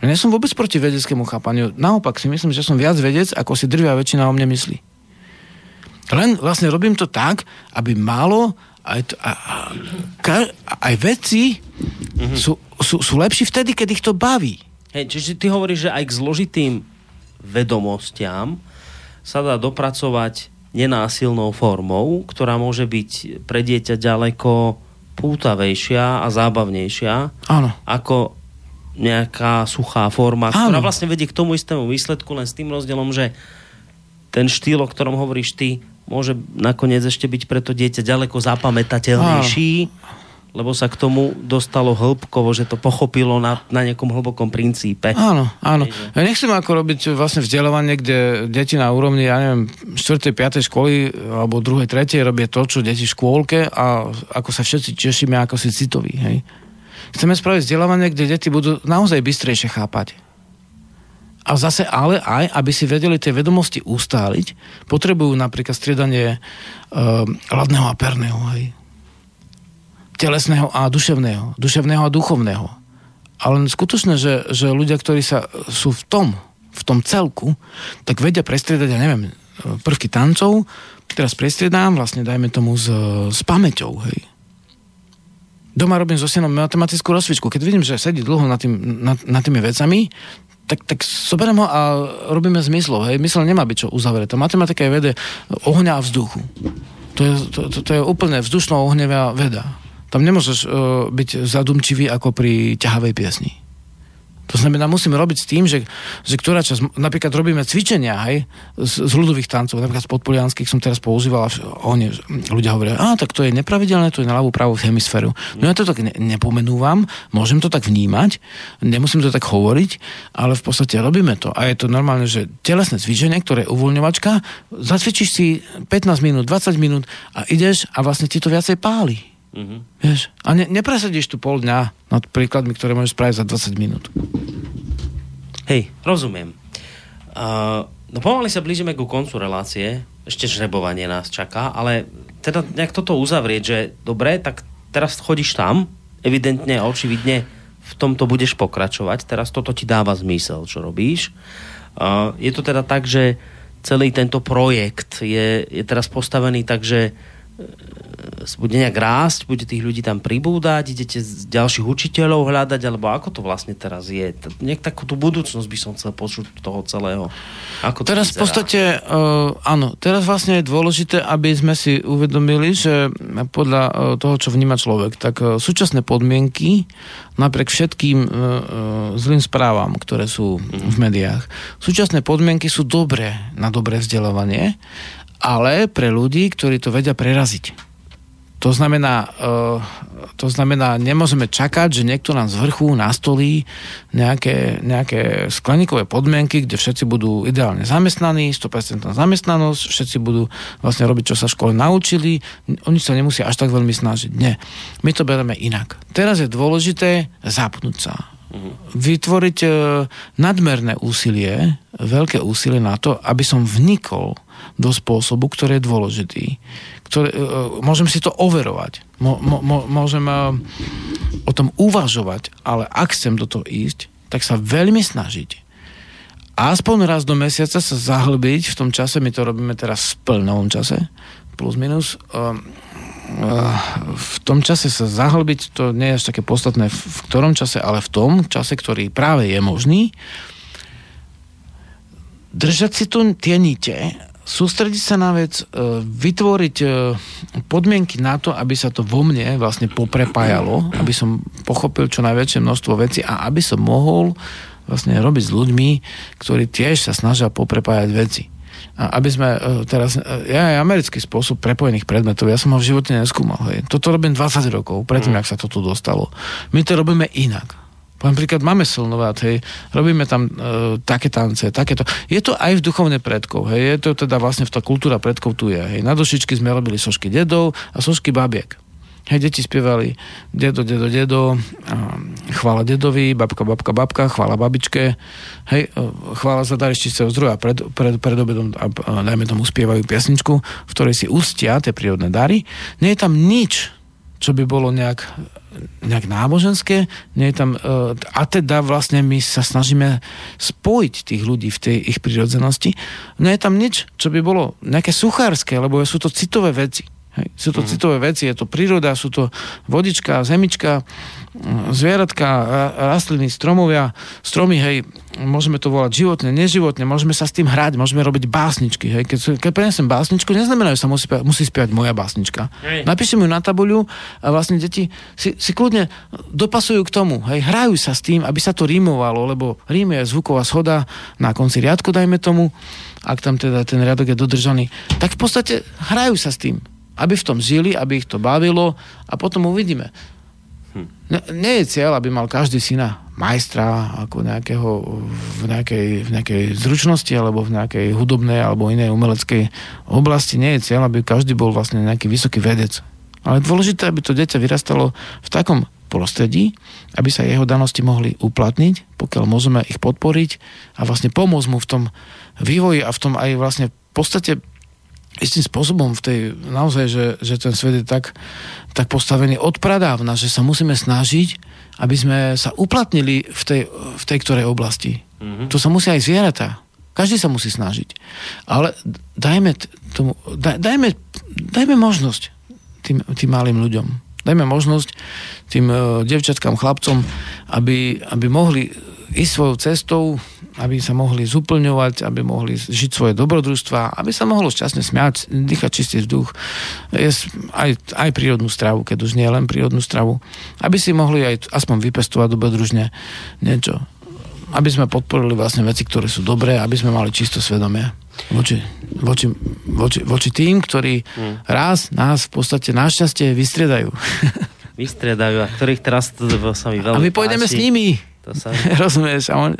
Ja nie som vôbec proti vedeckému chápaniu. Naopak si myslím, že som viac vedec, ako si drvia väčšina o mne myslí. Len vlastne robím to tak, aby málo aj, a, a, aj veci mm-hmm. sú, sú, sú lepší vtedy, keď ich to baví. Hej, čiže ty hovoríš, že aj k zložitým vedomostiam sa dá dopracovať nenásilnou formou, ktorá môže byť pre dieťa ďaleko pútavejšia a zábavnejšia Áno. ako nejaká suchá forma, Áno. ktorá vlastne vedie k tomu istému výsledku, len s tým rozdielom, že ten štýl, o ktorom hovoríš ty, môže nakoniec ešte byť pre to dieťa ďaleko zapamätateľnejší, lebo sa k tomu dostalo hĺbkovo, že to pochopilo na, na nejakom hlbokom princípe. Áno, áno. Ja nechcem ako robiť vlastne vzdelávanie, kde deti na úrovni, ja neviem, 4. 5. školy alebo 2. 3. robia to, čo deti v škôlke a ako sa všetci tešíme, ako si citoví. Hej? Chceme spraviť vzdelávanie, kde deti budú naozaj bystrejšie chápať. A zase ale aj, aby si vedeli tie vedomosti ustáliť, potrebujú napríklad striedanie uh, hladného a perného, hej. Telesného a duševného. Duševného a duchovného. Ale skutočne, že, že ľudia, ktorí sa sú v tom, v tom celku, tak vedia prestriedať, ja neviem, prvky tancov, teraz prestriedám, vlastne dajme tomu s, s pamäťou, hej doma robím so synom matematickú rozcvičku. Keď vidím, že sedí dlho nad, tým, nad, nad tými vecami, tak, tak soberiem ho a robíme zmyslov. Hej. Mysel nemá byť čo uzavretá. Matematika je vede ohňa a vzduchu. To je, to, to, to je úplne vzdušno-ohnevá veda. Tam nemôžeš uh, byť zadumčivý ako pri ťahavej piesni. To znamená, musíme robiť s tým, že, že ktorá časť, napríklad robíme cvičenia aj z, z ľudových tancov, napríklad z podpolianských som teraz používal, a oni, ľudia hovoria, a tak to je nepravidelné, to je na ľavú pravú hemisféru. No ja to tak ne, nepomenúvam, môžem to tak vnímať, nemusím to tak hovoriť, ale v podstate robíme to. A je to normálne, že telesné cvičenie, ktoré je uvoľňovačka, zacvičíš si 15 minút, 20 minút a ideš a vlastne ti to viacej páli. Mm-hmm. Vieš? A ne, nepresedíš tu pol dňa nad príkladmi, ktoré môžeš spraviť za 20 minút. Hej, rozumiem. Uh, no pomaly sa blížime ku koncu relácie. Ešte žrebovanie nás čaká, ale teda nejak toto uzavrieť, že dobre, tak teraz chodíš tam, evidentne a očividne v tomto budeš pokračovať. Teraz toto ti dáva zmysel, čo robíš. Uh, je to teda tak, že celý tento projekt je, je teraz postavený tak, že bude nejak rásť, bude tých ľudí tam pribúdať, idete z ďalších učiteľov hľadať, alebo ako to vlastne teraz je? Nejak takú tú budúcnosť by som chcel počuť toho celého. Ako teraz v podstate, uh, áno, teraz vlastne je dôležité, aby sme si uvedomili, že podľa uh, toho, čo vníma človek, tak uh, súčasné podmienky, napriek všetkým uh, zlým správam, ktoré sú v médiách, súčasné podmienky sú dobré na dobré vzdelávanie, ale pre ľudí, ktorí to vedia preraziť. To znamená, uh, to znamená, nemôžeme čakať, že niekto nám z vrchu nastolí nejaké, nejaké skleníkové podmienky, kde všetci budú ideálne zamestnaní, 100% zamestnanosť, všetci budú vlastne robiť, čo sa v škole naučili, oni sa nemusia až tak veľmi snažiť. Nie. My to bereme inak. Teraz je dôležité zapnúť sa. Vytvoriť uh, nadmerné úsilie, veľké úsilie na to, aby som vnikol do spôsobu, ktorý je dôležitý. Ktoré, uh, môžem si to overovať. Môžem uh, o tom uvažovať, ale ak chcem do toho ísť, tak sa veľmi snažiť. Aspoň raz do mesiaca sa zahlbiť, v tom čase, my to robíme teraz v plnom čase, plus minus, v tom čase sa zahlbiť, to nie je až také podstatné v ktorom čase, ale v tom čase, ktorý práve je možný, držať si tu tie nite sústrediť sa na vec, e, vytvoriť e, podmienky na to, aby sa to vo mne vlastne poprepájalo, aby som pochopil čo najväčšie množstvo veci a aby som mohol vlastne robiť s ľuďmi, ktorí tiež sa snažia poprepájať veci. Aby sme e, teraz, ja aj americký spôsob prepojených predmetov, ja som ho v živote neskúmal. Hej. Toto robím 20 rokov, predtým, mm. ak sa to tu dostalo. My to robíme inak. Napríklad máme slnovát, hej, robíme tam e, také tance, takéto. Je to aj v duchovnej predkov, hej, je to teda vlastne v tá kultúra predkov tu je, hej. Na dušičky sme robili sošky dedov a sošky babiek. Hej, deti spievali dedo, dedo, dedo, chvála dedovi, babka, babka, babka, chvála babičke, hej, e, chvála za dary z zdroja pred, pred, pred obedom a, a dajme tomu spievajú piesničku, v ktorej si ustia tie prírodné dary. Nie je tam nič, čo by bolo nejak nejak náboženské, nie je tam, uh, a teda vlastne my sa snažíme spojiť tých ľudí v tej ich prírodzenosti. Nie je tam nič, čo by bolo nejaké suchárske, lebo sú to citové veci. Hej. Sú to mm. citové veci, je to príroda, sú to vodička, zemička, zvieratka, rastliny, stromovia, stromy, hej, môžeme to volať životne, neživotne, môžeme sa s tým hrať, môžeme robiť básničky, hej. Keď, keď prenesem básničku, neznamená, že sa musí, musí spievať moja básnička. Hej. Napíšem ju na tabuľu a vlastne deti si, si kľudne dopasujú k tomu, hej, hrajú sa s tým, aby sa to rímovalo, lebo rím je zvuková schoda na konci riadku, dajme tomu, ak tam teda ten riadok je dodržaný, tak v podstate hrajú sa s tým aby v tom žili, aby ich to bavilo a potom uvidíme. Hm. Ne, nie je cieľ, aby mal každý syna majstra ako nejakého, v, nejakej, v nejakej zručnosti alebo v nejakej hudobnej alebo inej umeleckej oblasti. Nie je cieľ, aby každý bol vlastne nejaký vysoký vedec. Ale dôležité, aby to dieťa vyrastalo v takom prostredí, aby sa jeho danosti mohli uplatniť, pokiaľ môžeme ich podporiť a vlastne pomôcť mu v tom vývoji a v tom aj vlastne v podstate istým spôsobom v tej, naozaj, že, že ten svet je tak, tak postavený od pradávna, že sa musíme snažiť, aby sme sa uplatnili v tej, v tej ktorej oblasti. Mm-hmm. To sa musia aj zvieratá. Každý sa musí snažiť. Ale dajme tomu, daj, dajme, dajme možnosť tým, tým malým ľuďom. Dajme možnosť tým uh, devčatkám, chlapcom, aby, aby mohli ísť svojou cestou, aby sa mohli zuplňovať, aby mohli žiť svoje dobrodružstva, aby sa mohlo šťastne smiať, dýchať čistý vzduch, jesť aj, aj prírodnú stravu, keď už nie len prírodnú stravu, aby si mohli aj aspoň vypestovať dobrodružne niečo. Aby sme podporili vlastne veci, ktoré sú dobré, aby sme mali čisto svedomie voči, voči, voči, voči tým, ktorí hmm. raz nás v podstate našťastie vystriedajú. [laughs] vystriedajú a ktorých teraz to sa mi veľmi A my pôjdeme s nimi. To sa... [laughs] Rozumieš? A on,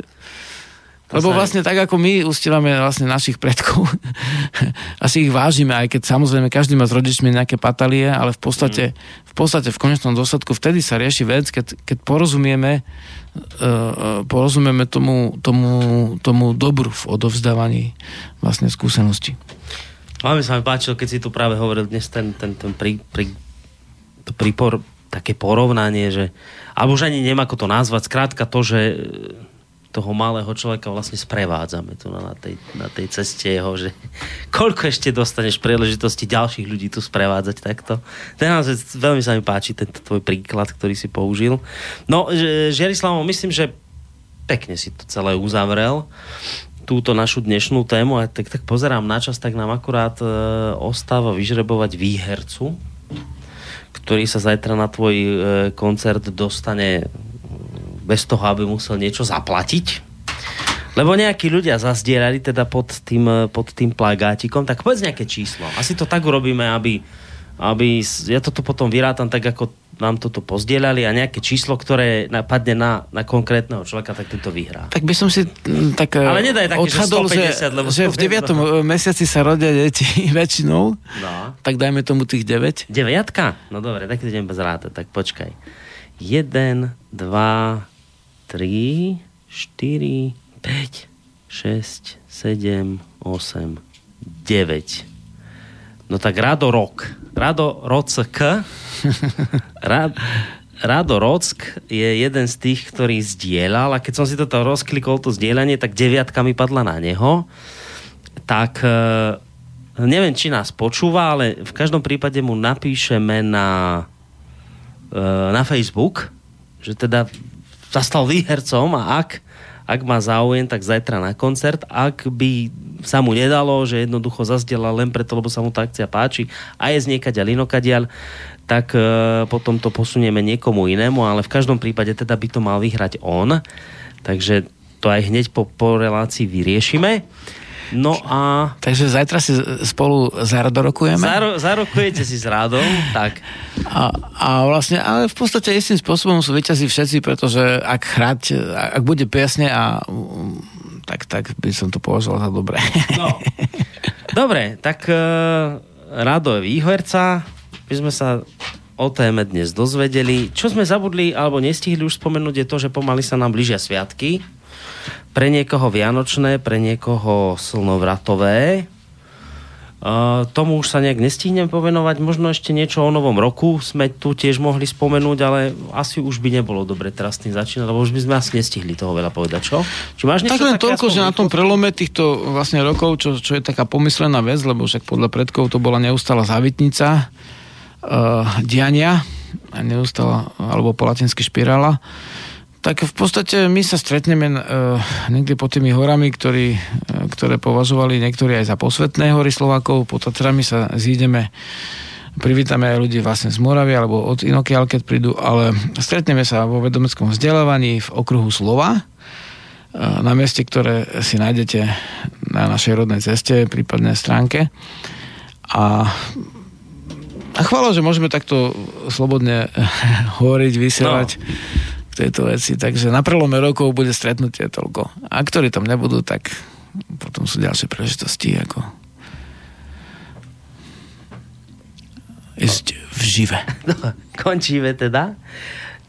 lebo vlastne tak, ako my ustielame vlastne našich predkov, [laughs] asi ich vážime, aj keď samozrejme každý má s rodičmi nejaké patalie, ale v podstate, mm. v podstate v konečnom dôsledku vtedy sa rieši vec, keď, keď porozumieme uh, porozumieme tomu, tomu, tomu dobru v odovzdávaní vlastne skúsenosti. Máme sa mi páčilo, keď si tu práve hovoril dnes ten, ten, ten pri, pri, to pripor, také porovnanie, že alebo už ani neviem, ako to nazvať, skrátka to, že toho malého človeka vlastne sprevádzame tu na tej, na tej ceste jeho, že koľko ešte dostaneš príležitosti ďalších ľudí tu sprevádzať takto. Ten veľmi sa mi páči tento tvoj príklad, ktorý si použil. No, Žiarislavo, myslím, že pekne si to celé uzavrel túto našu dnešnú tému a tak, tak pozerám na čas, tak nám akurát e, ostáva vyžrebovať výhercu, ktorý sa zajtra na tvoj e, koncert dostane bez toho, aby musel niečo zaplatiť. Lebo nejakí ľudia zazdierali teda pod tým, pod tým plagátikom, tak povedz nejaké číslo. Asi to tak urobíme, aby, aby, ja toto potom vyrátam tak, ako nám toto pozdieľali a nejaké číslo, ktoré napadne na, na konkrétneho človeka, tak tento vyhrá. Tak by som si mm, tak Ale eh, nedaj také, že odhadol, 150, lebo že, že v 9. mesiaci sa rodia deti [laughs] väčšinou, No. tak dajme tomu tých 9. Deviatka? No dobre, tak idem bez ráta, tak počkaj. 1, 2, 3, 4, 5, 6, 7, 8, 9. No tak Rado Rok. Rado Rock. [laughs] Rad, Rado Rock je jeden z tých, ktorý zdieľal a keď som si toto rozklikol, to zdieľanie, tak deviatka mi padla na neho. Tak e, neviem, či nás počúva, ale v každom prípade mu napíšeme na, e, na Facebook, že teda sa stal výhercom a ak, ak má záujem, tak zajtra na koncert. Ak by sa mu nedalo, že jednoducho zazdiela len preto, lebo sa mu tá akcia páči a je z niekaďal inokadiaľ, tak e, potom to posunieme niekomu inému, ale v každom prípade teda by to mal vyhrať on. Takže to aj hneď po, po relácii vyriešime. No a Takže zajtra si spolu zaradorokujeme. zaro, zarokujete si s Rádom, tak A, a vlastne, ale v podstate istým spôsobom sú vyťazí všetci, pretože ak hrať, ak bude piesne a tak, tak by som to považoval za dobré. No. Dobre, tak uh, Rado je výherca. My sme sa o téme dnes dozvedeli. Čo sme zabudli alebo nestihli už spomenúť je to, že pomaly sa nám blížia sviatky. Pre niekoho vianočné, pre niekoho slnovratové. Uh, tomu už sa nejak nestihnem povenovať. Možno ešte niečo o novom roku sme tu tiež mohli spomenúť, ale asi už by nebolo dobre teraz tým začínať, lebo už by sme asi nestihli toho veľa povedať, čo? Či máš niečo Tak len toľko, že na tom prelome týchto vlastne rokov, čo, čo je taká pomyslená vec, lebo však podľa predkov to bola neustála závitnica uh, diania, neustála, alebo po latinsky špirála, tak v podstate my sa stretneme uh, niekde pod tými horami, ktorí, uh, ktoré považovali niektorí aj za posvetné hory Slovákov. Pod Tatrami sa zídeme, privítame aj ľudí vlastne z Moravy alebo od Inokiaľ, keď prídu, ale stretneme sa vo vedomeckom vzdelávaní v okruhu Slova, na mieste, ktoré si nájdete na našej rodnej ceste, prípadne stránke. A, a chvála, že môžeme takto slobodne [laughs] hovoriť, vysielať no. Tejto veci. Takže na prelome rokov bude stretnutie toľko. A ktorí tam nebudú, tak potom sú ďalšie príležitosti ako ísť v žive. [laughs] No, končíme teda.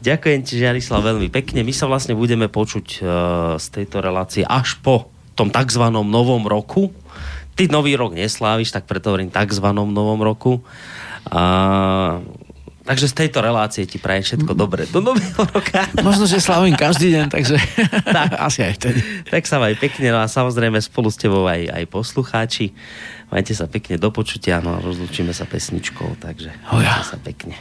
Ďakujem ti, Žarislav, veľmi pekne. My sa vlastne budeme počuť uh, z tejto relácie až po tom tzv. novom roku. Ty nový rok nesláviš, tak preto hovorím tzv. novom roku. A, takže z tejto relácie ti prajem všetko dobré do nového roka. [laughs] Možno, že slavím každý deň, takže [laughs] Tak. asi aj vtedy. tak sa maj pekne, no a samozrejme spolu s tebou aj, aj poslucháči. Majte sa pekne do počutia, no a rozlúčime sa pesničkou, takže Hoja. majte sa pekne.